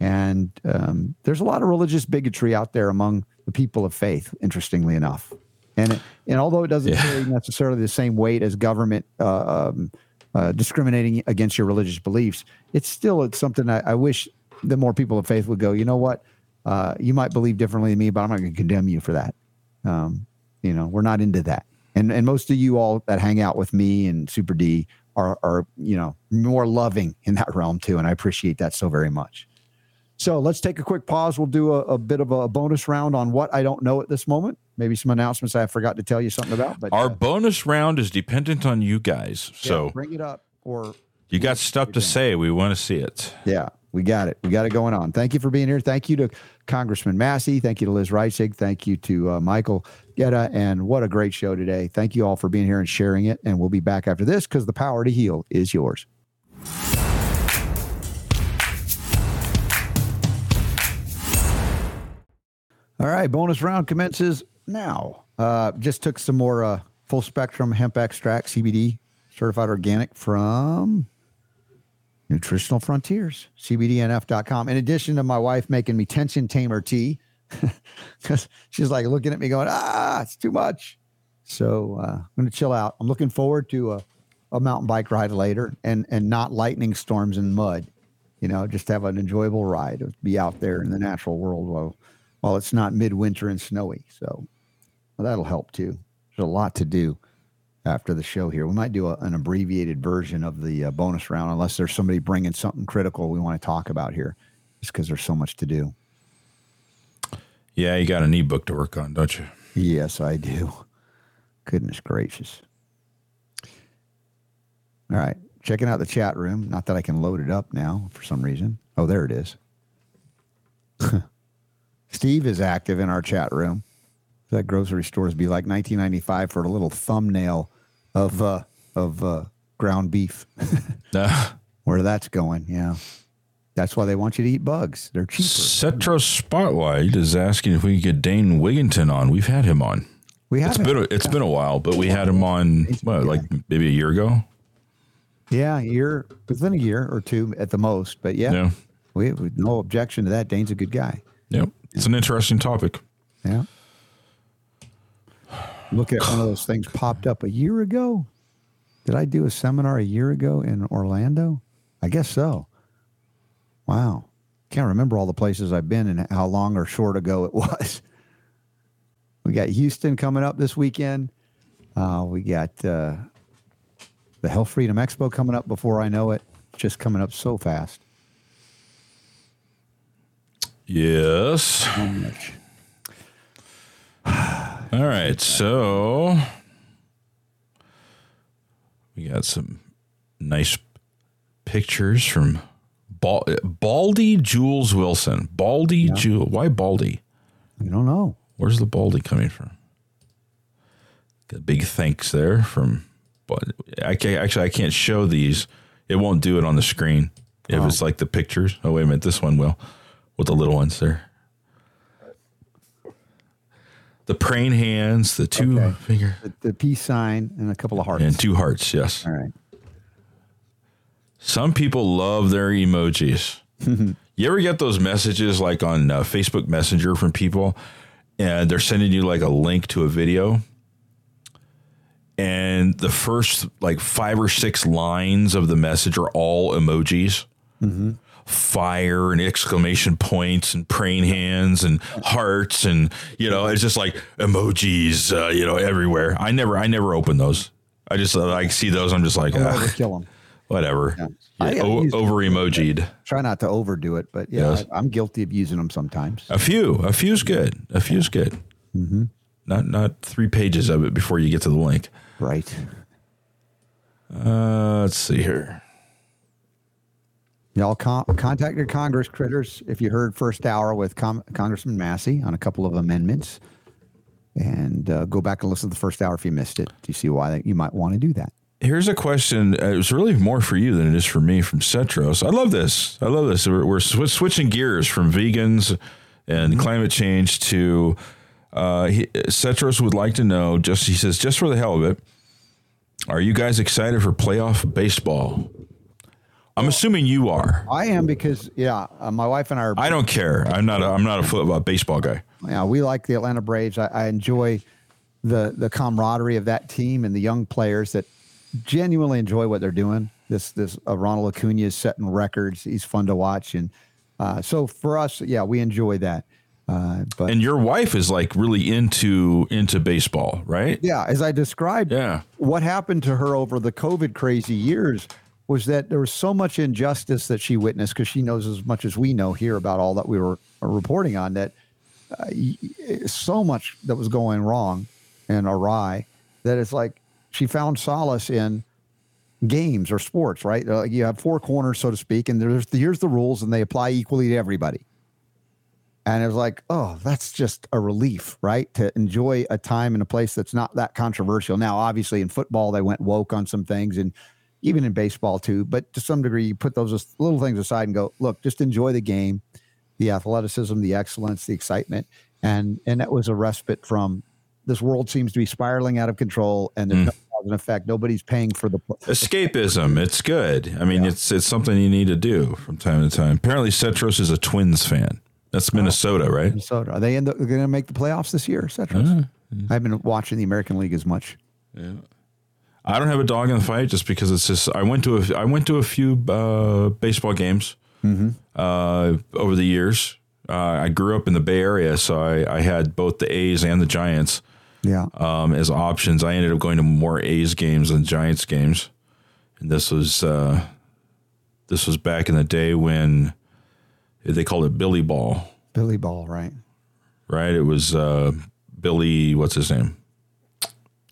And um, there's a lot of religious bigotry out there among the people of faith, interestingly enough. And, and although it doesn't Yeah. carry necessarily the same weight as government uh, um, uh, discriminating against your religious beliefs, it's still it's something I, I wish the more people of faith would go, you know what? Uh, you might believe differently than me, but I'm not going to condemn you for that. Um, you know, we're not into that. And and most of you all that hang out with me and Super D are are you know more loving in that realm too, and I appreciate that so very much. So let's take a quick pause. We'll do a, a bit of a bonus round on what I don't know at this moment. Maybe some announcements I forgot to tell you something about. But Our uh, bonus round is dependent on you guys. yeah, So bring it up or you got stuff to say. We want to see it. Yeah, we got it. We got it going on. Thank you for being here. Thank you to Congressman Massie. Thank you to Liz Reitzig. Thank you to uh, Michael Gaeta. And what a great show today. Thank you all for being here and sharing it. And we'll be back after this because the power to heal is yours. All right, bonus round commences now. Uh, just took some more uh, full spectrum hemp extract, CBD, certified organic from Nutritional Frontiers, CBDNF.com. In addition to my wife making me tension tamer tea, because she's like looking at me going, ah, it's too much. So uh, I'm going to chill out. I'm looking forward to a, a mountain bike ride later and, and not lightning storms and mud. You know, just have an enjoyable ride, be out there in the natural world while, while it's not midwinter and snowy. So well, that'll help too. There's a lot to do after the show here. We might do a, an abbreviated version of the uh, bonus round, unless there's somebody bringing something critical we want to talk about here, just because there's so much to do. Yeah, you got an ebook to work on, don't you? Yes, I do. Goodness gracious. All right. Checking out the chat room. Not that I can load it up now for some reason. Oh, there it is. Steve is active in our chat room. That grocery stores be like 1995 for a little thumbnail of uh, of uh, ground beef. Where that's going, yeah. That's why they want you to eat bugs. They're cheaper. Cetro Spotlight is asking if we could get Dane Wigington on. We've had him on. We It's have been a, it's been a while, but we had him on what, like maybe a year ago. Yeah, a year within a year or two at the most. But yeah, Yeah. we have no objection to that. Dane's a good guy. Yep, it's an interesting topic. Yeah. Look at one of those things popped up a year ago. Did I do a seminar a year ago in Orlando? I guess so. Wow. Can't remember all the places I've been and how long or short ago it was. We got Houston coming up this weekend. Uh, we got uh, the Health Freedom Expo coming up before I know it. Just coming up so fast. Yes. All right, so we got some nice pictures from Bal- Baldy Jules Wilson. Baldy Jewel. Why Baldy? I don't know. Where's the Baldy coming from? Got big thanks there from. But I can't, actually I can't show these. It won't do it on the screen if it's oh. like the pictures. Oh wait a minute, this one will with the little ones there. The praying hands, the two Okay. finger The, the peace sign and a couple of hearts. and two hearts. Yes. All right. Some people love their emojis. you ever get those messages like on uh, Facebook Messenger from people and they're sending you like a link to a video? And the first like five or six lines of the message are all emojis fire and exclamation points and praying hands and hearts and you know it's just like emojis uh, you know everywhere i never i never open those i just uh, like see those i'm just like "Ah, overkill them. whatever I- Yeah, I o- over emojied Try not to overdo it, but yeah, Yes. I, I'm guilty of using them sometimes. a few a few's good a few's good Mm-hmm. not not three pages of it before you get to the link Right. uh let's see here Y'all con- contact your Congress critters if you heard first hour with Com- Congressman Massie on a couple of amendments. And uh, go back and listen to the first hour if you missed it. Do you see why you might want to do that? Here's a question. uh, It's really more for you than it is for me from Cetros. I love this. I love this. We're, we're sw- switching gears from vegans and climate change to uh, he, Cetros would like to know. Just he says, just for the hell of it, are you guys excited for playoff baseball? I'm assuming you are. I am because yeah, uh, my wife and I are. I don't care. I'm not. A, I'm not a football baseball guy. Yeah, we like the Atlanta Braves. I, I enjoy the the camaraderie of that team and the young players that genuinely enjoy what they're doing. This this uh, Ronald Acuna is setting records. He's fun to watch, and uh, so for us, yeah, we enjoy that. Uh, but And your wife is like really into into baseball, right? yeah, as I described, Yeah. what happened to her over the COVID crazy years was that there was so much injustice that she witnessed because she knows as much as we know here about all that we were uh, reporting on that uh, so much that was going wrong and awry that it's like she found solace in games or sports, right? Uh, you have four corners, so to speak, and there's here's the rules and they apply equally to everybody. And it was like, oh, that's just a relief, right? To enjoy a time in a place that's not that controversial. Now, obviously, in football, they went woke on some things, and even in baseball too. But to some degree, you put those little things aside and go, look, just enjoy the game, the athleticism, the excellence, the excitement, and and that was a respite from this world seems to be spiraling out of control, and there's hmm. no cause and effect. Nobody's paying for the Escapism. It's good. I mean, it's it's something you need to do from time to time. Apparently, Cetros is a Twins fan. That's oh, Minnesota, right? Minnesota. Are they the, going to make the playoffs this year, et cetera? Uh-huh. I haven't been watching the American League as much. I don't have a dog in the fight just because it's just I went to a I went to a few uh, baseball games uh, over the years. Uh, I grew up in the Bay Area, so I, I had both the A's and the Giants Yeah. um, as options. I ended up going to more A's games than Giants games, and this was uh, this was back in the day when they called it Billy Ball, Billy Ball, right? right? It was uh, Billy. What's his name?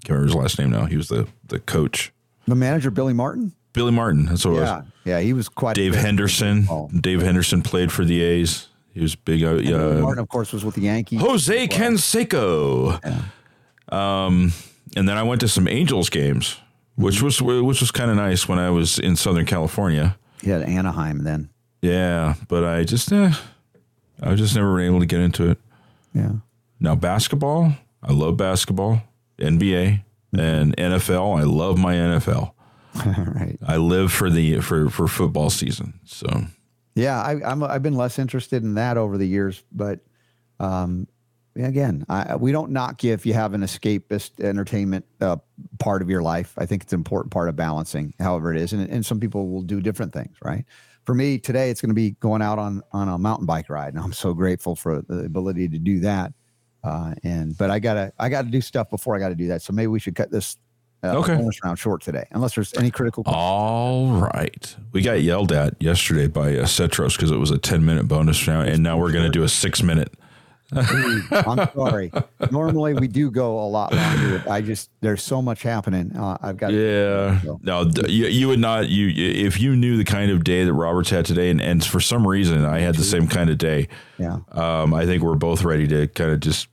Can't remember his last name now. He was the the coach. The manager, Billy Martin. Billy Martin. That's what it was. Yeah, yeah, he was quite. Dave Henderson. Dave Henderson played for the A's. He was big. Uh, uh, Martin, of course, was with the Yankees. Jose Canseco. Um, and then I went to some Angels games, which was which was kind of nice when I was in Southern California. Yeah, Anaheim then. Yeah, but I just eh, I was just never been able to get into it. Yeah. Now basketball, I love basketball, NBA and NFL. I love my NFL. right. I live for the for for football season. So Yeah, I, I'm. I've been less interested in that over the years, but um, again, I, we don't knock you if you have an escapist entertainment uh, part of your life. I think it's an important part of balancing, however it is, and, and some people will do different things, right? For me today, it's going to be going out on on a mountain bike ride, and I'm so grateful for the ability to do that. Uh, and but I gotta I gotta do stuff before I got to do that. So maybe we should cut this uh, Okay. bonus round short today, unless there's any critical. All right. We got yelled at yesterday by uh, Cetros because it was a 10 minute bonus round, and now we're to do a six minute. I'm sorry. Normally we do go a lot longer. I just there's so much happening. Uh, I've got Yeah. No, you, you would not. You if you knew the kind of day that Roberts had today, and, and for some reason I had the same kind of day. Yeah. Um, I think we're both ready to kind of just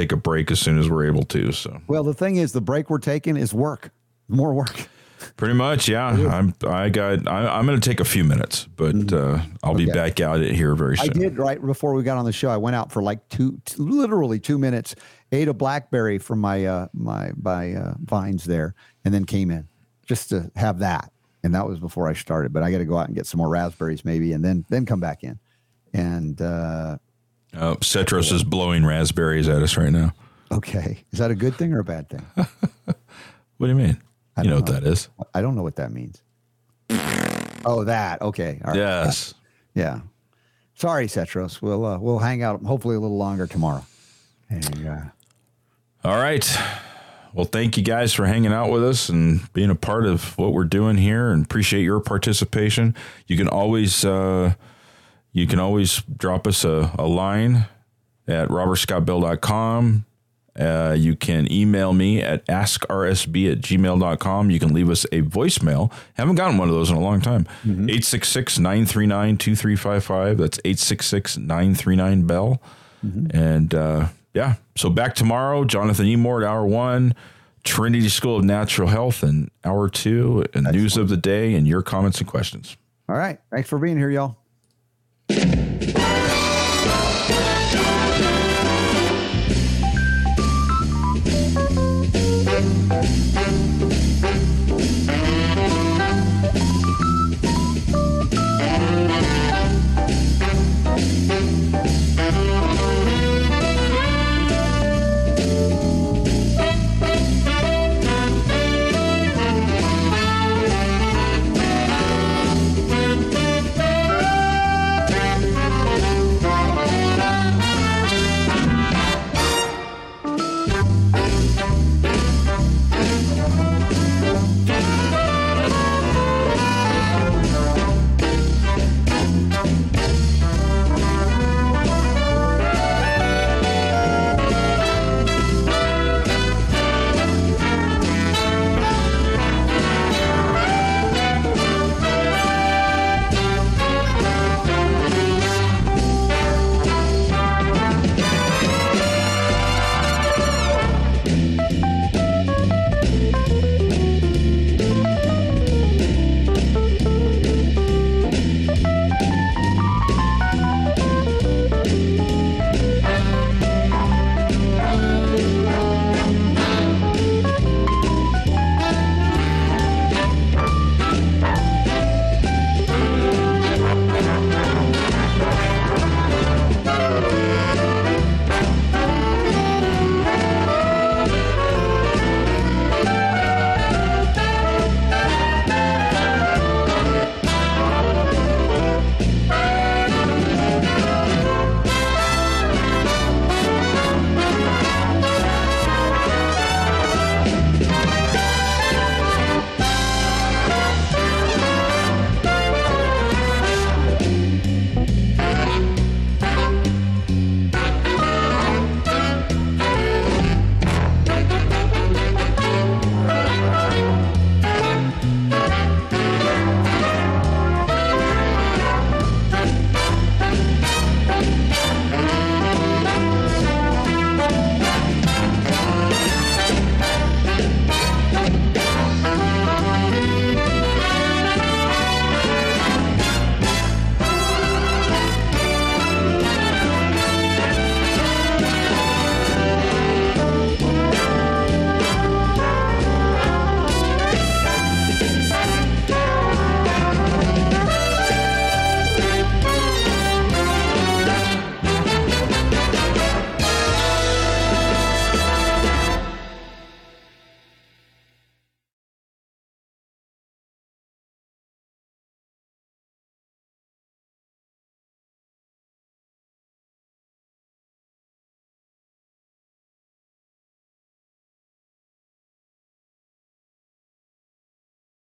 take a break as soon as we're able to. So Well, the thing is, the break we're taking is work, more work. pretty much, yeah. I'm. I got. I, I'm going to take a few minutes, but uh, I'll be Mm-hmm. Back out here very soon. I did right before we got on the show. I went out for like two, t- literally two minutes, ate a blackberry from my uh, my my uh, vines there, and then came in just to have that. And that was before I started. But I got to go out and get some more raspberries maybe, and then then come back in. And uh, Oh, Cetros is blowing raspberries at us right now. okay, is that a good thing or a bad thing? What do you mean? I You know don't what that is? I don't know what that means. Oh, that okay. All right. Yes. Yeah. Sorry, Cetros. We'll uh, we'll hang out hopefully a little longer tomorrow. And uh, All right. Well, thank you guys for hanging out with us and being a part of what we're doing here, and appreciate your participation. You can always uh, you can always drop us a, a line at robertscottbell.com. Uh, you can email me at askrsb at gmail.com. You can leave us a voicemail. Haven't gotten one of those in a long time. 866 939 2355. That's 866 939 Bell. And uh, yeah, so back tomorrow, Jonathan Emord, hour one, Trinity School of Natural Health, and hour two, and news of the day, and your comments and questions. all right. Thanks for being here, y'all.